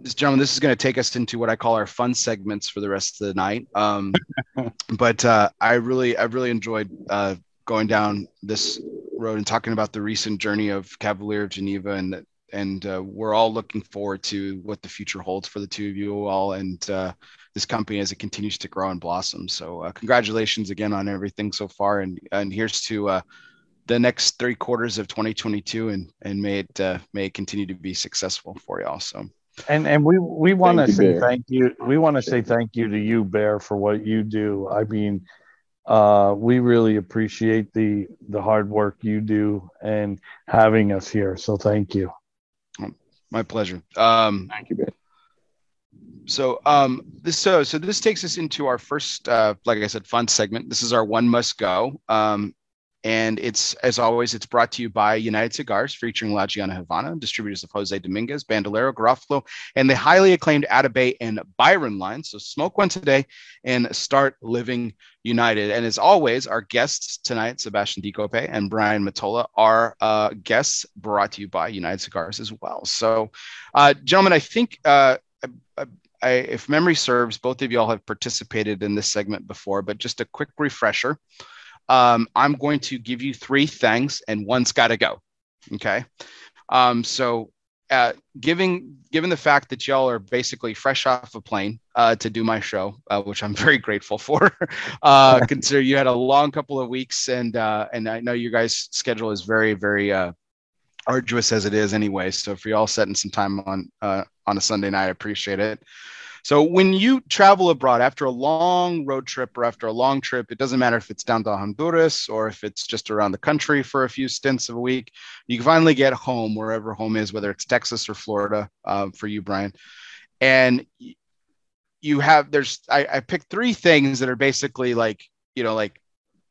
this gentleman, this is going to take us into what I call our fun segments for the rest of the night. Um, but uh, I really, I really enjoyed uh, going down this road and talking about the recent journey of Cavalier of Geneva, and and uh, we're all looking forward to what the future holds for the two of you all. And uh, this company as it continues to grow and blossom. So, uh, congratulations again on everything so far, and and here's to uh, the next three quarters of 2022 and and may it uh, may it continue to be successful for y'all so and and we we want to say Bear. thank you. We want to say thank you to you bear for what you do. I mean uh, we really appreciate the the hard work you do and having us here so thank you my pleasure um, thank you Bear. So um, this so so this takes us into our first, uh, like I said, fun segment. This is our one must go. Um, and it's, as always, it's brought to you by United Cigars, featuring La Gianna Havana, distributors of Jose Dominguez, Bandolero, Garofalo, and the highly acclaimed Atabey and Byron line. So smoke one today and start living united. And as always, our guests tonight, Sebastian Decoppet and Brian Matola, are uh, guests brought to you by United Cigars as well. So, uh, gentlemen, I think uh, I, I, if memory serves, both of y'all have participated in this segment before, but just a quick refresher um, I'm going to give you three things, and one's got to go. Okay. Um, so, uh, giving given the fact that y'all are basically fresh off a plane uh, to do my show, uh, which I'm very grateful for. uh, consider you had a long couple of weeks, and uh, and I know you guys' schedule is very very uh, arduous as it is anyway. So for y'all setting some time on uh, on a Sunday night, I appreciate it. So when you travel abroad after a long road trip or after a long trip, it doesn't matter if it's down to Honduras or if it's just around the country for a few stints of a week, you can finally get home wherever home is, whether it's Texas or Florida uh, for you, Brian. And you have there's I, I picked three things that are basically like you know, like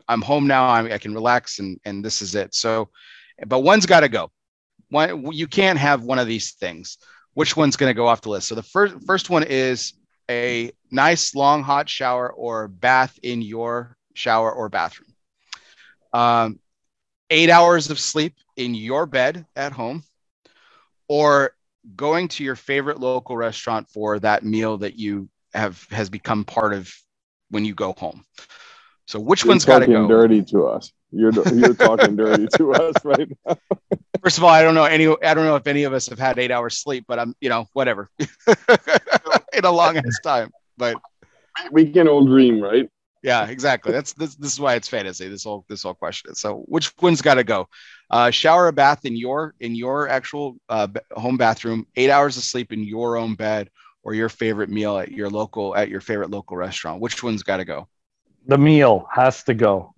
I'm home now. I'm, I can relax and and this is it. So, but one's got to go. One you can't have one of these things. Which one's going to go off the list? So the first first one is a nice long hot shower or bath in your shower or bathroom. Um, eight hours of sleep in your bed at home, or going to your favorite local restaurant for that meal that you have has become part of when you go home. So which you're one's got to go? Dirty to us. You're you're talking dirty to us right now. First of all, I don't know any. I don't know if any of us have had eight hours sleep, but I'm you know whatever in a long ass time. But we can all dream, right? Yeah, exactly. That's this. This is why it's fantasy. This whole this whole question. So which one's got to go? Uh, shower a bath in your in your actual uh, home bathroom. Eight hours of sleep in your own bed, or your favorite meal at your local at your favorite local restaurant. Which one's got to go? The meal has to go.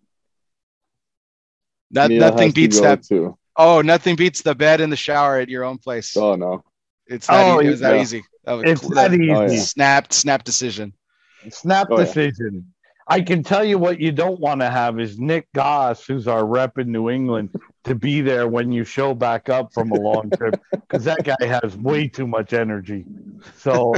That nothing beats that. Too. Oh, nothing beats the bed and the shower at your own place. Oh no, it's that, oh, easy. It that easy. That was, it's that, that easy. Oh, yeah. Snap, snap decision. Snap oh, decision. Yeah. I can tell you what you don't want to have is Nick Goss, who's our rep in New England, to be there when you show back up from a long trip because that guy has way too much energy. So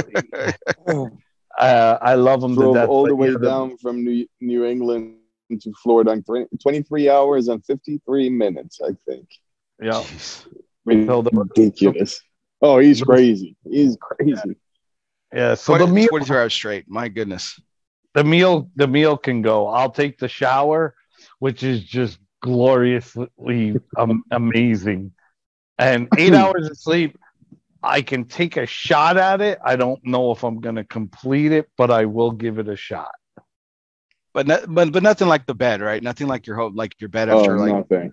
uh, I love him Drove all the way down from New, New England to Florida in 23 hours and 53 minutes, I think. Yeah. Ridiculous. Oh, he's crazy. He's crazy. Yeah. So 20, the meal 22 hours straight. My goodness. The meal, the meal can go. I'll take the shower, which is just gloriously um, amazing. And eight hours of sleep, I can take a shot at it. I don't know if I'm going to complete it, but I will give it a shot. But no, but but nothing like the bed, right? Nothing like your home, like your bed after oh, like nothing.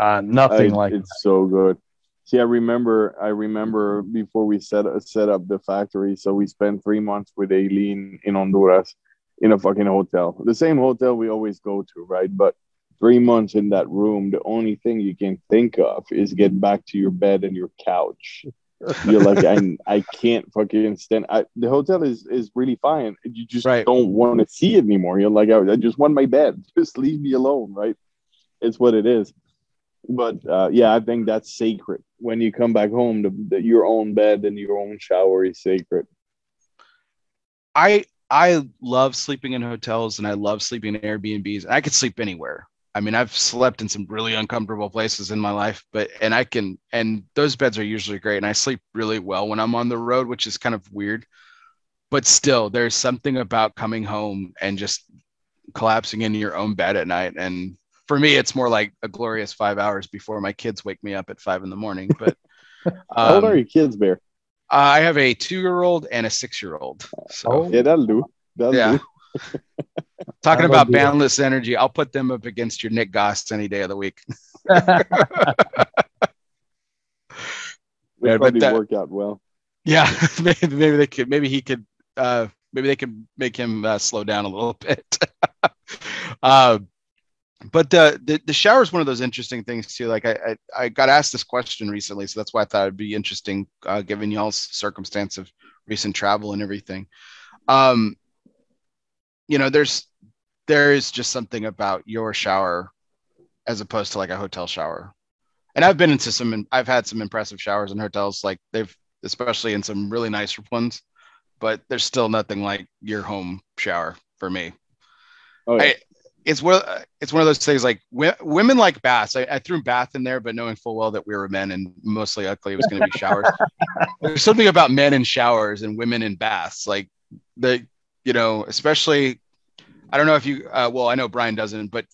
Uh, nothing I, like it's that. so good. See, I remember, I remember before we set set up the factory. So we spent three months with Aileen in Honduras, in a fucking hotel, the same hotel we always go to, right? But three months in that room, the only thing you can think of is get back to your bed and your couch. You're like, I, I can't fucking stand. I, the hotel is is really fine. You just right. don't want to see it anymore. You're like, I, I, just want my bed. Just leave me alone, right? It's what it is. But uh, yeah, I think that's sacred. When you come back home, the, the, your own bed and your own shower is sacred. I I love sleeping in hotels and I love sleeping in Airbnbs. I could sleep anywhere. I mean, I've slept in some really uncomfortable places in my life, but and I can and those beds are usually great and I sleep really well when I'm on the road, which is kind of weird. But still, there's something about coming home and just collapsing into your own bed at night. And for me, it's more like a glorious five hours before my kids wake me up at five in the morning. But um, how old are um, your kids, Bear? I have a two-year-old and a six-year-old. So oh, yeah, that'll do. That'll yeah. Do. Talking about boundless energy, I'll put them up against your Nick Goss any day of the week. yeah, probably that, work out well. Yeah, maybe, maybe they could. Maybe he could. Uh, maybe they could make him uh, slow down a little bit. uh, but the, the the shower is one of those interesting things too. Like I, I, I got asked this question recently, so that's why I thought it'd be interesting, uh, given y'all's circumstance of recent travel and everything. Um, you know, there's there is just something about your shower as opposed to like a hotel shower. And I've been into some, I've had some impressive showers in hotels, like they've, especially in some really nice ones, but there's still nothing like your home shower for me. Oh, yeah. I, it's one, it's one of those things like women like baths. I, I, threw bath in there, but knowing full well that we were men and mostly ugly, it was going to be showers. There's something about men in showers and women in baths, like the, you know, especially I don't know if you. Uh, well, I know Brian doesn't, but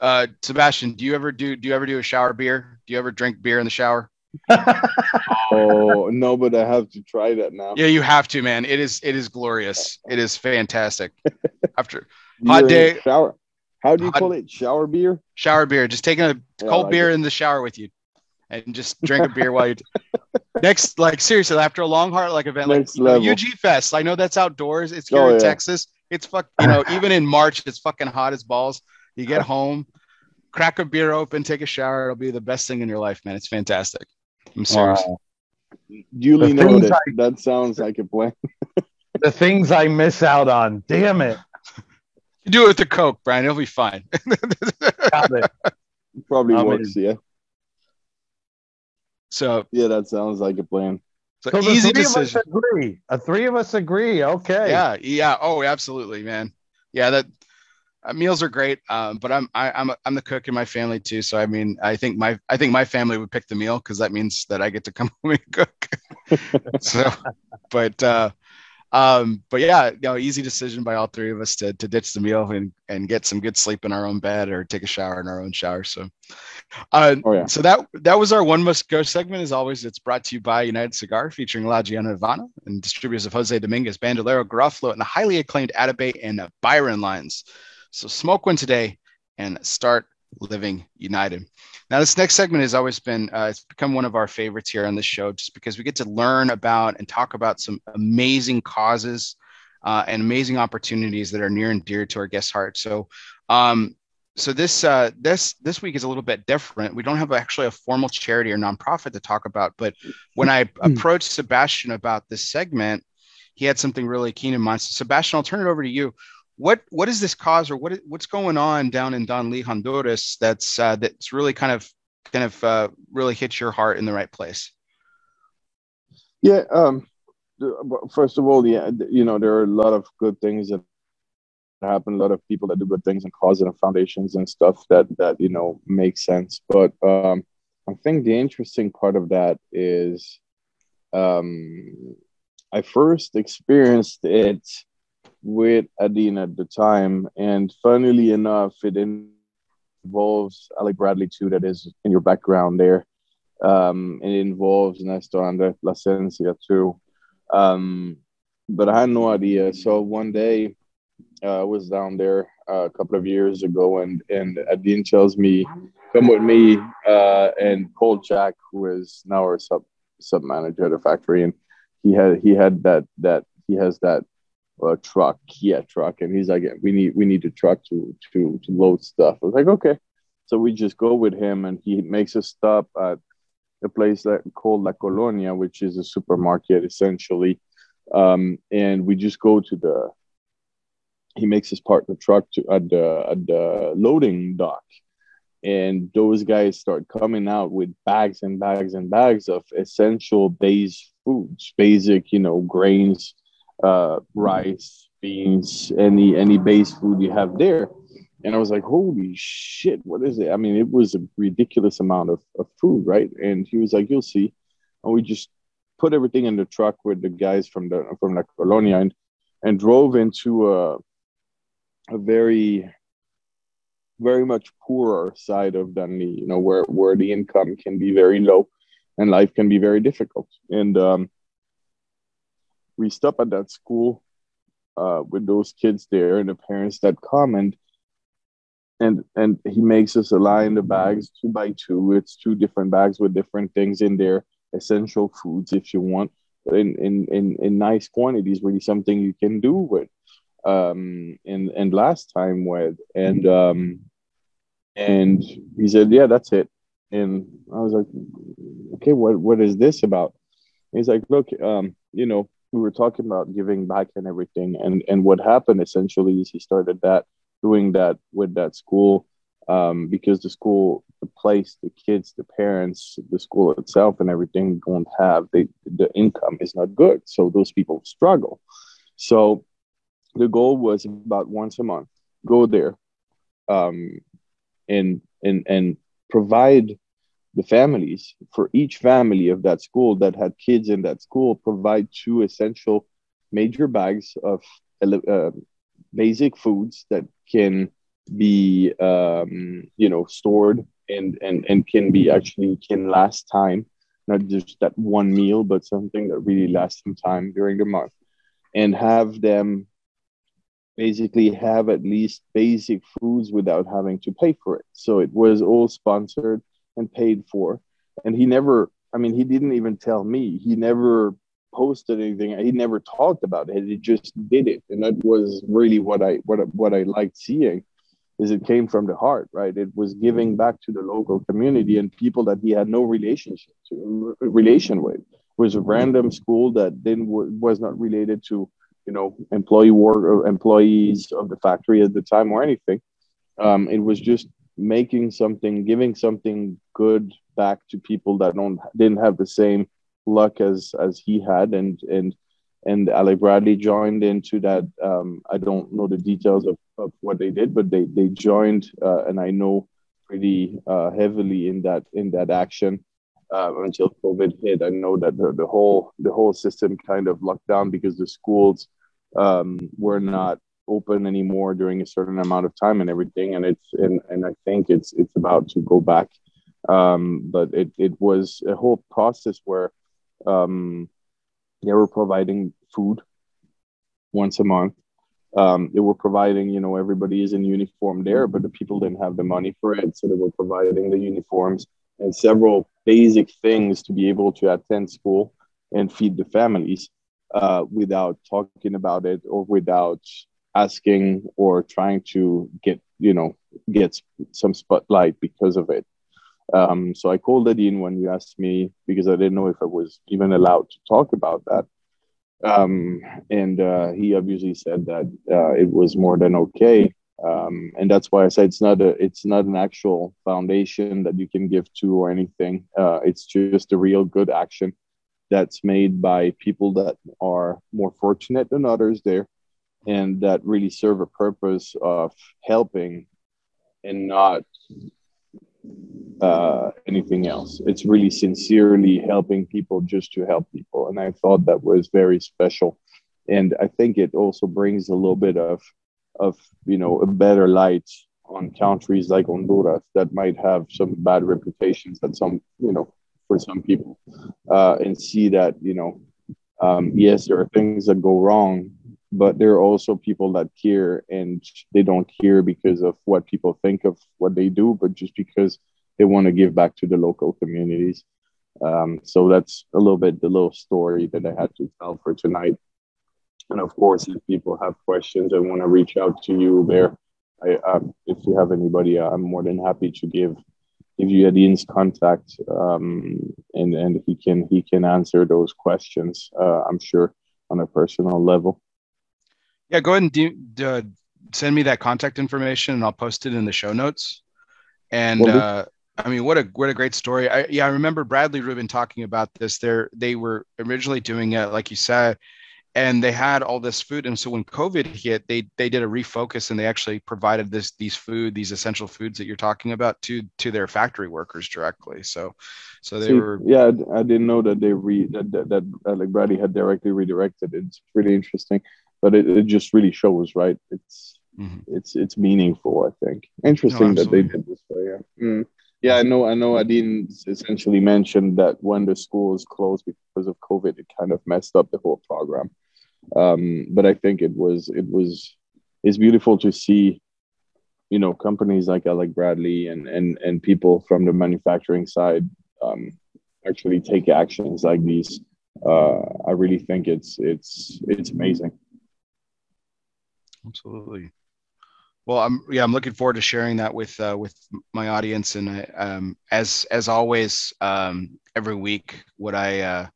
uh, Sebastian, do you ever do? Do you ever do a shower beer? Do you ever drink beer in the shower? oh no, but I have to try that now. Yeah, you have to, man. It is it is glorious. It is fantastic. After hot day shower. How do you hot, call it? Shower beer? Shower beer. Just taking a cold like beer it. in the shower with you, and just drink a beer while you. Next, like seriously, after a long heart like event, Next like you know, UG Fest. I know that's outdoors. It's here oh, in yeah. Texas. It's fuck, you know, even in March, it's fucking hot as balls. You get home, crack a beer open, take a shower. It'll be the best thing in your life, man. It's fantastic. I'm serious. Wow. Duly noted. I, that sounds like a plan. the things I miss out on. Damn it. do it with the Coke, Brian. It'll be fine. Probably I'm works, in. yeah. So yeah, that sounds like a plan. So, so easy three decision. Of us agree. A three of us agree. Okay. Yeah. Yeah. Oh, absolutely, man. Yeah. That uh, meals are great. Um, but I'm I, I'm I'm the cook in my family too. So I mean, I think my I think my family would pick the meal because that means that I get to come home and cook. so, but uh, um, but yeah, you know, easy decision by all three of us to to ditch the meal and and get some good sleep in our own bed or take a shower in our own shower. So, uh, oh, yeah. so that that was our one must go segment. As always, it's brought to you by United Cigar, featuring La Gianna Havana and distributors of Jose Dominguez, Bandolero, Garofalo, and the highly acclaimed Atabey and Byron lines. So smoke one today and start living united. Now, this next segment has always been, uh, it's become one of our favorites here on the show just because we get to learn about and talk about some amazing causes uh, and amazing opportunities that are near and dear to our guests' hearts. So, um, so this uh, this this week is a little bit different. We don't have actually a formal charity or nonprofit to talk about, but when I hmm. approached Sebastian about this segment, he had something really keen in mind. So, Sebastian, I'll turn it over to you what what is this cause or what what's going on down in Danlí, Honduras that's uh, that's really kind of kind of uh, really hit your heart in the right place? Yeah. Um, first of all, yeah, you know there are a lot of good things that happen. A lot of people that do good things and causes and foundations and stuff that that you know make sense. But um, I think the interesting part of that is um, I first experienced it with Adina at the time. And funnily enough, it involves Alec Bradley too, that is in your background there. Um, it involves Nestor Andres Plasencia too. Um, but I had no idea. So one day uh, I was down there uh, a couple of years ago, and and Adine tells me, "Come with me." Uh, and Paul Jack, who is now our sub sub manager at the factory, and he had he had that that he has that a truck, Kia truck, and he's like, we need we need a truck to to to load stuff. I was like, okay. So we just go with him, and he makes a stop at a place that called La Colonia, which is a supermarket essentially. Um, and we just go to the. He makes us park the truck to at the at the loading dock, and those guys start coming out with bags and bags and bags of essential base foods, basic you know grains, uh, rice, beans, any any base food you have there. And I was like, holy shit, what is it? I mean, it was a ridiculous amount of, of food, right? And he was like, you'll see. And we just put everything in the truck with the guys from the from La Colonia and, and drove into a, a very very much poorer side of Danlí, you know, where where the income can be very low and life can be very difficult. And um, we stop at that school uh, with those kids there and the parents that come and and and he makes us align the bags two by two. It's two different bags with different things in there, essential foods if you want, but in in in, in nice quantities, really something you can do with. Um, and and last time with and um, and he said, yeah, that's it. And I was like, okay, what what is this about? he's like, look, um, you know, we were talking about giving back and everything and and what happened essentially is he started that doing that with that school um, because the school the place the kids the parents the school itself and everything don't have they, the income is not good. So those people struggle. So the goal was about once a month go there um, and and and provide the families for each family of that school that had kids in that school provide two essential major bags of uh, basic foods that can be um, you know stored and, and and can be actually can last time. Not just that one meal but something that really lasts some time during the month. And have them basically have at least basic foods without having to pay for it. So it was all sponsored and paid for. And he never, I mean, he didn't even tell me. He never posted anything. He never talked about it. He just did it. And that was really what I what what I liked seeing is it came from the heart, right? It was giving back to the local community and people that he had no relationship to relation with. It was a random school that then was not related to you know employee work or employees of the factory at the time or anything. Um, it was just making something, giving something good back to people that don't didn't have the same luck as as he had, and and and Alec Bradley joined into that. Um, I don't know the details of, of what they did, but they they joined, uh, and I know pretty uh, heavily in that in that action uh, until COVID hit. I know that the, the whole the whole system kind of locked down because the schools um, were not open anymore during a certain amount of time and everything. And it's and, and I think it's it's about to go back. Um, but it, it was a whole process where um, they were providing food once a month. Um, they were providing, you know, everybody is in uniform there, but the people didn't have the money for it. So they were providing the uniforms and several basic things to be able to attend school and feed the families uh, without talking about it or without asking or trying to get you know get some spotlight because of it. Um, so i called Adine when you asked me because i didn't know if i was even allowed to talk about that. Um, and uh, he obviously said that uh, it was more than okay. Um, and that's why i said it's not a it's not an actual foundation that you can give to or anything. Uh, it's just a real good action that's made by people that are more fortunate than others there and that really serve a purpose of helping and not uh, anything else. It's really sincerely helping people just to help people. And I thought that was very special. And I think it also brings a little bit of, of you know, a better light on countries like Honduras that might have some bad reputations that some, you know, for some people, uh, and see that, you know, um, yes, there are things that go wrong, but there are also people that care and they don't care because of what people think of what they do, but just because they want to give back to the local communities. Um, so that's a little bit the little story that I had to tell for tonight. And of course, if people have questions and want to reach out to you there, I, um, if you have anybody, uh, I'm more than happy to give give you Adine's contact, um, and and he can he can answer those questions. Uh, I'm sure on a personal level. Yeah, go ahead and do, uh, send me that contact information, and I'll post it in the show notes. And uh, I mean, what a what a great story! I, yeah, I remember Bradley Rubin talking about this. There, they were originally doing it, like you said, and they had all this food. And so when COVID hit, they they did a refocus, and they actually provided this these food, these essential foods that you're talking about, to to their factory workers directly. So, so they See, were. Yeah, I didn't know that they re that that, that Alec Bradley had directly redirected. It's really interesting but it, it just really shows, right? It's mm-hmm. it's it's meaningful. I think interesting no, that they did this way. Yeah. Mm. Yeah, I know. I know. Adine essentially mentioned that when the school is closed because of COVID, it kind of messed up the whole program. Um, but I think it was it was it's beautiful to see, you know, companies like Alec Bradley and and and people from the manufacturing side um, actually take actions like these. Uh, I really think it's it's it's amazing absolutely. Well, I'm yeah, I'm looking forward to sharing that with uh, with my audience, and I, um, as as always, um, every week, what I uh,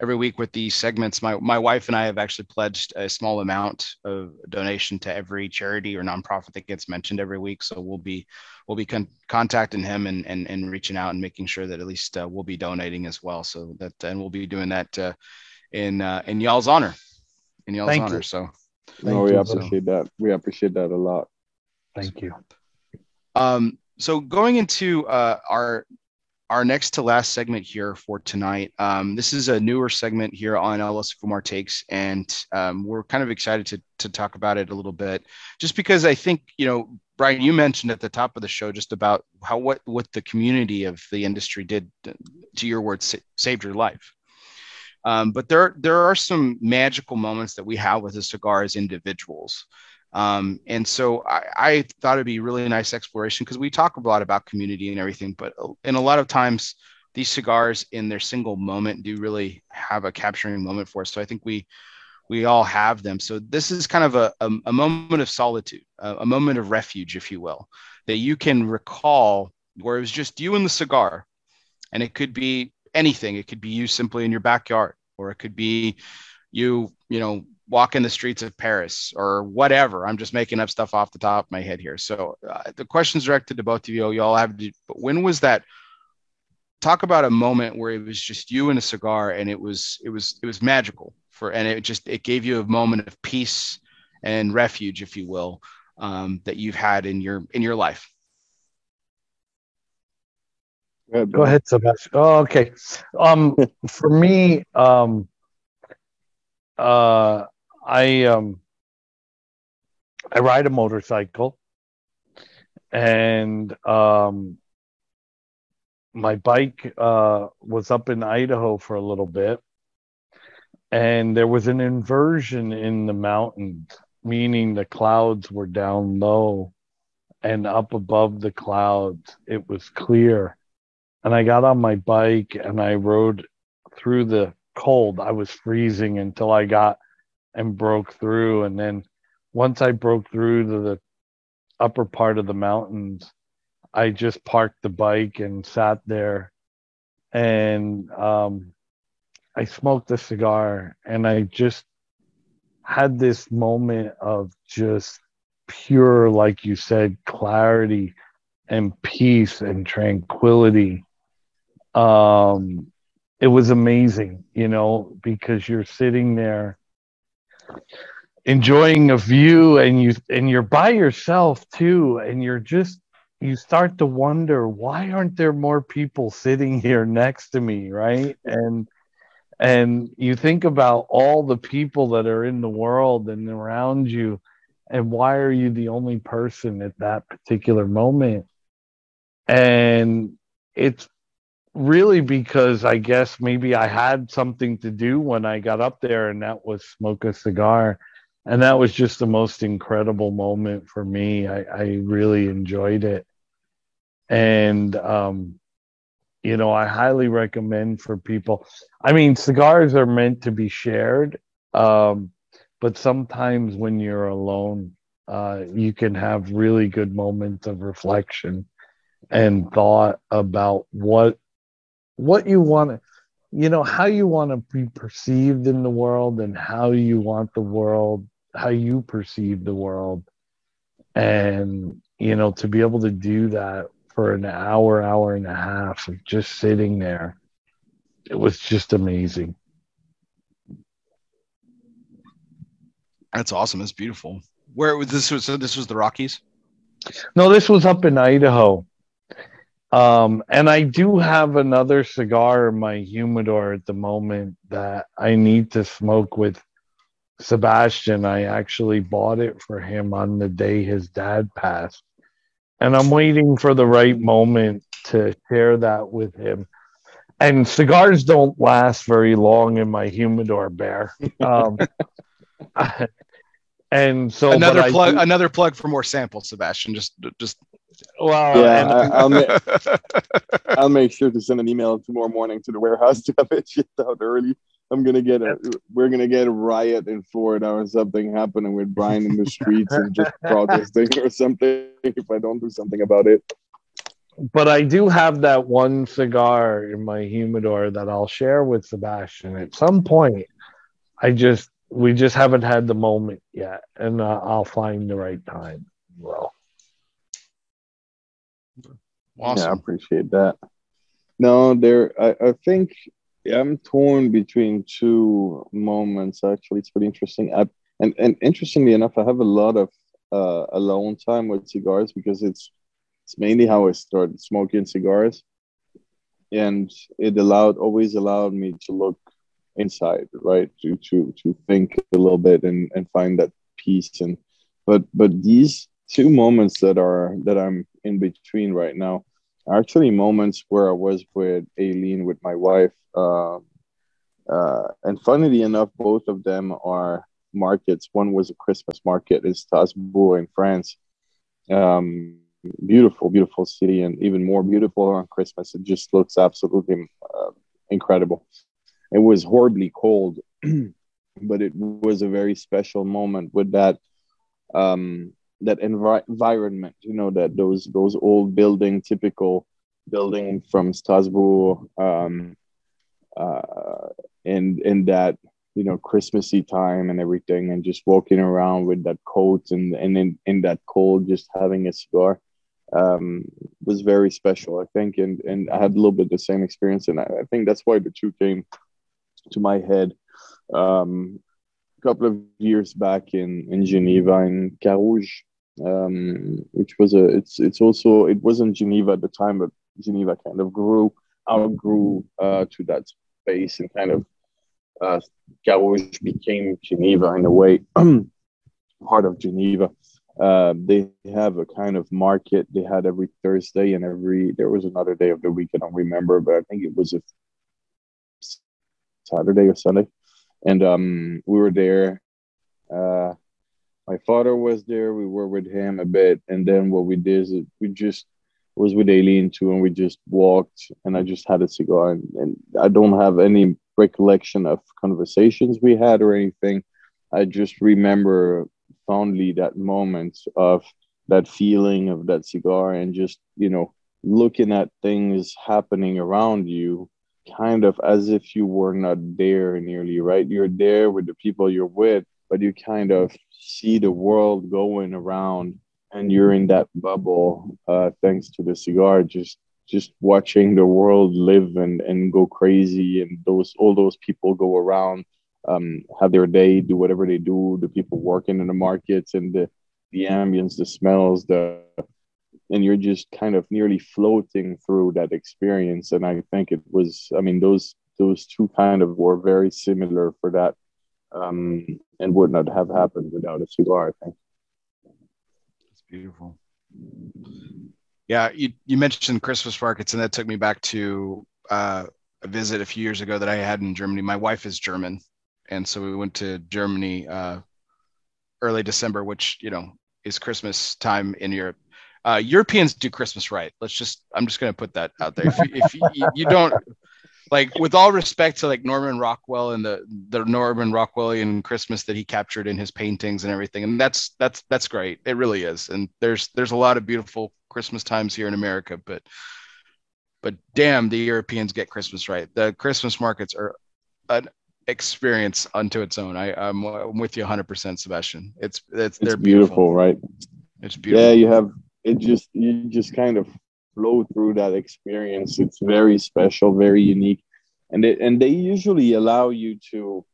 every week with these segments, my my wife and I have actually pledged a small amount of donation to every charity or nonprofit that gets mentioned every week. So we'll be we'll be con- contacting him and, and and reaching out and making sure that at least uh, we'll be donating as well. So that and we'll be doing that uh, in uh, in y'all's honor, in y'all's Thank honor. You. So Thank no, we appreciate so. that. We appreciate that a lot. Thank you. Um, so going into uh, our our next to last segment here for tonight. Um, this is a newer segment here on LS Fumar Takes, and um, we're kind of excited to to talk about it a little bit, just because I think you know, Brian, you mentioned at the top of the show just about how what what the community of the industry did, to your words, saved your life. Um, but there, there are some magical moments that we have with a cigar as individuals. Um, and so I, I, thought it'd be really nice exploration because we talk a lot about community and everything, but in a lot of times these cigars in their single moment do really have a capturing moment for us. So I think we we all have them. So this is kind of a, a, a moment of solitude, a, a moment of refuge, if you will, that you can recall where it was just you and the cigar. And it could be anything. It could be you simply in your backyard, or it could be you, you know, walking the streets of Paris or whatever. I'm just making up stuff off the top of my head here. So uh, the question's directed to both of you. You all have to, but when was that? Talk about a moment where it was just you and a cigar, and it was it was it was magical for, and it just it gave you a moment of peace and refuge, if you will, um, that you've had in your in your life. Go ahead, Sebastian. Oh, okay. Um, for me, um, uh, I um, I ride a motorcycle, and um, my bike uh, was up in Idaho for a little bit, and there was an inversion in the mountains, meaning the clouds were down low, and up above the clouds it was clear and I got on my bike and I rode through the cold. I was freezing until I got and broke through. And then once I broke through to the upper part of the mountains, I just parked the bike and sat there and um, I smoked a cigar and I just had this moment of just pure, like you said, clarity and peace and tranquility um, it was amazing, you know, because you're sitting there enjoying a view and you and you're by yourself too and you're just you start to wonder why aren't there more people sitting here next to me right? And and you think about all the people that are in the world and around you and why are you the only person at that particular moment? And it's really because I guess maybe I had something to do when I got up there, and that was smoke a cigar. And that was just the most incredible moment for me. I, I really enjoyed it. And, um, you know, I highly recommend for people. I mean, cigars are meant to be shared, um, but sometimes when you're alone, uh, you can have really good moments of reflection and thought about what what you want to you know how you want to be perceived in the world and how you want the world how you perceive the world. And you know to be able to do that for an hour hour and a half of just sitting there it was just amazing. That's awesome. It's beautiful. Where was this was so this was the rockies? No this was up in idaho um, and I do have another cigar in my humidor at the moment that I need to smoke with Sebastian. I actually bought it for him on the day his dad passed. And I'm waiting for the right moment to share that with him. And cigars don't last very long in my humidor, Bear. Um, and so another plug, do, another plug for more samples, Sebastian. Just, just well, yeah, and, I, will ma- I'll make sure to send an email tomorrow morning to the warehouse to have it shipped out early. I'm gonna get a we're gonna get a riot in Florida or something happening with Brian in the streets and just protesting or something if I don't do something about it. But I do have that one cigar in my humidor that I'll share with Sebastian at some point. I just we just haven't had the moment yet, and uh, I'll find the right time. Well. Awesome. Yeah, I appreciate that. No, there. I, I think I'm torn between two moments. Actually, it's pretty interesting. I, and and interestingly enough, I have a lot of uh, alone time with cigars because it's it's mainly how I started smoking cigars, and it allowed always allowed me to look inside, right? To to to think a little bit and and find that peace and but but these two moments that are that I'm in between right now actually moments where I was with Aileen, with my wife. Uh, uh, and funnily enough, both of them are markets. One was a Christmas market in Strasbourg in France. Um, beautiful, beautiful city, and even more beautiful on Christmas. It just looks absolutely uh, incredible. It was horribly cold, but it was a very special moment with that um, that envi- environment you know that those those old building typical building from strasbourg um uh in in that you know Christmassy time and everything, and just walking around with that coat and and in, in that cold, just having a cigar um, was very special, I think, and and I had a little bit the same experience, and I, I think that's why the two came to my head. Um, a couple of years back in in Geneva in Carouge, um, which was a it's it's also it wasn't Geneva at the time, but Geneva kind of grew outgrew uh, to that space and kind of uh, Carouge became Geneva in a way, part of Geneva. Uh, they have a kind of market they had every Thursday and every there was another day of the week I don't remember, but I think it was a Saturday or Sunday, and um, we were there. Uh, my father was there. We were with him a bit, and then what we did is we just was with Aileen too, and we just walked, and I just had a cigar, and, and I don't have any recollection of conversations we had or anything. I just remember fondly that moment of that feeling of that cigar and just you know looking at things happening around you kind of as if you were not there nearly right you're there with the people you're with but you kind of see the world going around and you're in that bubble uh, thanks to the cigar just just watching the world live and, and go crazy and those all those people go around um, have their day, do whatever they do, the people working in the markets and the, the ambience, the smells, the and you're just kind of nearly floating through that experience. And I think it was, I mean, those those two kind of were very similar for that um, and would not have happened without a cigar, I think. It's beautiful. Yeah, you, you mentioned Christmas markets, and that took me back to uh, a visit a few years ago that I had in Germany. My wife is German, and so we went to Germany uh, early December, which you know is Christmas time in Europe. Uh, Europeans do Christmas right. Let's just I'm just going to put that out there. If, if you, you, don't like, with all respect to like Norman Rockwell and the the Norman Rockwellian Christmas that he captured in his paintings and everything, and that's that's that's great. It really is. And there's there's a lot of beautiful Christmas times here in America, but but damn, the Europeans get Christmas right. The Christmas markets are an experience unto its own. I, I'm, I'm with you 100, percent Sebastian. It's it's they're beautiful, beautiful, right? It's beautiful. Yeah, you have it. Just you just kind of flow through that experience. It's very special, very unique, and it and they usually allow you to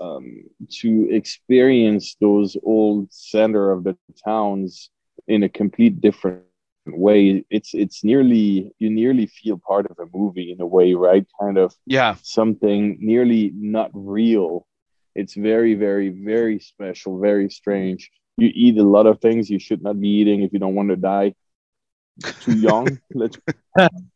um, to experience those old center of the towns in a complete different way. It's it's nearly you nearly feel part of a movie in a way right? Kind of yeah. something nearly not real. It's very very very special very strange. You eat a lot of things you should not be eating if you don't want to die too young. Let's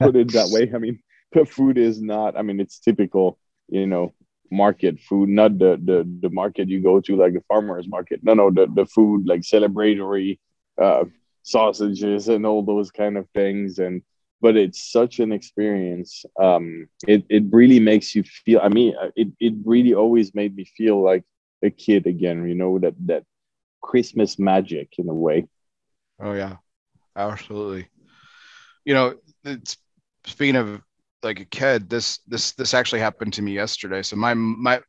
put it that way. I mean the food is not i mean it's typical you know market food not the the, the market you go to like the farmers market. No no the, the food like celebratory uh sausages and all those kind of things. And but it's such an experience. Um it, it really makes you feel i mean uh, it, it really always made me feel like a kid again you know that that christmas magic in a way. Oh yeah. Absolutely you know speaking of like a kid this this this actually happened to me yesterday so my my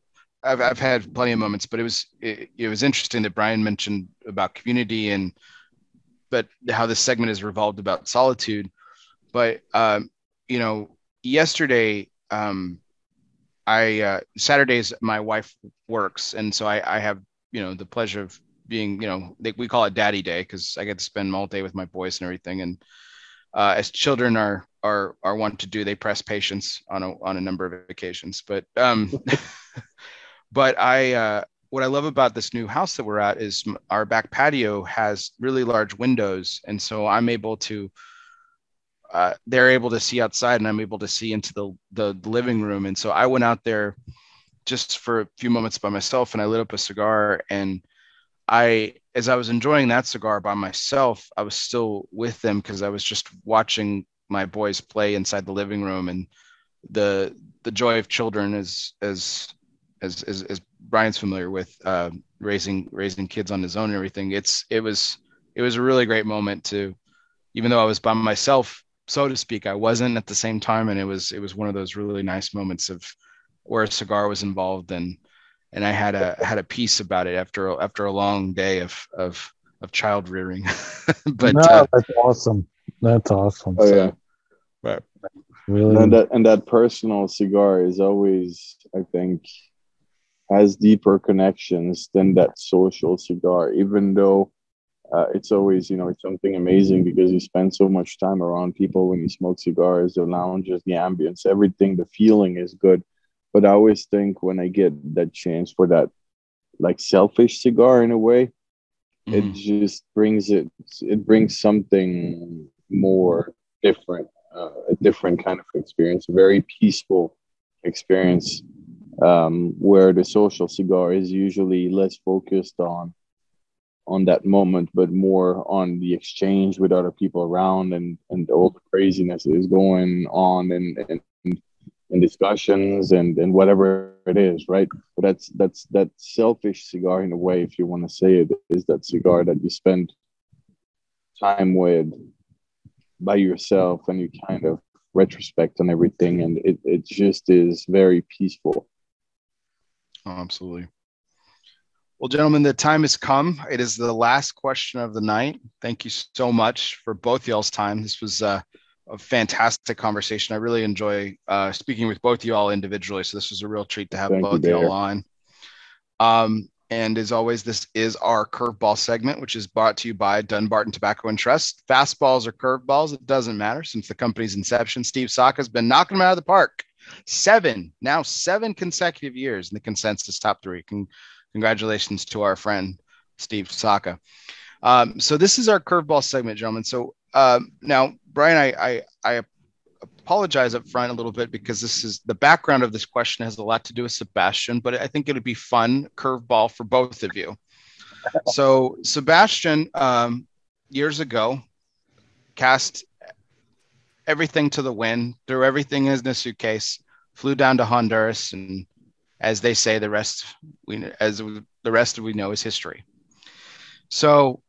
I've, I've had plenty of moments but it was it, it was interesting that brian mentioned about community and but how this segment is revolved about solitude. But um, you know, yesterday, um, I uh, Saturdays my wife works, and so I, I have you know the pleasure of being you know they, we call it Daddy Day because I get to spend all day with my boys and everything. And uh, as children are are are want to do, they press patience on a on a number of occasions. But um, but I uh, what I love about this new house that we're at is our back patio has really large windows, and so I'm able to. Uh, they're able to see outside, and I'm able to see into the, the living room. And so I went out there just for a few moments by myself, and I lit up a cigar. And I, as I was enjoying that cigar by myself, I was still with them because I was just watching my boys play inside the living room, and the the joy of children is as as as, as Brian's familiar with uh, raising raising kids on his own and everything. It's it was it was a really great moment to, even though I was by myself, so to speak, I wasn't at the same time, and it was it was one of those really nice moments of where a cigar was involved and and I had a had a piece about it after after a long day of of of child rearing. but no, uh, that's awesome. That's awesome. Oh so, yeah. Right. Really. And that and that personal cigar is always, I think, has deeper connections than that social cigar. Even though uh, it's always, you know, it's something amazing because you spend so much time around people when you smoke cigars, the lounges, the ambience, everything. The feeling is good. But I always think when I get that chance for that, like selfish cigar in a way, mm-hmm. it just brings it. It brings something more different uh, a different kind of experience, a very peaceful experience, um, where the social cigar is usually less focused on on that moment, but more on the exchange with other people around and and all the craziness that is going on and and in discussions and and whatever it is, right? But that's that's that selfish cigar in a way, if you want to say it, is that cigar that you spend time with by yourself and you kind of retrospect on everything and it, it just is very peaceful. Oh, absolutely. Well gentlemen the time has come. It is the last question of the night. Thank you so much for both y'all's time. This was uh, a fantastic conversation i really enjoy uh, speaking with both y'all individually so this was a real treat to have thank both you, y'all on um, and as always, this is our curveball segment, which is brought to you by Dunbarton Tobacco and Trust. Fastballs or curveballs, it doesn't matter. Since the company's inception, Steve Saka has been knocking them out of the park. Seven, now seven consecutive years in the consensus top three. Con- congratulations to our friend Steve Saka. Um, so this is our curveball segment, gentlemen. So um, now, Brian, I, I, I apologize up front a little bit because this is the background of this question has a lot to do with Sebastian, but I think it would be fun curveball for both of you. so Sebastian, um, years ago, cast everything to the wind, threw everything in a suitcase, flew down to Honduras, and as they say, the rest we as the rest we know is history. So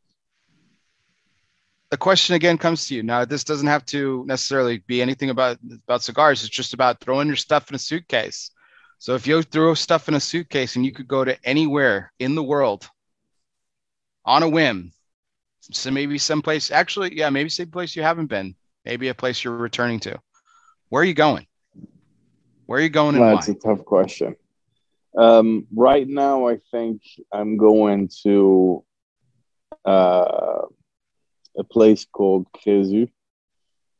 the question again comes to you. Now this doesn't have to necessarily be anything about about cigars. It's just about throwing your stuff in a suitcase. So if you throw stuff in a suitcase and you could go to anywhere in the world on a whim so maybe someplace actually yeah maybe some place you haven't been maybe a place you're returning to. Where are you going? Where are you going that's why? a tough question. Um, right now i think i'm going to uh, a place called Kezu.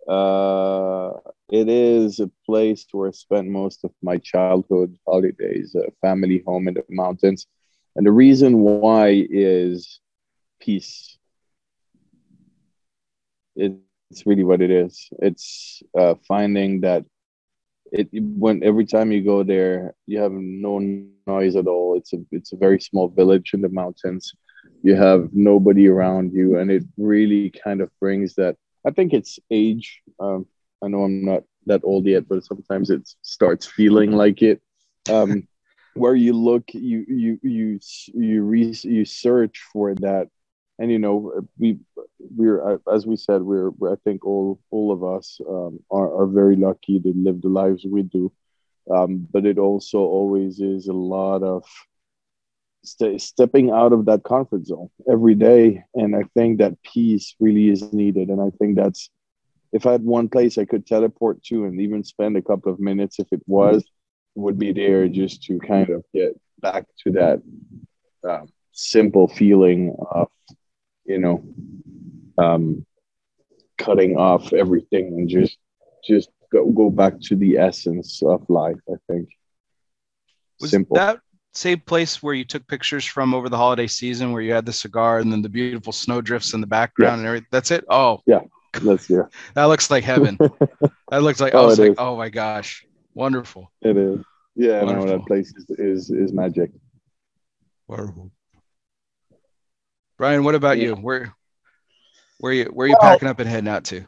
Uh, it is a place where I spent most of my childhood holidays, a family home in the mountains. And the reason why is peace. It's really what it is. It's uh, finding that it when every time you go there, you have no noise at all. It's a it's a very small village in the mountains you have nobody around you and it really kind of brings that i think it's age um, i know i'm not that old yet but sometimes it starts feeling like it. Um, where you look you you you you re- you search for that. And you know we we're uh, as we said we're, we're i think all all of us um, are, are very lucky to live the lives we do. Um, but it also always is a lot of st- stepping out of that comfort zone every day. And I think that peace really is needed. And I think that's if I had one place I could teleport to and even spend a couple of minutes, if it was, would be there just to kind of get back to that um, simple feeling of, you know, um, cutting off everything and just just go, go back to the essence of life. I think. Was simple. that same place where you took pictures from over the holiday season where you had the cigar and then the beautiful snow drifts in the background yes. and everything? That's it? Oh. Yeah. That's yeah. That looks like heaven. That looks like oh, oh i was like oh my gosh. Wonderful. It is. Yeah wonderful. no that place is, is is magic. Wonderful. Brian what about yeah. you? Where where you where are you well, packing up and heading out to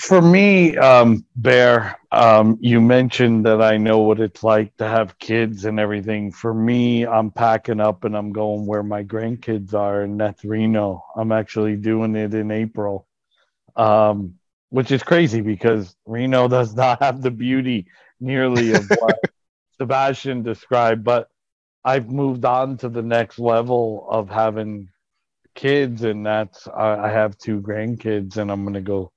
for me, um, Bear, um, you mentioned that I know what it's like to have kids and everything. For me, I'm packing up and I'm going where my grandkids are, and that's Reno. I'm actually doing it in April, um, which is crazy because Reno does not have the beauty nearly of what Sebastian described. But I've moved on to the next level of having kids, and that's I, have two grandkids, and I'm gonna go.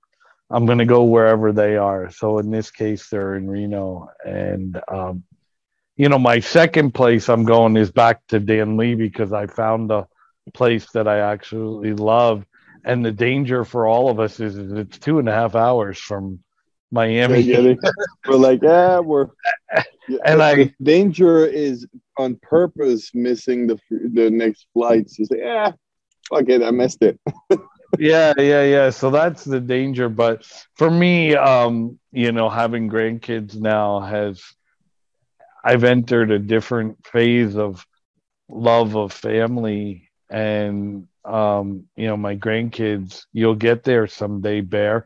I'm gonna go wherever they are. So in this case, they're in Reno, and um, you know, my second place I'm going is back to Danlí because I found a place that I actually love. And the danger for all of us is, is it's two and a half hours from Miami. We're like, yeah, we're. Yeah, and I danger is on purpose missing the the next flights. You say, yeah, fuck it, I missed it. yeah, yeah, yeah. So that's the danger. But for me, um, you know, having grandkids now has I've entered a different phase of love of family and um, you know, my grandkids, you'll get there someday, Bear.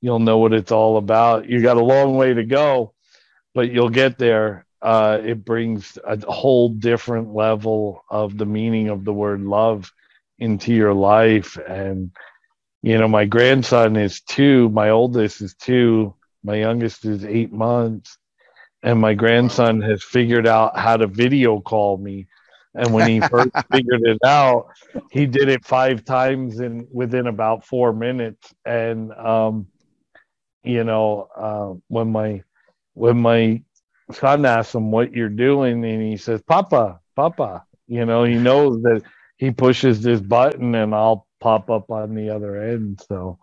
You'll know what it's all about. You got a long way to go, but you'll get there. Uh, it brings a whole different level of the meaning of the word love into your life. And, you know, my grandson is two, my oldest is two, my youngest is eight months. And my grandson has figured out how to video call me. And when he first figured it out he did it five times in within about four minutes. And um, you know uh, when my when my son asks him what you're doing and he says papa papa you know he knows that he pushes this button and i'll pop up on the other end so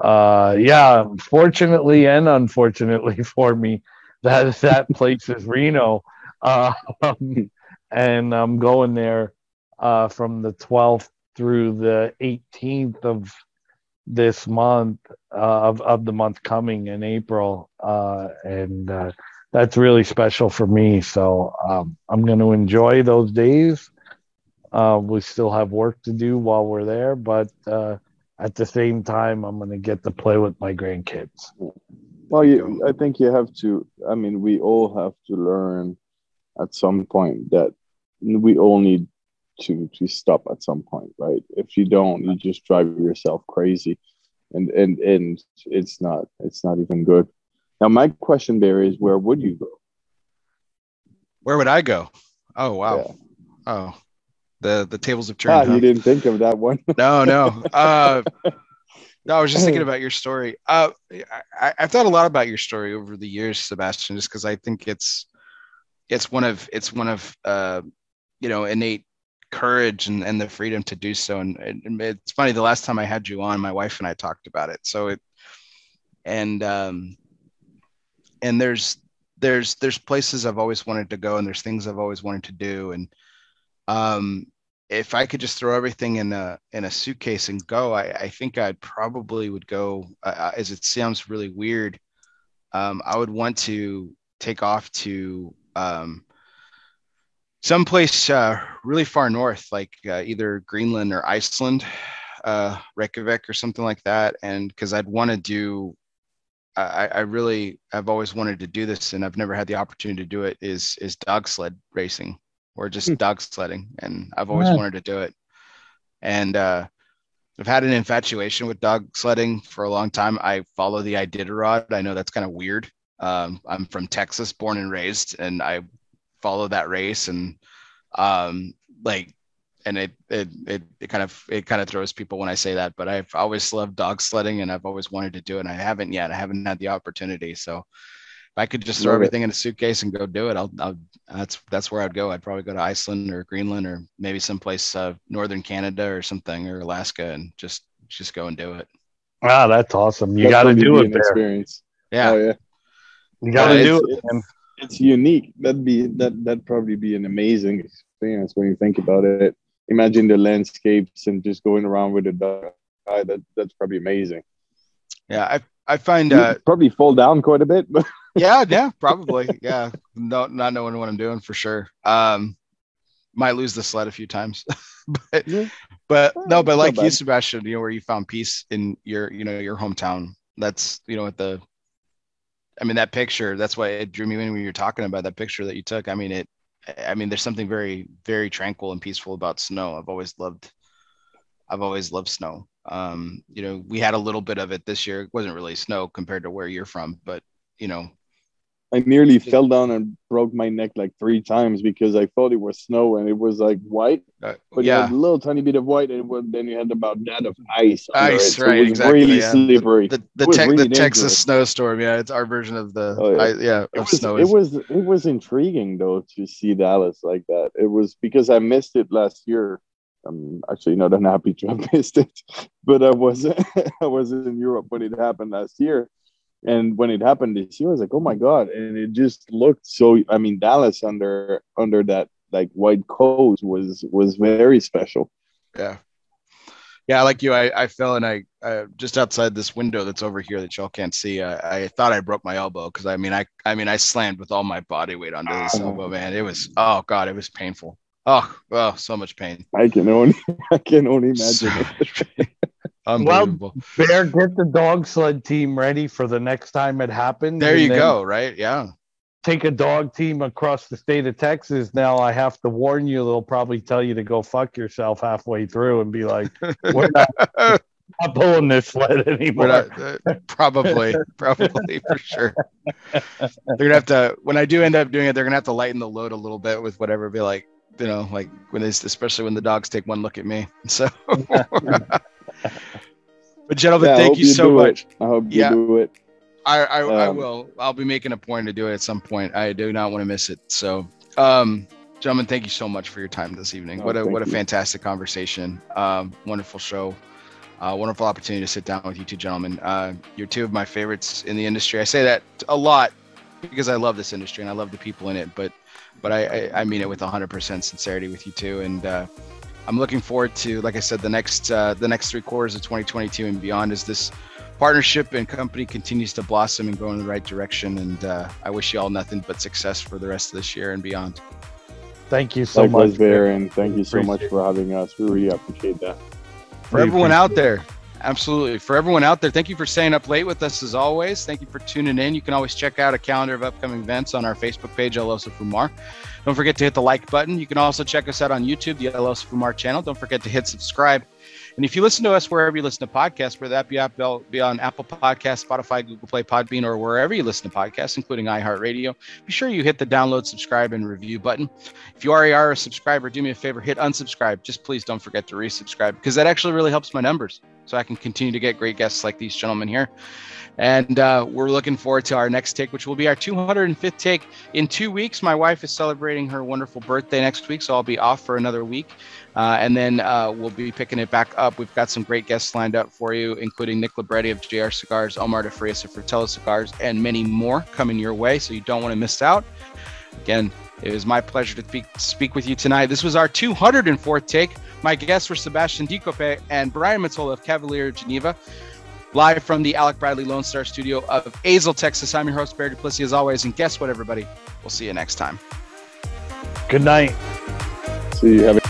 uh yeah fortunately and unfortunately for me that that place is Reno, uh, and I'm going there uh, from the 12th through the 18th of this month uh, of of the month coming in April, uh, and uh, that's really special for me. So um, I'm going to enjoy those days. Uh, we still have work to do while we're there, but at the same time, I'm going to get to play with my grandkids. Well, you, I think you have to. I mean, we all have to learn at some point that we all need to to stop at some point, right? If you don't, you just drive yourself crazy, and and and it's not it's not even good. Now, my question there is, where would you go? Where would I go? Oh wow! Yeah. Oh, the the tables have turned. Ah, huh? you didn't think of that one. no, no. Uh, No, I was just thinking about your story. Uh, I, have thought a lot about your story over the years, Sebastian, just because I think it's it's one of it's one of uh, you know innate courage and, and the freedom to do so. And, and, it's funny, the last time I had you on, my wife and I talked about it. So it and um, and there's there's there's places I've always wanted to go, and there's things I've always wanted to do, and um, if I could just throw everything in a in a suitcase and go, I, I think I probably would go. Uh, as it sounds really weird, um, I would want to take off to um, someplace uh, really far north, like uh, either Greenland or Iceland, uh, Reykjavik or something like that. And because I'd want to do, I, I really, I've always wanted to do this, and I've never had the opportunity to do it. Is is dog sled racing? Or just hmm. dog sledding. And I've always yeah. wanted to do it. And uh, I've had an infatuation with dog sledding for a long time. I follow the Iditarod. I know that's kind of weird. Um, I'm from Texas, born and raised, and I follow that race. And um, like, and it, it it it kind of it kind of throws people when I say that, but I've always loved dog sledding, and I've always wanted to do it. And I haven't yet. I haven't had the opportunity. So if I could just throw everything in a suitcase and go do it, I'll, I'll, that's that's where I'd go. I'd probably go to Iceland or Greenland or maybe someplace uh, northern Canada or something or Alaska and just just go and do it. Wow, that's awesome! You got to do it there. Experience. Yeah, oh, yeah. You got to do it. It's, it's, unique. That'd be that that'd probably be an amazing experience when you think about it. Imagine the landscapes and just going around with a dog. That that's probably amazing. Yeah, I I find uh, probably fall down quite a bit, but yeah, yeah, probably. Yeah. No, not knowing what I'm doing for sure. Um, might lose the sled a few times, but, yeah. but no, but like you, Sebastian, you know, where you found peace in your, you know, your hometown. That's, you know, at the, I mean, that picture, that's why it drew me in when you're talking about that picture that you took. I mean, it, I mean, there's something very, very tranquil and peaceful about snow. I've always loved, I've always loved snow. Um, you know, we had a little bit of it this year. It wasn't really snow compared to where you're from, but you know, I nearly fell down and broke my neck like three times because I thought it was snow and it was like white, uh, but yeah, a little tiny bit of white, and was, then you had about that of ice. Ice, right? it was exactly. Really yeah. slippery. The the, te- really the Texas snowstorm. Yeah, it's our version of the. Oh, yeah, I, yeah it, was, snow it was it was intriguing though to see Dallas like that. It was because I missed it last year. I'm actually not unhappy to have missed it, but I was I was in Europe when it happened last year and when it happened this year, I was like, oh my god! And it just looked so. I mean, Dallas under under that like white coat was was very special. Yeah, yeah. Like you, I, I fell and I uh, just outside this window that's over here that y'all can't see. I, I thought I broke my elbow because I mean I I mean I slammed with all my body weight onto this oh. elbow. Man, it was oh god, it was painful. Oh, oh, so much pain. I can only I can only imagine. Unbelievable. Well, Bear, get the dog sled team ready for the next time it happens. There you go. Right? Yeah. Take a dog team across the state of Texas. Now I have to warn you; they'll probably tell you to go fuck yourself halfway through and be like, "We're not, not pulling this sled anymore." Not, uh, probably, probably for sure. They're gonna have to. When I do end up doing it, they're gonna have to lighten the load a little bit with whatever. Be like, you know, like when they, especially when the dogs take one look at me. So. but gentlemen, yeah, thank you, you so much. It. I hope yeah. you do it. I I, um, I, will. I'll be making a point to do it at some point. I do not want to miss it. So, um, gentlemen, thank you so much for your time this evening. Oh, what a what a fantastic conversation. Um, wonderful show. Uh, wonderful opportunity to sit down with you two gentlemen. Uh, you're two of my favorites in the industry. I say that a lot because I love this industry and I love the people in it. But but I, I, I mean it with 100% sincerity with you too. And uh, I'm looking forward to, like I said, the next uh, the next three quarters of 2022 and beyond as this partnership and company continues to blossom and go in the right direction. And uh, I wish you all nothing but success for the rest of this year and beyond. Thank you so Likewise, much, Bear, and thank you so much for having us. We really appreciate that. For everyone out there, Absolutely. For everyone out there, thank you for staying up late with us as always. Thank you for tuning in. You can always check out a calendar of upcoming events on our Facebook page, El Oso Fumar. Don't forget to hit the like button. You can also check us out on YouTube, the El Oso Fumar channel. Don't forget to hit subscribe. And if you listen to us wherever you listen to podcasts, whether that be, be on Apple Podcasts, Spotify, Google Play, Podbean, or wherever you listen to podcasts, including iHeartRadio, be sure you hit the download, subscribe, and review button. If you already are a subscriber, do me a favor, hit unsubscribe. Just please don't forget to resubscribe because that actually really helps my numbers so I can continue to get great guests like these gentlemen here. And uh, we're looking forward to our next take, which will be our 205th take in two weeks. My wife is celebrating her wonderful birthday next week, so I'll be off for another week. Uh, and then uh, we'll be picking it back up. We've got some great guests lined up for you, including Nick Libretti of JR Cigars, Omar DeFrias of Fratello Cigars, and many more coming your way. So you don't want to miss out. Again, it was my pleasure to speak, speak with you tonight. This was our 204th take. My guests were Sebastian Decoppet and Brian Melillo of Cavalier Geneva live from the Alec Bradley Lone Star studio of Azle, Texas. I'm your host, Barry Duplessis, as always. And guess what, everybody? We'll see you next time. Good night. See you.